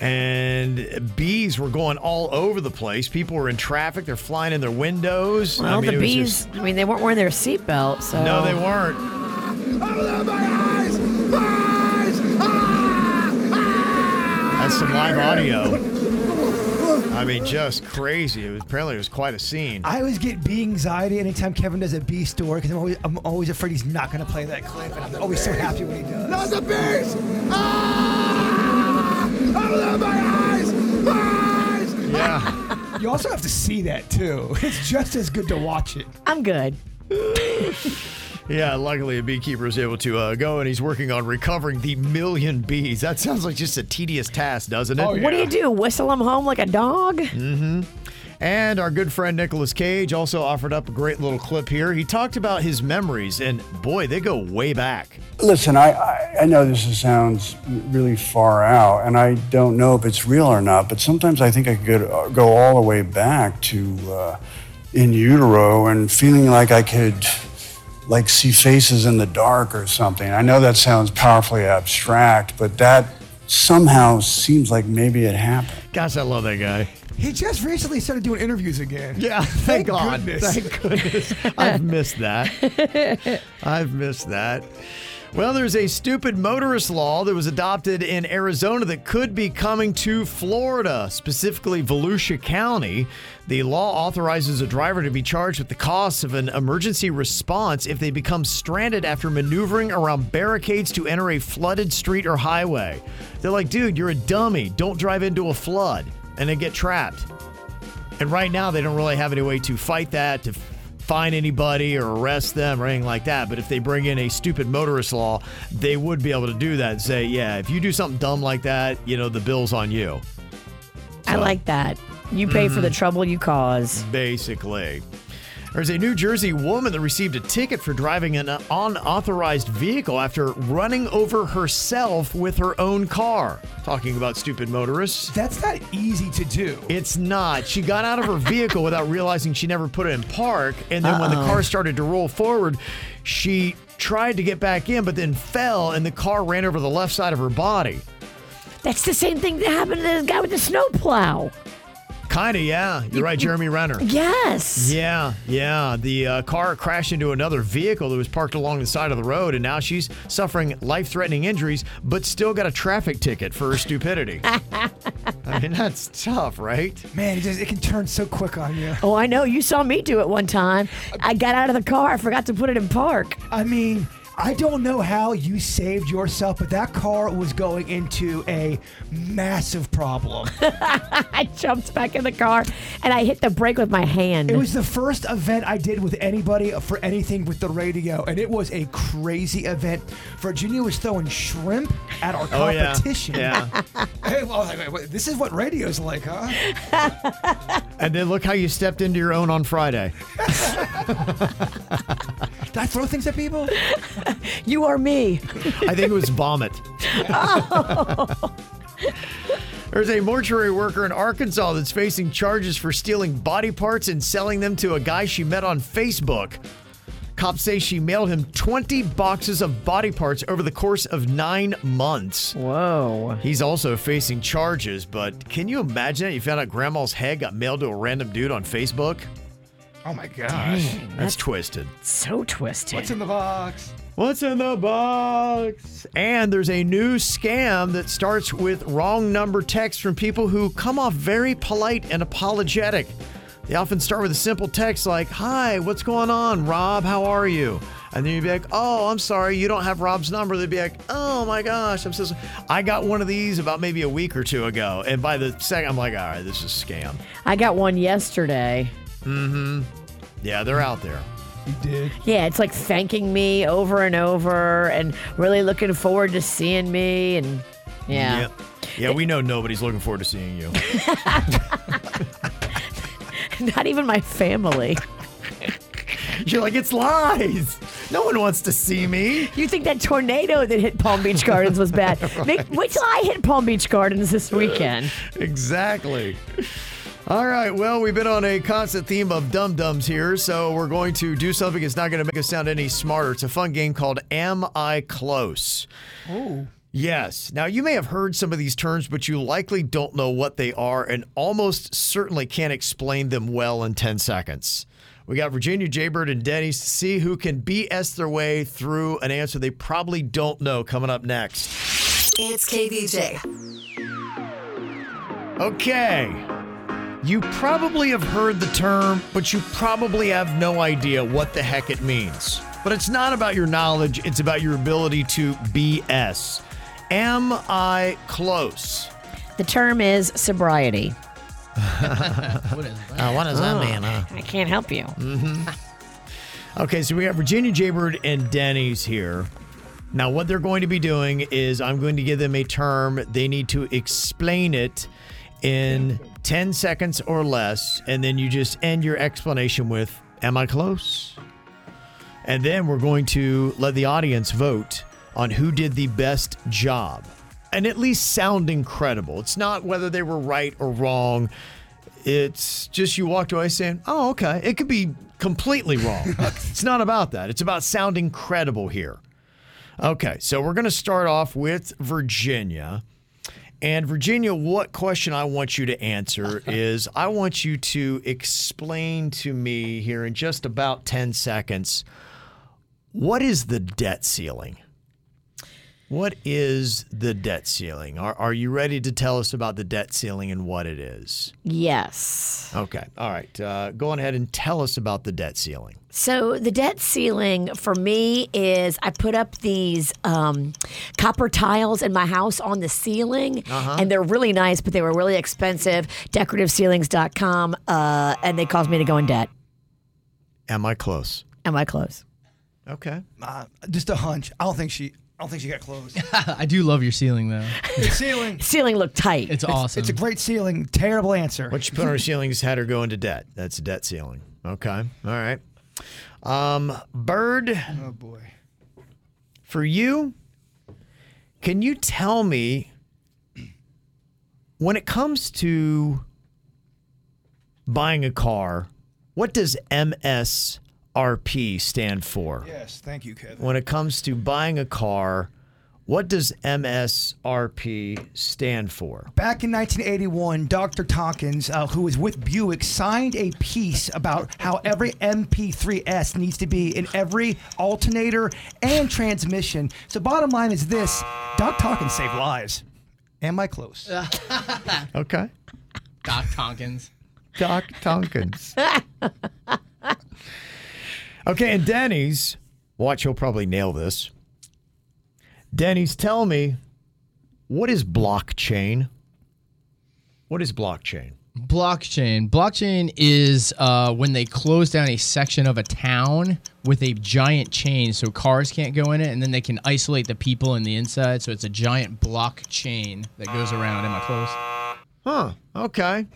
And bees were going all over the place. People were in traffic. They're flying in their windows. Well, I mean, the it was bees, just- I mean, they weren't wearing their seatbelts. so. no, they weren't. That's some live audio. I mean, just crazy. It was apparently it was quite a scene. I always get bee anxiety anytime Kevin does a bee story because I'm always, I'm always afraid he's not going to play that clip, and I'm always so happy when he does. Not the bees! Ah! Out of my eyes! Eyes! Yeah. You also have to see that too. It's just as good to watch it. I'm good. Yeah, luckily a beekeeper is able to uh, go and he's working on recovering the million bees. That sounds like just a tedious task, doesn't it? Oh, yeah. What do you do? Whistle them home like a dog? Mm-hmm. And our good friend Nicolas Cage also offered up a great little clip here. He talked about his memories, and boy, they go way back. Listen, I, I, I know this sounds really far out, and I don't know if it's real or not, but sometimes I think I could uh, go all the way back to uh, in utero and feeling like I could like see faces in the dark or something. I know that sounds powerfully abstract, but that somehow seems like maybe it happened. Gosh, I love that guy. He just recently started doing interviews again. Yeah, thank, God. goodness. Thank goodness. I've missed that. I've missed that. Well, there's a stupid motorist law that was adopted in Arizona that could be coming to Florida, specifically Volusia County. The law authorizes a driver to be charged with the costs of an emergency response if they become stranded after maneuvering around barricades to enter a flooded street or highway. They're like, dude, you're a dummy. Don't drive into a flood and then get trapped. And right now, they don't really have any way to fight that, to fine anybody or arrest them or anything like that. But if they bring in a stupid motorist law, they would be able to do that and say, yeah, if you do something dumb like that, you know, the bill's on you. I like that. You pay for the Mhm. trouble you cause. Basically. There's a New Jersey woman that received a ticket for driving an unauthorized vehicle after running over herself with her own car. Talking about stupid motorists. That's not easy to do. It's not. She got out of her vehicle without realizing she never put it in park. And then when the car started to roll forward, she tried to get back in, but then fell and the car ran over the left side of her body. That's the same thing that happened to the guy with the snowplow. Kind of, yeah. You're right, Jeremy Renner. Yes. Yeah, yeah. The uh, car crashed into another vehicle that was parked along the side of the road, and now she's suffering life threatening injuries, but still got a traffic ticket for her stupidity. I mean, that's tough, right? Man, it, just, it can turn so quick on you. Oh, I know. You saw me do it one time. I got out of the car. I forgot to put it in park. I mean, I don't know how you saved yourself, but that car was going into a massive problem. I jumped back in the car and I hit the brake with my hand. It was the first event I did with anybody for anything with the radio, and it was a crazy event. Virginia was throwing shrimp at our Oh, yeah. competition. Yeah. hey, well, like, wait, wait, this is what radio's like, huh? And then look how you stepped into your own on Friday. Did I throw things at people? You are me. I think it was vomit. Oh. There's a mortuary worker in Arkansas that's facing charges for stealing body parts and selling them to a guy she met on Facebook. Cops say she mailed him 20 boxes of body parts over the course of nine months. Whoa. He's also facing charges, but can you imagine that? You found out grandma's head got mailed to a random dude on Facebook? Oh my gosh. Dang, That's twisted. so twisted. What's in the box? What's in the box? And there's a new scam that starts with wrong number texts from people who come off very polite and apologetic. They often start with a simple text like, Hi, what's going on? Rob, how are you? And then you'd be like, Oh, I'm sorry, you don't have Rob's number. They'd be like, Oh my gosh, I'm so sorry. I got one of these about maybe a week or two ago. And by the second, I'm like, All right, this is a scam. I got one yesterday. Mm hmm. Yeah, they're out there. You did. Yeah, it's like thanking me over and over and really looking forward to seeing me. And yeah. Yep. Yeah, we know nobody's looking forward to seeing you. Not even my family. You're like, it's lies. No one wants to see me. You think that tornado that hit Palm Beach Gardens was bad? Make, wait till I hit Palm Beach Gardens this weekend. Exactly. All right. Well, we've been on a constant theme of dum dums here, so we're going to do something that's not going to make us sound any smarter. It's a fun game called Am I Close? Oh. Yes. Now, you may have heard some of these terms, but you likely don't know what they are and almost certainly can't explain them well in 10 seconds. We got Virginia, Jaybird, and Denny's to see who can BS their way through an answer they probably don't know coming up next. It's KVJ. Okay. You probably have heard the term, but you probably have no idea what the heck it means. But it's not about your knowledge, it's about your ability to BS. Am I close? The term is sobriety. what is that? Uh, what does that mean? huh? I can't help you. Mm-hmm. Okay, so we have Virginia Jaybird and Denny's here. Now, what they're going to be doing is I'm going to give them a term. They need to explain it in 10 seconds or less, and then you just end your explanation with, Am I close? And then we're going to let the audience vote on who did the best job and at least sound incredible. It's not whether they were right or wrong. It's just you walked away saying, oh, okay. It could be completely wrong. it's not about that. It's about sounding credible here. Okay, so we're going to start off with Virginia. And Virginia, what question I want you to answer is I want you to explain to me here in just about 10 seconds what is the debt ceiling? What is the debt ceiling? Are, are you ready to tell us about the debt ceiling and what it is? Yes. Okay. All right. Uh, go on ahead and tell us about the debt ceiling. So the debt ceiling for me is I put up these um, copper tiles in my house on the ceiling, Uh-huh. and they're really nice, but they were really expensive. DecorativeCeilings.com, uh, and they caused me to go in debt. Am I close? Am I close? Okay. Uh, just a hunch. I don't think she. I don't think she got closed. I do love your ceiling though. the ceiling. Ceiling looked tight. It's awesome. It's a great ceiling. Terrible answer. What you put on our ceilings had her go into debt. That's a debt ceiling. Okay. All right. Um, Bird. Oh boy. For you, can you tell me when it comes to buying a car, what does MSRP stand for? Yes, thank you, Kevin. When it comes to buying a car, what does MSRP stand for? Back in 1981, Dr. Tompkins, uh, who was with Buick, signed a piece about how every MP3S needs to be in every alternator and transmission. So, bottom line is this Doc Tompkins saved lives. Am I close? Okay. Doc Tompkins. Doc Tompkins. okay, and Denny's, watch, he'll probably nail this. Denny's, tell me, what is blockchain? What is blockchain? Blockchain. Blockchain is uh, when they close down a section of a town with a giant chain so cars can't go in it, and then they can isolate the people in the inside. So it's a giant blockchain that goes around. Am I close? Huh. Okay.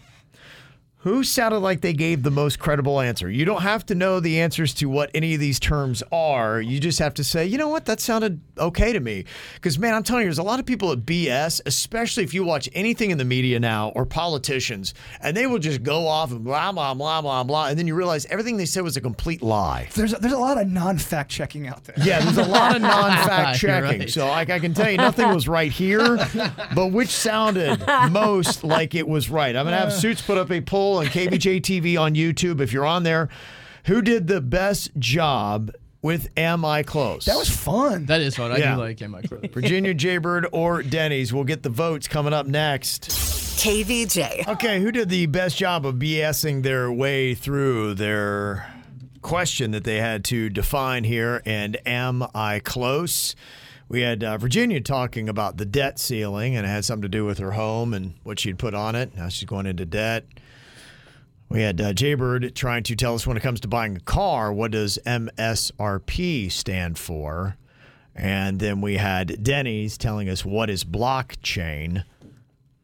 Who sounded like they gave the most credible answer? You don't have to know the answers to what any of these terms are. You just have to say, you know what, that sounded okay to me. Because, man, I'm telling you, there's a lot of people at BS, especially if you watch anything in the media now or politicians, and they will just go off and blah, blah, blah, blah, blah. And then you realize everything they said was a complete lie. There's a, there's a lot of non fact checking out there. Yeah, there's a lot of non-fact checking. right. So I, I can tell you nothing was right here, but which sounded most like it was right. I'm gonna have Suits put up a poll on KVJ TV on YouTube. If you're on there, who did the best job with Am I Close? That was fun. That is fun. I Yeah. do like. Am I close? Virginia Jaybird or Denny's. We'll get the votes coming up next. KVJ. Okay, who did the best job of BSing their way through their question that they had to define here? And am I close? We had uh, Virginia talking about the debt ceiling, and it had something to do with her home and what she'd put on it. Now she's going into debt. We had uh, Jaybird trying to tell us when it comes to buying a car, what does MSRP stand for? And then we had Denny's telling us what is blockchain.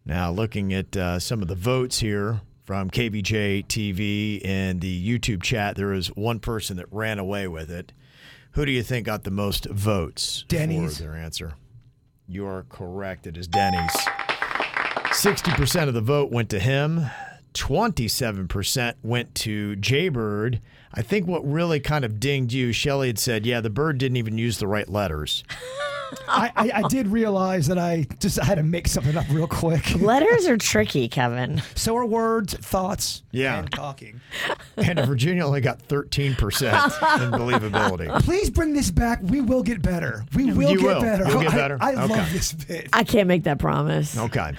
Now, looking at uh, some of the votes here from KVJ TV and the YouTube chat, there is one person that ran away with it. Who do you think got the most votes Denny's. for their answer? You are correct. It is Denny's. 60% of the vote went to him. 27% went to Jaybird. I think what really kind of dinged you, Shelly had said, yeah, the bird didn't even use the right letters. I, I, I did realize that I just had to make something up real quick. Letters are tricky, Kevin. So are words, thoughts, Yeah. and talking. And Virginia only got 13% in believability. Please bring this back. We will get better. We will You get will. better. You'll get I- better? I, Okay. love this bit. I can't make that promise. Okay.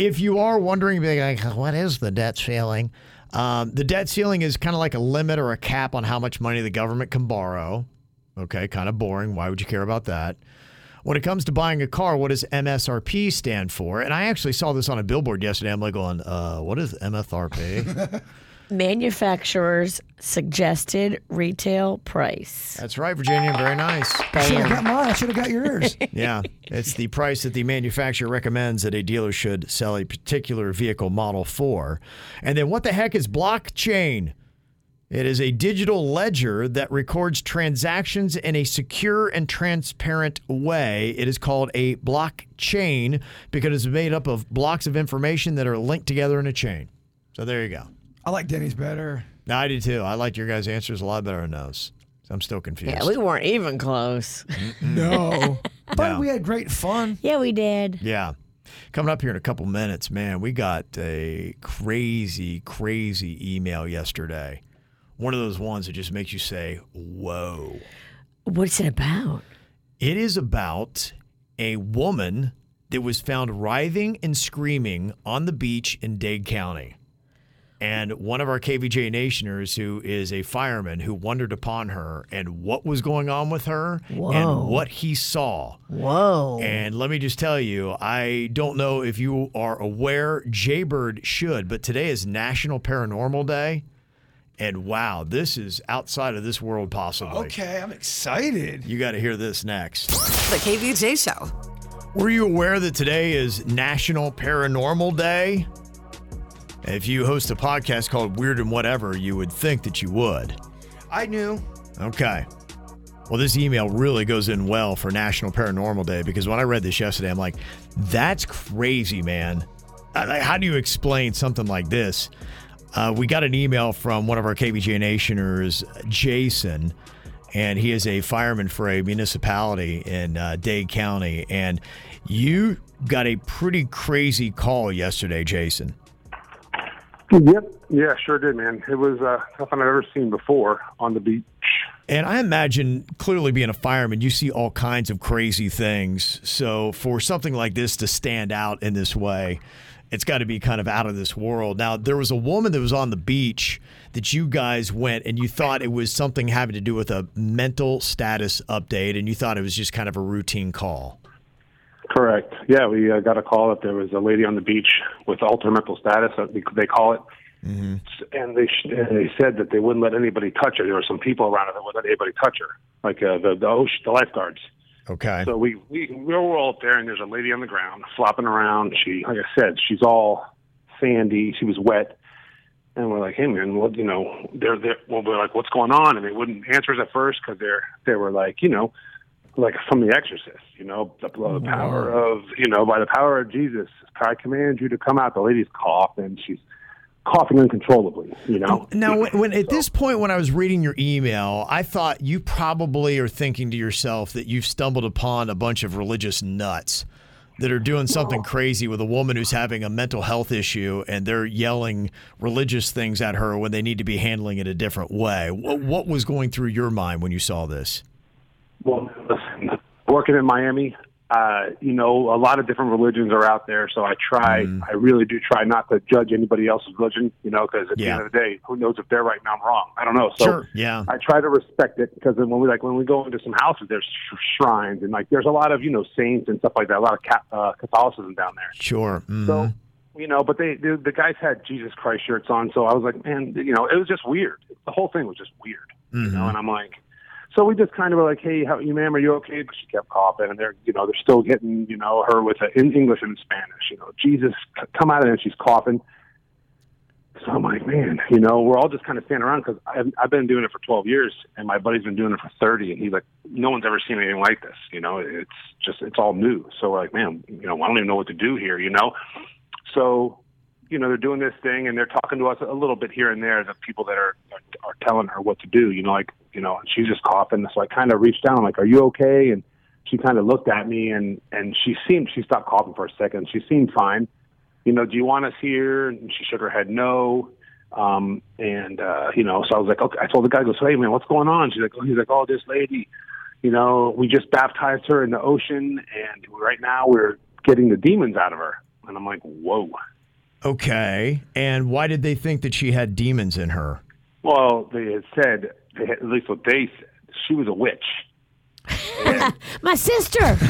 If you are wondering, like, what is the debt ceiling? Um, the debt ceiling is kind of like a limit or a cap on how much money the government can borrow. Okay, kind of boring. Why would you care about that? When it comes to buying a car, what does MSRP stand for? And I actually saw this on a billboard yesterday. I'm like going, uh, what is MSRP? Manufacturer's suggested retail price. That's right, Virginia. Very nice. I Should have got mine. I should have got yours. Yeah, it's the price that the manufacturer recommends that a dealer should sell a particular vehicle model for. And then what the heck is blockchain? It is a digital ledger that records transactions in a secure and transparent way. It is called a blockchain because it's made up of blocks of information that are linked together in a chain. So there you go. I like Denny's better. No, I do too. I liked your guys' answers a lot better than those. So I'm still confused. Yeah, we weren't even close. No. But No. we had great fun. yeah, we did. Yeah. Coming up here in a couple minutes, man, we got a crazy, crazy email yesterday. One of those ones that just makes you say, whoa. What's it about? It is about a woman that was found writhing and screaming on the beach in Dade County. And one of our KVJ Nationers, who is a fireman, who wondered upon her and what was going on with her Whoa. and what he saw. Whoa. And let me just tell you, I don't know if you are aware, Jaybird should, but today is National Paranormal Day. And wow, this is outside of this world, possibly. Okay, I'm excited. You got to hear this next. The KVJ Show. Were you aware that today is National Paranormal Day? If you host a podcast called Weird and Whatever, you would think that you would. I knew. Okay. Well, this email really goes in well for National Paranormal Day because when I read this yesterday, I'm like, that's crazy, man. Uh, How do you explain something like this? Uh, we got an email from one of our KVJ Nationers, Jason, and he is a fireman for a municipality in uh, Dade County. And you got a pretty crazy call yesterday, Jason. Yep. Yeah, sure did, man. It was uh, nothing I've ever seen before on the beach. And I imagine, clearly being a fireman, you see all kinds of crazy things. So for something like this to stand out in this way, it's got to be kind of out of this world. Now, there was a woman that was on the beach that you guys went and you thought it was something having to do with a mental status update, and you thought it was just kind of a routine call. Correct. Yeah, we uh, got a call that there was a lady on the beach with altered mental status, uh, they- they call it. And they sh- and they said that they wouldn't let anybody touch her. There were some people around her that wouldn't let anybody touch her, like uh, the the, ocean, the lifeguards. Okay. So we we we were all up there, and there's a lady on the ground flopping around. She, like I said, she's all sandy. She was wet, and we're like, "Hey, man, what? You know, they're they're well, we're like, what's going on?" And they wouldn't answer us at first because they're they were like, you know, like from The Exorcist, you know, the, the oh, power of you know, by the power of Jesus, I command you to come out. The lady's coughing. She's coughing uncontrollably. You know. Now, when, when at this point, when I was reading your email, I thought you probably are thinking to yourself that you've stumbled upon a bunch of religious nuts that are doing something crazy with a woman who's having a mental health issue and they're yelling religious things at her when they need to be handling it a different way. What, what was going through your mind when you saw this? Well, listen, working in Miami, uh, you know, a lot of different religions are out there. So I try, Mm-hmm. I really do try not to judge anybody else's religion, you know, because at Yeah. the end of the day, who knows if they're right and I'm wrong? I don't know. So Sure, yeah. I try to respect it because when we like when we go into some houses, there's sh- shrines and like there's a lot of you know saints and stuff like that. A lot of ca- uh, Catholicism down there. Sure. mhm. So you know, but they the, the guys had Jesus Christ shirts on, so I was like, man, you know, it was just weird. The whole thing was just weird, you know. And I'm like, so we just kind of were like, hey, how you, ma'am, are you okay? But she kept coughing, and they're you know they're still getting you know her with a, in English and Spanish, you know, Jesus, come out of there. And she's coughing. So I'm like, man, you know, we're all just kind of standing around because I've, I've been doing it for 12 years, and my buddy's been doing it for 30, and he's like, no one's ever seen anything like this. You know, it's just it's all new. So we're like, man, you know, I don't even know what to do here. You know, so you know, they're doing this thing and they're talking to us a little bit here and there. The people that are are telling her what to do. You know, like you know, she's just coughing. So I kind of reached down. Like, "Are you okay?" And she kind of looked at me and and she seemed she stopped coughing for a second. She seemed fine. You know, do you want us here? And she shook her head no. Um, and uh, you know, so I was like, okay. I told the guy, I goes, hey man, what's going on? She's like, oh, he's like, oh, this lady, you know, we just baptized her in the ocean, and right now we're getting the demons out of her. And I'm like, whoa. Okay. And why did they think that she had demons in her? Well, they had said, they had, at least what they said, she was a witch. My sister.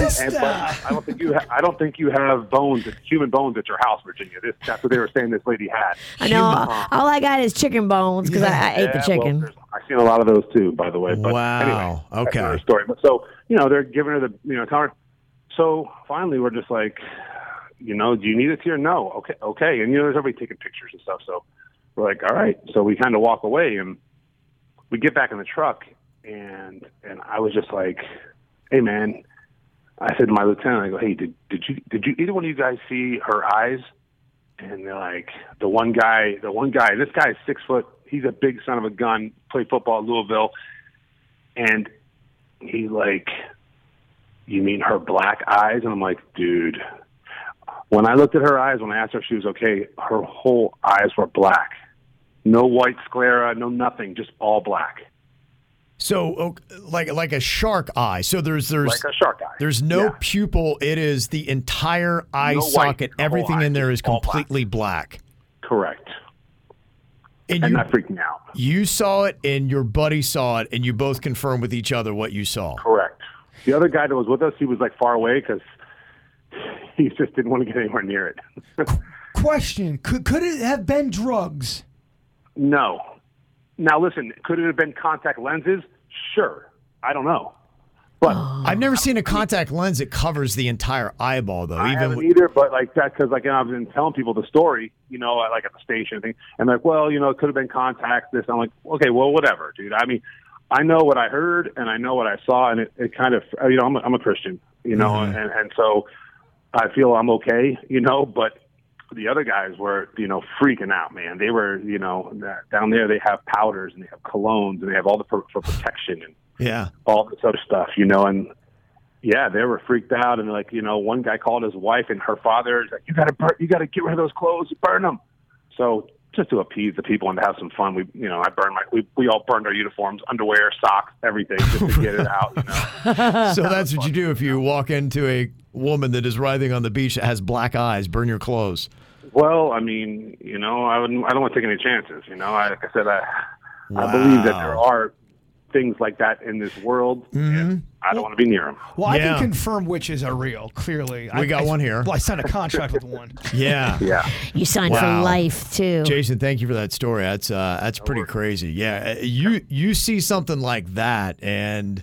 And, but I don't think you. Ha- I don't think you have bones, human bones, at your house, Virginia. This, that's what they were saying. This lady had. I know. All, all I got is chicken bones because I, I ate the Yeah, well, chicken. there's- I've seen a lot of those too, by the way. But Wow. Anyway, Okay. another story. But so you know, they're giving her the you know, her. So finally, we're just like, you know, do you need us here? No. Okay. Okay. And you know, there's everybody taking pictures and stuff. So we're like, all right. So we kind of walk away and we get back in the truck and and I was just like, hey man, I said to my lieutenant, I go, hey, did did you did you either one of you guys see her eyes? And they're like, the one guy, the one guy, this guy is six foot. He's a big son of a gun. Played football at Louisville, and he's like, you mean her black eyes? And I'm like, dude. When I looked at her eyes, when I asked her if she was okay, her whole eyes were black. No white sclera, no nothing, just all black. So, like like a shark eye. So there's there's Like a shark eye. There's no pupil. It is the entire eye No socket. whole Everything in there is all black. completely black. Correct. And, And you, freaked me out. you saw it, and your buddy saw it, and you both confirmed with each other what you saw. Correct. The other guy that was with us, he was like far away because he just didn't want to get anywhere near it. Question: Could could it have been drugs? no. Now listen, could it have been contact lenses? Sure. I don't know. But I've never seen a contact lens that covers the entire eyeball, though. I even haven't with, either, but like that because like I've been telling people the story, you know, like at the station and thing, and like, well, you know, it could have been contact. This, I'm like, okay, well, whatever, dude. I mean, I know what I heard and I know what I saw, and it, it kind of, you know, I'm a, I'm a Christian, you know, Mhm. and and so I feel I'm okay, you know, but the other guys were, you know, freaking out, man. They were, you know, down there they have powders and they have colognes and they have all the for, for protection and yeah. all this other stuff, you know, and yeah, they were freaked out and like, you know, one guy called his wife and her father is like, you gotta burn, you gotta get rid of those clothes, burn them. So just to appease the people and to have some fun, we, you know, I burned my, we, we all burned our uniforms, underwear, socks, everything, just to get it out. You know? so that's what you do if you walk into a woman that is writhing on the beach that has black eyes. Burn your clothes. Well, I mean, you know, I wouldn't, I don't want to take any chances. You know, I, like I said, I, I believe that there are things like that in this world. and I don't want to be near them. Well, I can confirm witches are real. Clearly, We I, got I- one here. Well, I signed a contract with one. Yeah. Yeah. You signed Wow. for life too. Jason, thank you for that story. That's uh, that's pretty crazy. Yeah, uh, you you see something like that, and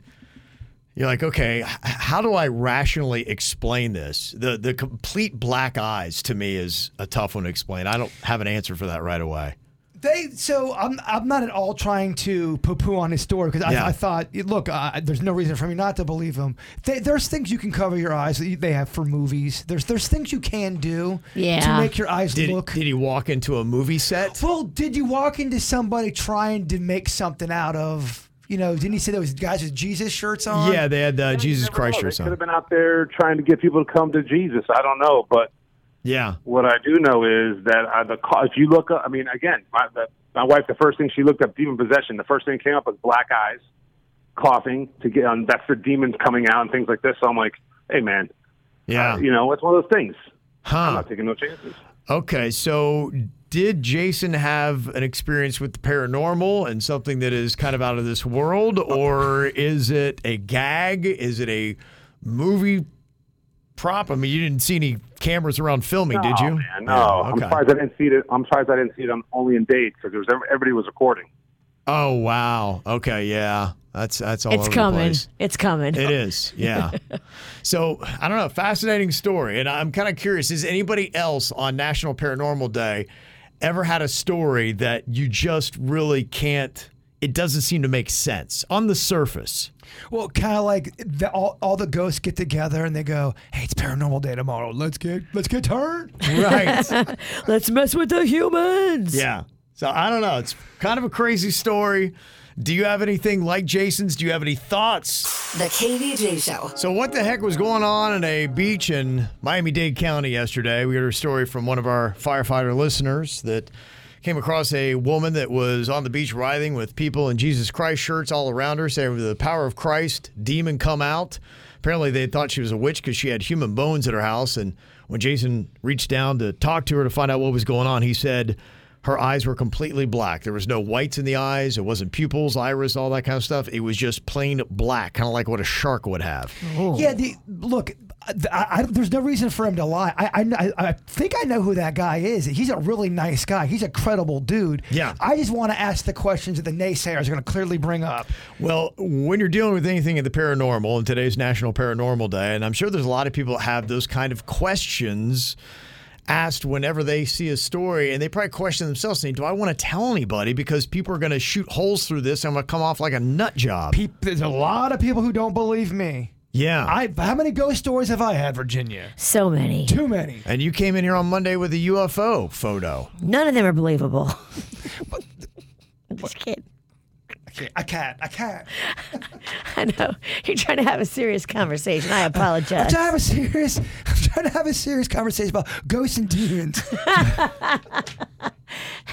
you're like, okay, how do I rationally explain this? The the complete black eyes to me is a tough one to explain. I don't have an answer for that right away. They so I'm I'm not at all trying to poo poo on his story because I, Yeah. I thought look uh, there's no reason for me not to believe him. They, there's things you can cover your eyes that you- they have for movies. There's there's things you can do to make your eyes Did, look. did he walk into a movie set? Well, did you walk into somebody trying to make something out of? You know, didn't he say there was guys with Jesus shirts on? Yeah, they had uh, Jesus Christ They shirts could on. have been out there trying to get people to come to Jesus. I don't know, but Yeah. what I do know is that uh, the co- if you look up, I mean, again, my the, my wife, the first thing she looked up, demon possession. The first thing that came up was black eyes, coughing to get on. That's the demons coming out and things like this. So I'm like, hey man, Yeah. uh, you know, it's one of those things. Huh. I'm not taking no chances. Okay, so did Jason have an experience with the paranormal and something that is kind of out of this world, or is it a gag? Is it a movie prop? I mean, you didn't see any cameras around filming, did you? Man, no, Yeah, I'm okay. surprised I didn't see it. I'm surprised I didn't see it on Only in Dade because was everybody was recording. Oh wow. Okay, yeah. That's that's all it's over the coming. place. It's coming. It is, yeah. so I don't know, fascinating story, and I'm kind of curious. Is anybody else on National Paranormal Day ever had a story that you just really can't? It doesn't seem to make sense on the surface. Well, kind of like the, all, all the ghosts get together and they go, "Hey, it's paranormal day tomorrow. Let's get let's get turned." Right. Let's mess with the humans. Yeah. So I don't know. It's kind of a crazy story. Do you have anything like Jason's? Do you have any thoughts? The KVJ Show. So, what the heck was going on in a beach in Miami Dade County yesterday? We heard a story from one of our firefighter listeners that came across a woman that was on the beach writhing with people in Jesus Christ shirts all around her, saying, The power of Christ, demon come out. Apparently, they thought she was a witch because she had human bones at her house. And when Jason reached down to talk to her to find out what was going on, he said, her eyes were completely black. There was no whites in the eyes. It wasn't pupils, iris, all that kind of stuff. It was just plain black, kind of like what a shark would have. Oh. Yeah, the look. I, I, there's no reason for him to lie. I, I, I think I know who that guy is. He's a really nice guy. He's a credible dude. Yeah. I just want to ask the questions that the naysayers are going to clearly bring up. Well, when you're dealing with anything in the paranormal, and today's National Paranormal Day, and I'm sure there's a lot of people that have those kind of questions asked whenever they see a story, and they probably question themselves, saying, "Do I want to tell anybody? Because people are going to shoot holes through this, and I'm going to come off like a nut job." Peop there's a lot of people who don't believe me. Yeah. I how many ghost stories have I had, Virginia? So many. Too many. And you came in here on Monday with a UFO photo. None of them are believable. But, I'm just kidding. I can't. I can't. I know. You're trying to have a serious conversation. I apologize. I'm apologize. trying to have a serious. I'm trying to have a serious conversation about ghosts and demons.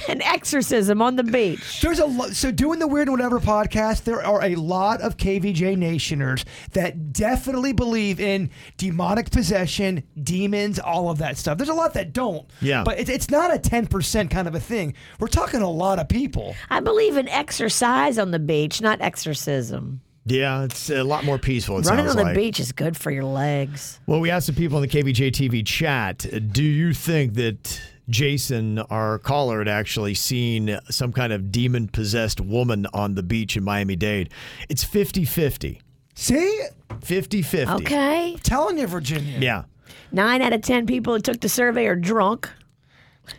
An exorcism on the beach. There's a lot. So doing the weird and whatever podcast, there are a lot of KVJ Nationers that definitely believe in demonic possession, demons, all of that stuff. There's a lot that don't. Yeah. But it's, it's not a 10% kind of a thing. We're talking a lot of people. I believe in exercise on the beach, not exorcism. Yeah, it's a lot more peaceful. It Running sounds on the like. beach is good for your legs. Well, we asked the people in the KVJ TV chat do you think that Jason, our caller, had actually seen some kind of demon possessed woman on the beach in Miami Dade? It's 50 50. See? 50 50. Okay. telling you, Virginia. Yeah. Nine out of ten people who took the survey are drunk.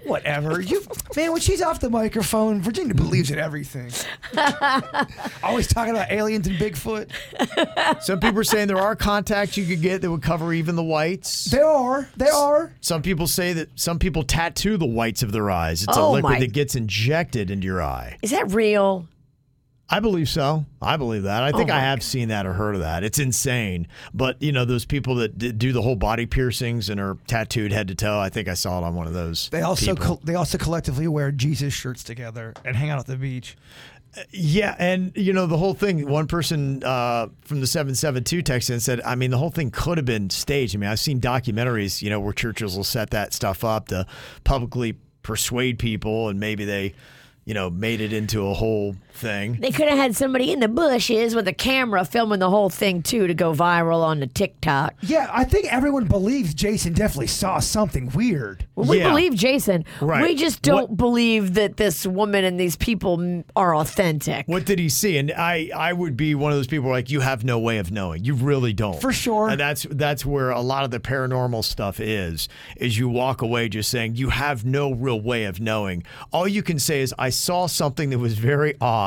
Whatever. You man, when she's off the microphone, Virginia believes in everything. Always talking about aliens and Bigfoot. Some people are saying there are contacts you could get that would cover even the whites. They are. They are. Some people say that some people tattoo the whites of their eyes. It's a Oh, liquid my- that gets injected into your eye. Is that real? I believe so. I believe that. I think Oh I have seen that or heard of that. It's insane. But you know, those people that d- do the whole body piercings and are tattooed head to toe. I think I saw it on one of those. They also col- they also collectively wear Jesus shirts together and hang out at the beach. Yeah, and you know the whole thing. One person uh, from the seven seven two texted and said, "I mean, the whole thing could have been staged. I mean, I've seen documentaries, you know, where churches will set that stuff up to publicly persuade people, and maybe they, you know, made it into a whole thing. They could have had somebody in the bushes with a camera filming the whole thing too to go viral on the TikTok. Yeah, I think everyone believes Jason definitely saw something weird. Well, we Yeah. believe Jason. Right. We just don't What- believe that this woman and these people are authentic. What did he see? And I, I would be one of those people like you have no way of knowing. You really don't. For sure. And that's that's where a lot of the paranormal stuff is. Is you walk away just saying you have no real way of knowing. All you can say is I saw something that was very odd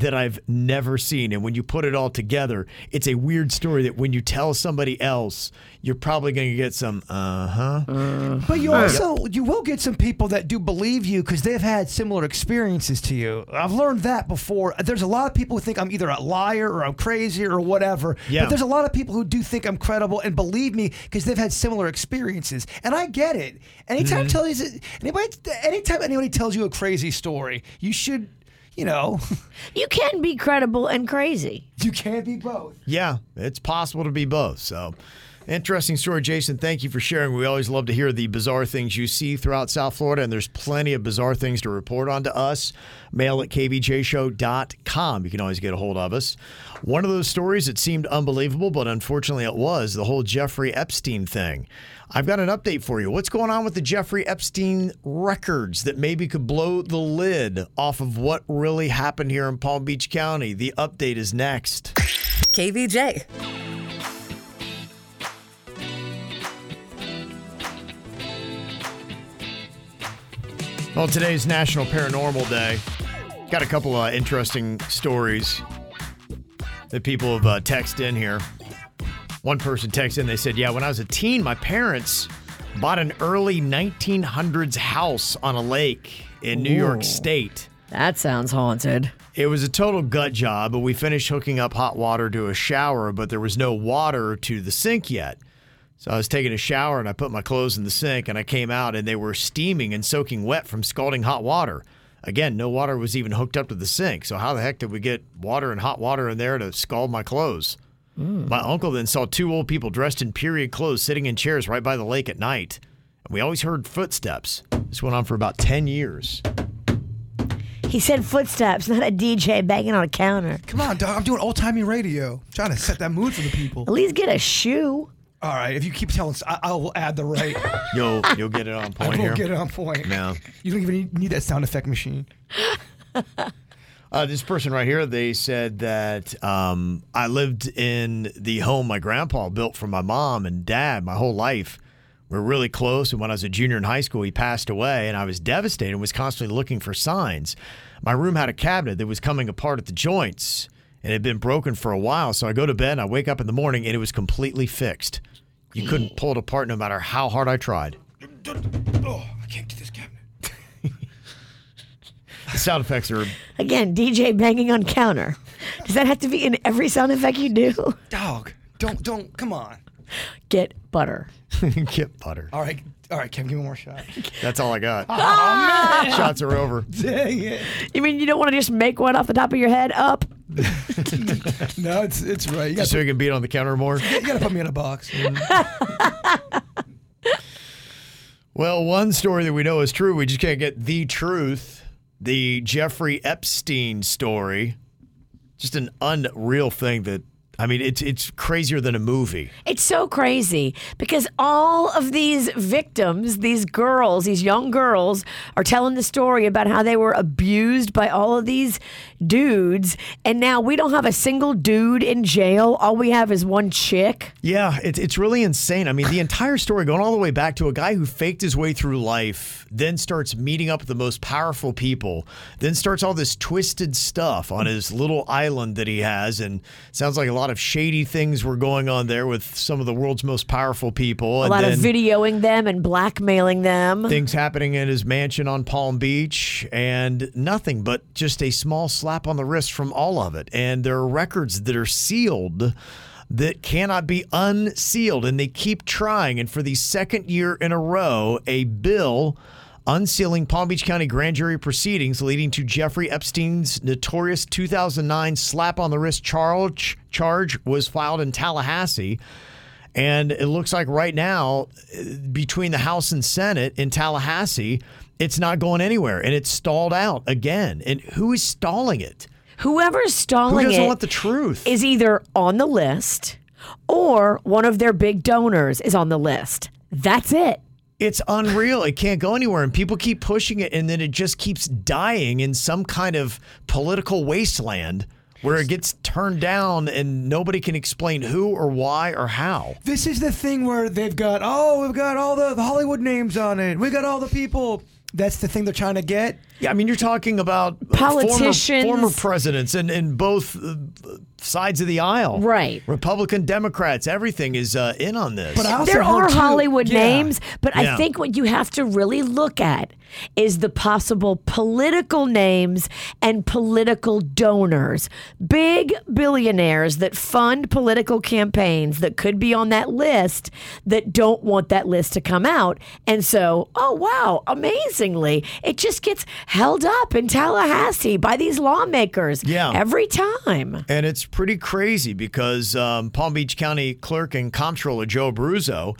that I've never seen. And when you put it all together, it's a weird story that when you tell somebody else, you're probably going to get some uh-huh. But you also you will get some people that do believe you because they've had similar experiences to you. I've learned that before. There's a lot of people who think I'm either a liar or I'm crazy or whatever. Yeah. But there's a lot of people who do think I'm credible and believe me because they've had similar experiences. And I get it. Anytime tell you anybody anytime anybody tells you a crazy story, you should, you know, You can be credible and crazy. you can't be both. Yeah, it's possible to be both. So, interesting story, Jason. Thank you for sharing. We always love to hear the bizarre things you see throughout South Florida, and there's plenty of bizarre things to report on to us. Mail at kvjshow.com. You can always get a hold of us. One of those stories that seemed unbelievable, but unfortunately it was the whole Jeffrey Epstein thing. I've got an update for you. What's going on with the Jeffrey Epstein records that maybe could blow the lid off of what really happened here in Palm Beach County? The update is next. KVJ. Well, today's National Paranormal Day. Got a couple of interesting stories that people have uh, texted in here. One person texted in, they said, Yeah, when I was a teen, my parents bought an early 1900s house on a lake in New York State. That sounds haunted. It was a total gut job, but we finished hooking up hot water to a shower, but there was no water to the sink yet. So I was taking a shower and I put my clothes in the sink and I came out and they were steaming and soaking wet from scalding hot water. Again, no water was even hooked up to the sink. So how the heck did we get water and hot water in there to scald my clothes? My uncle then saw two old people dressed in period clothes sitting in chairs right by the lake at night. And we always heard footsteps. This went on for about 10 years. He said footsteps, not a DJ banging on a counter. Come on, dog. I'm doing old timey radio. trying to set that mood for the people. At least get a shoe. All right, if you keep telling us, I, I will add the right. You'll you'll get it on point. I will here. get it on point. Yeah. You don't even need, need that sound effect machine. Uh, this person right here, they said that um, I lived in the home my grandpa built for my mom and dad my whole life. We are really close, and when I was a junior in high school, he passed away, and I was devastated and was constantly looking for signs. My room had a cabinet that was coming apart at the joints and it had been broken for a while. So I go to bed and I wake up in the morning and it was completely fixed. You couldn't pull it apart no matter how hard I tried. Oh, I can't cabinet. The sound effects are Again, DJ banging on counter. Does that have to be in every sound effect you do? Dog, don't, don't, come on. Get butter. get butter. All right, all right, Kevin, give me one more shot. That's all I got. Oh, man. Shots are over. Dang it. You mean you don't want to just make one off the top of your head up? No, it's it's right. You Just so gotta, you can beat on the counter more. you gotta put me in a box. Well, one story that we know is true, we just can't get the truth. The Jeffrey Epstein story. Just an unreal thing that I mean, it's it's crazier than a movie. It's so crazy because all of these victims, these girls, these young girls, are telling the story about how they were abused by all of these dudes. And now we don't have a single dude in jail. All we have is one chick. Yeah, it's it's really insane. I mean, the entire story going all the way back to a guy who faked his way through life, then starts meeting up with the most powerful people, then starts all this twisted stuff on his little island that he has, and sounds like a lot of shady things were going on there with some of the world's most powerful people. A lot of videoing them and blackmailing them. things happening in his mansion on Palm Beach, and nothing but just a small slap on the wrist from all of it. And there are records that are sealed that cannot be unsealed, and they keep trying. And for the second year in a row, a bill unsealing Palm Beach County grand jury proceedings leading to Jeffrey Epstein's notorious 2009 slap on the wrist charge charge was filed in Tallahassee. And it looks like right now, uh, between the House and Senate in Tallahassee, it's not going anywhere and it's stalled out again. And who is stalling it? Whoever's stalling Who doesn't it want the truth? is either on the list or one of their big donors is on the list. That's it. It's unreal. It can't go anywhere. And people keep pushing it, and then it just keeps dying in some kind of political wasteland where it gets turned down and nobody can explain who or why or how. This is the thing where they've got, oh, we've got all the, the Hollywood names on it. We've got all the people. That's the thing they're trying to get. Yeah, I mean, you're talking about uh, Politicians. former, former presidents and in both uh, sides of the aisle. Right. Republican, Democrats, everything is uh, in on this. But I also there heard are too- Hollywood yeah. names, but Yeah. I think what you have to really look at is the possible political names and political donors. Big billionaires that fund political campaigns that could be on that list that don't want that list to come out. And so, oh wow, amazingly, it just gets held up in Tallahassee by these lawmakers Yeah. every time. And it's pretty crazy because um, Palm Beach County Clerk and Comptroller Joe Abruzzo,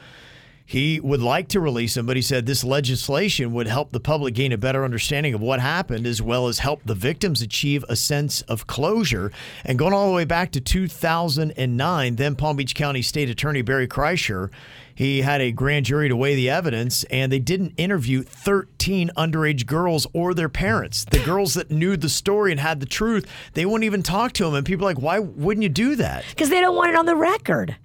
he would like to release him, but he said this legislation would help the public gain a better understanding of what happened, as well as help the victims achieve a sense of closure. And going all the way back to 2009, then Palm Beach County State Attorney Barry Krischer, he had a grand jury to weigh the evidence, and they didn't interview 13 underage girls or their parents. The girls that knew the story and had the truth, they wouldn't even talk to him. And people are like, why wouldn't you do that? Because they don't want it on the record.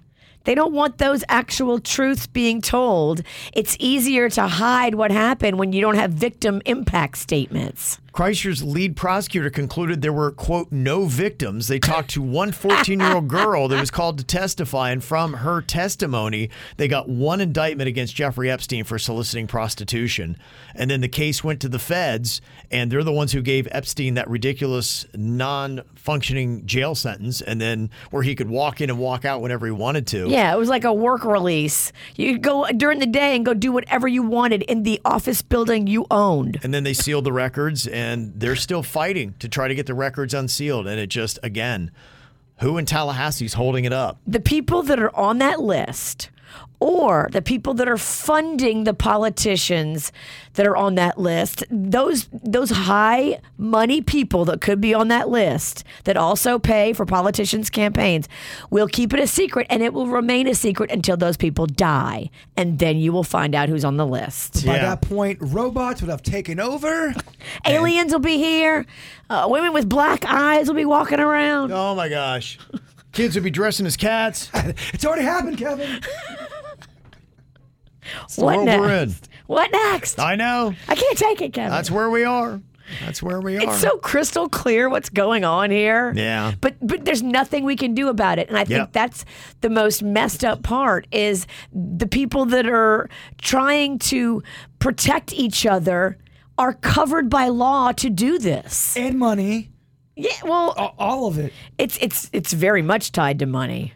They don't want those actual truths being told. It's easier to hide what happened when you don't have victim impact statements. Krischer's lead prosecutor concluded there were, quote, no victims. They talked to one 14 year old girl that was called to testify, and from her testimony, they got one indictment against Jeffrey Epstein for soliciting prostitution. And then the case went to the feds, and they're the ones who gave Epstein that ridiculous non functioning jail sentence, and then where he could walk in and walk out whenever he wanted to. Yeah, it was like a work release. You could go during the day and go do whatever you wanted in the office building you owned. And then they sealed the records, and they're still fighting to try to get the records unsealed. And it just, again, who in Tallahassee's holding it up? The people that are on that list or the people that are funding the politicians that are on that list those those high money people that could be on that list that also pay for politicians campaigns will keep it a secret and it will remain a secret until those people die. And then you will find out who's on the list. By that point, robots would have taken over. aliens will be here. Uh, women with black eyes will be walking around. Oh my gosh. Kids will be dressing as cats. It's already happened, Kevin. It's the world in. what next I know. i can't take it kevin That's where we are. That's where we are. It's so crystal clear what's going on here. Yeah. But but there's nothing we can do about it. And I think Yep. that's the most messed up part is the people that are trying to protect each other are covered by law to do this. And money. Yeah, well all of it. It's it's it's very much tied to money.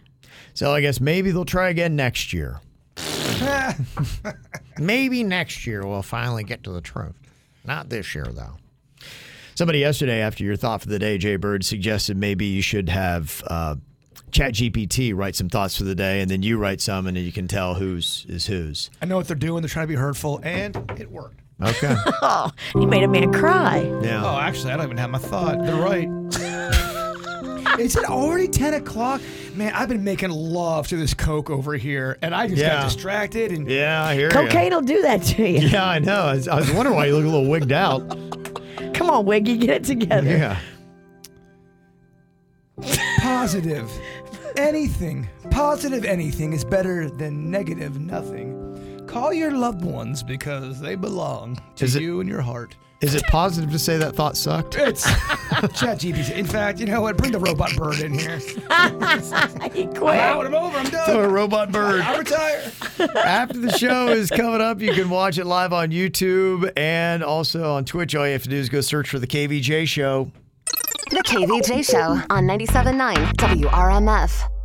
So I guess maybe they'll try again next year. maybe next year we'll finally get to the truth. Not this year, though. Somebody yesterday, after your thought for the day, Jay Bird suggested maybe you should have uh, ChatGPT write some thoughts for the day, and then you write some, and then you can tell whose is whose. I know what they're doing. They're trying to be hurtful, and it worked. Okay. oh, you made a man cry. Yeah. Oh, actually, I don't even have my thought. They're right. Is it already 10 o'clock? Man, I've been making love to this Coke over here, and I just Yeah. got distracted. And Yeah, I hear Cocaine will do that to you. Yeah, I know. I was, I was wondering why you look a little wigged out. Come on, Wiggy, get it together. Yeah. positive anything, positive anything is better than negative nothing. Call your loved ones because they belong to Is it- you and your heart. Is it positive to say that thought sucked? It's ChatGPT. In fact, you know what? Bring the robot bird in here. he I'm out. I'm over. I'm done. So a robot bird. I retire. After the show is coming up, you can watch it live on YouTube and also on Twitch. All you have to do is go search for the KVJ show. The KVJ Show on 97.9 WRMF.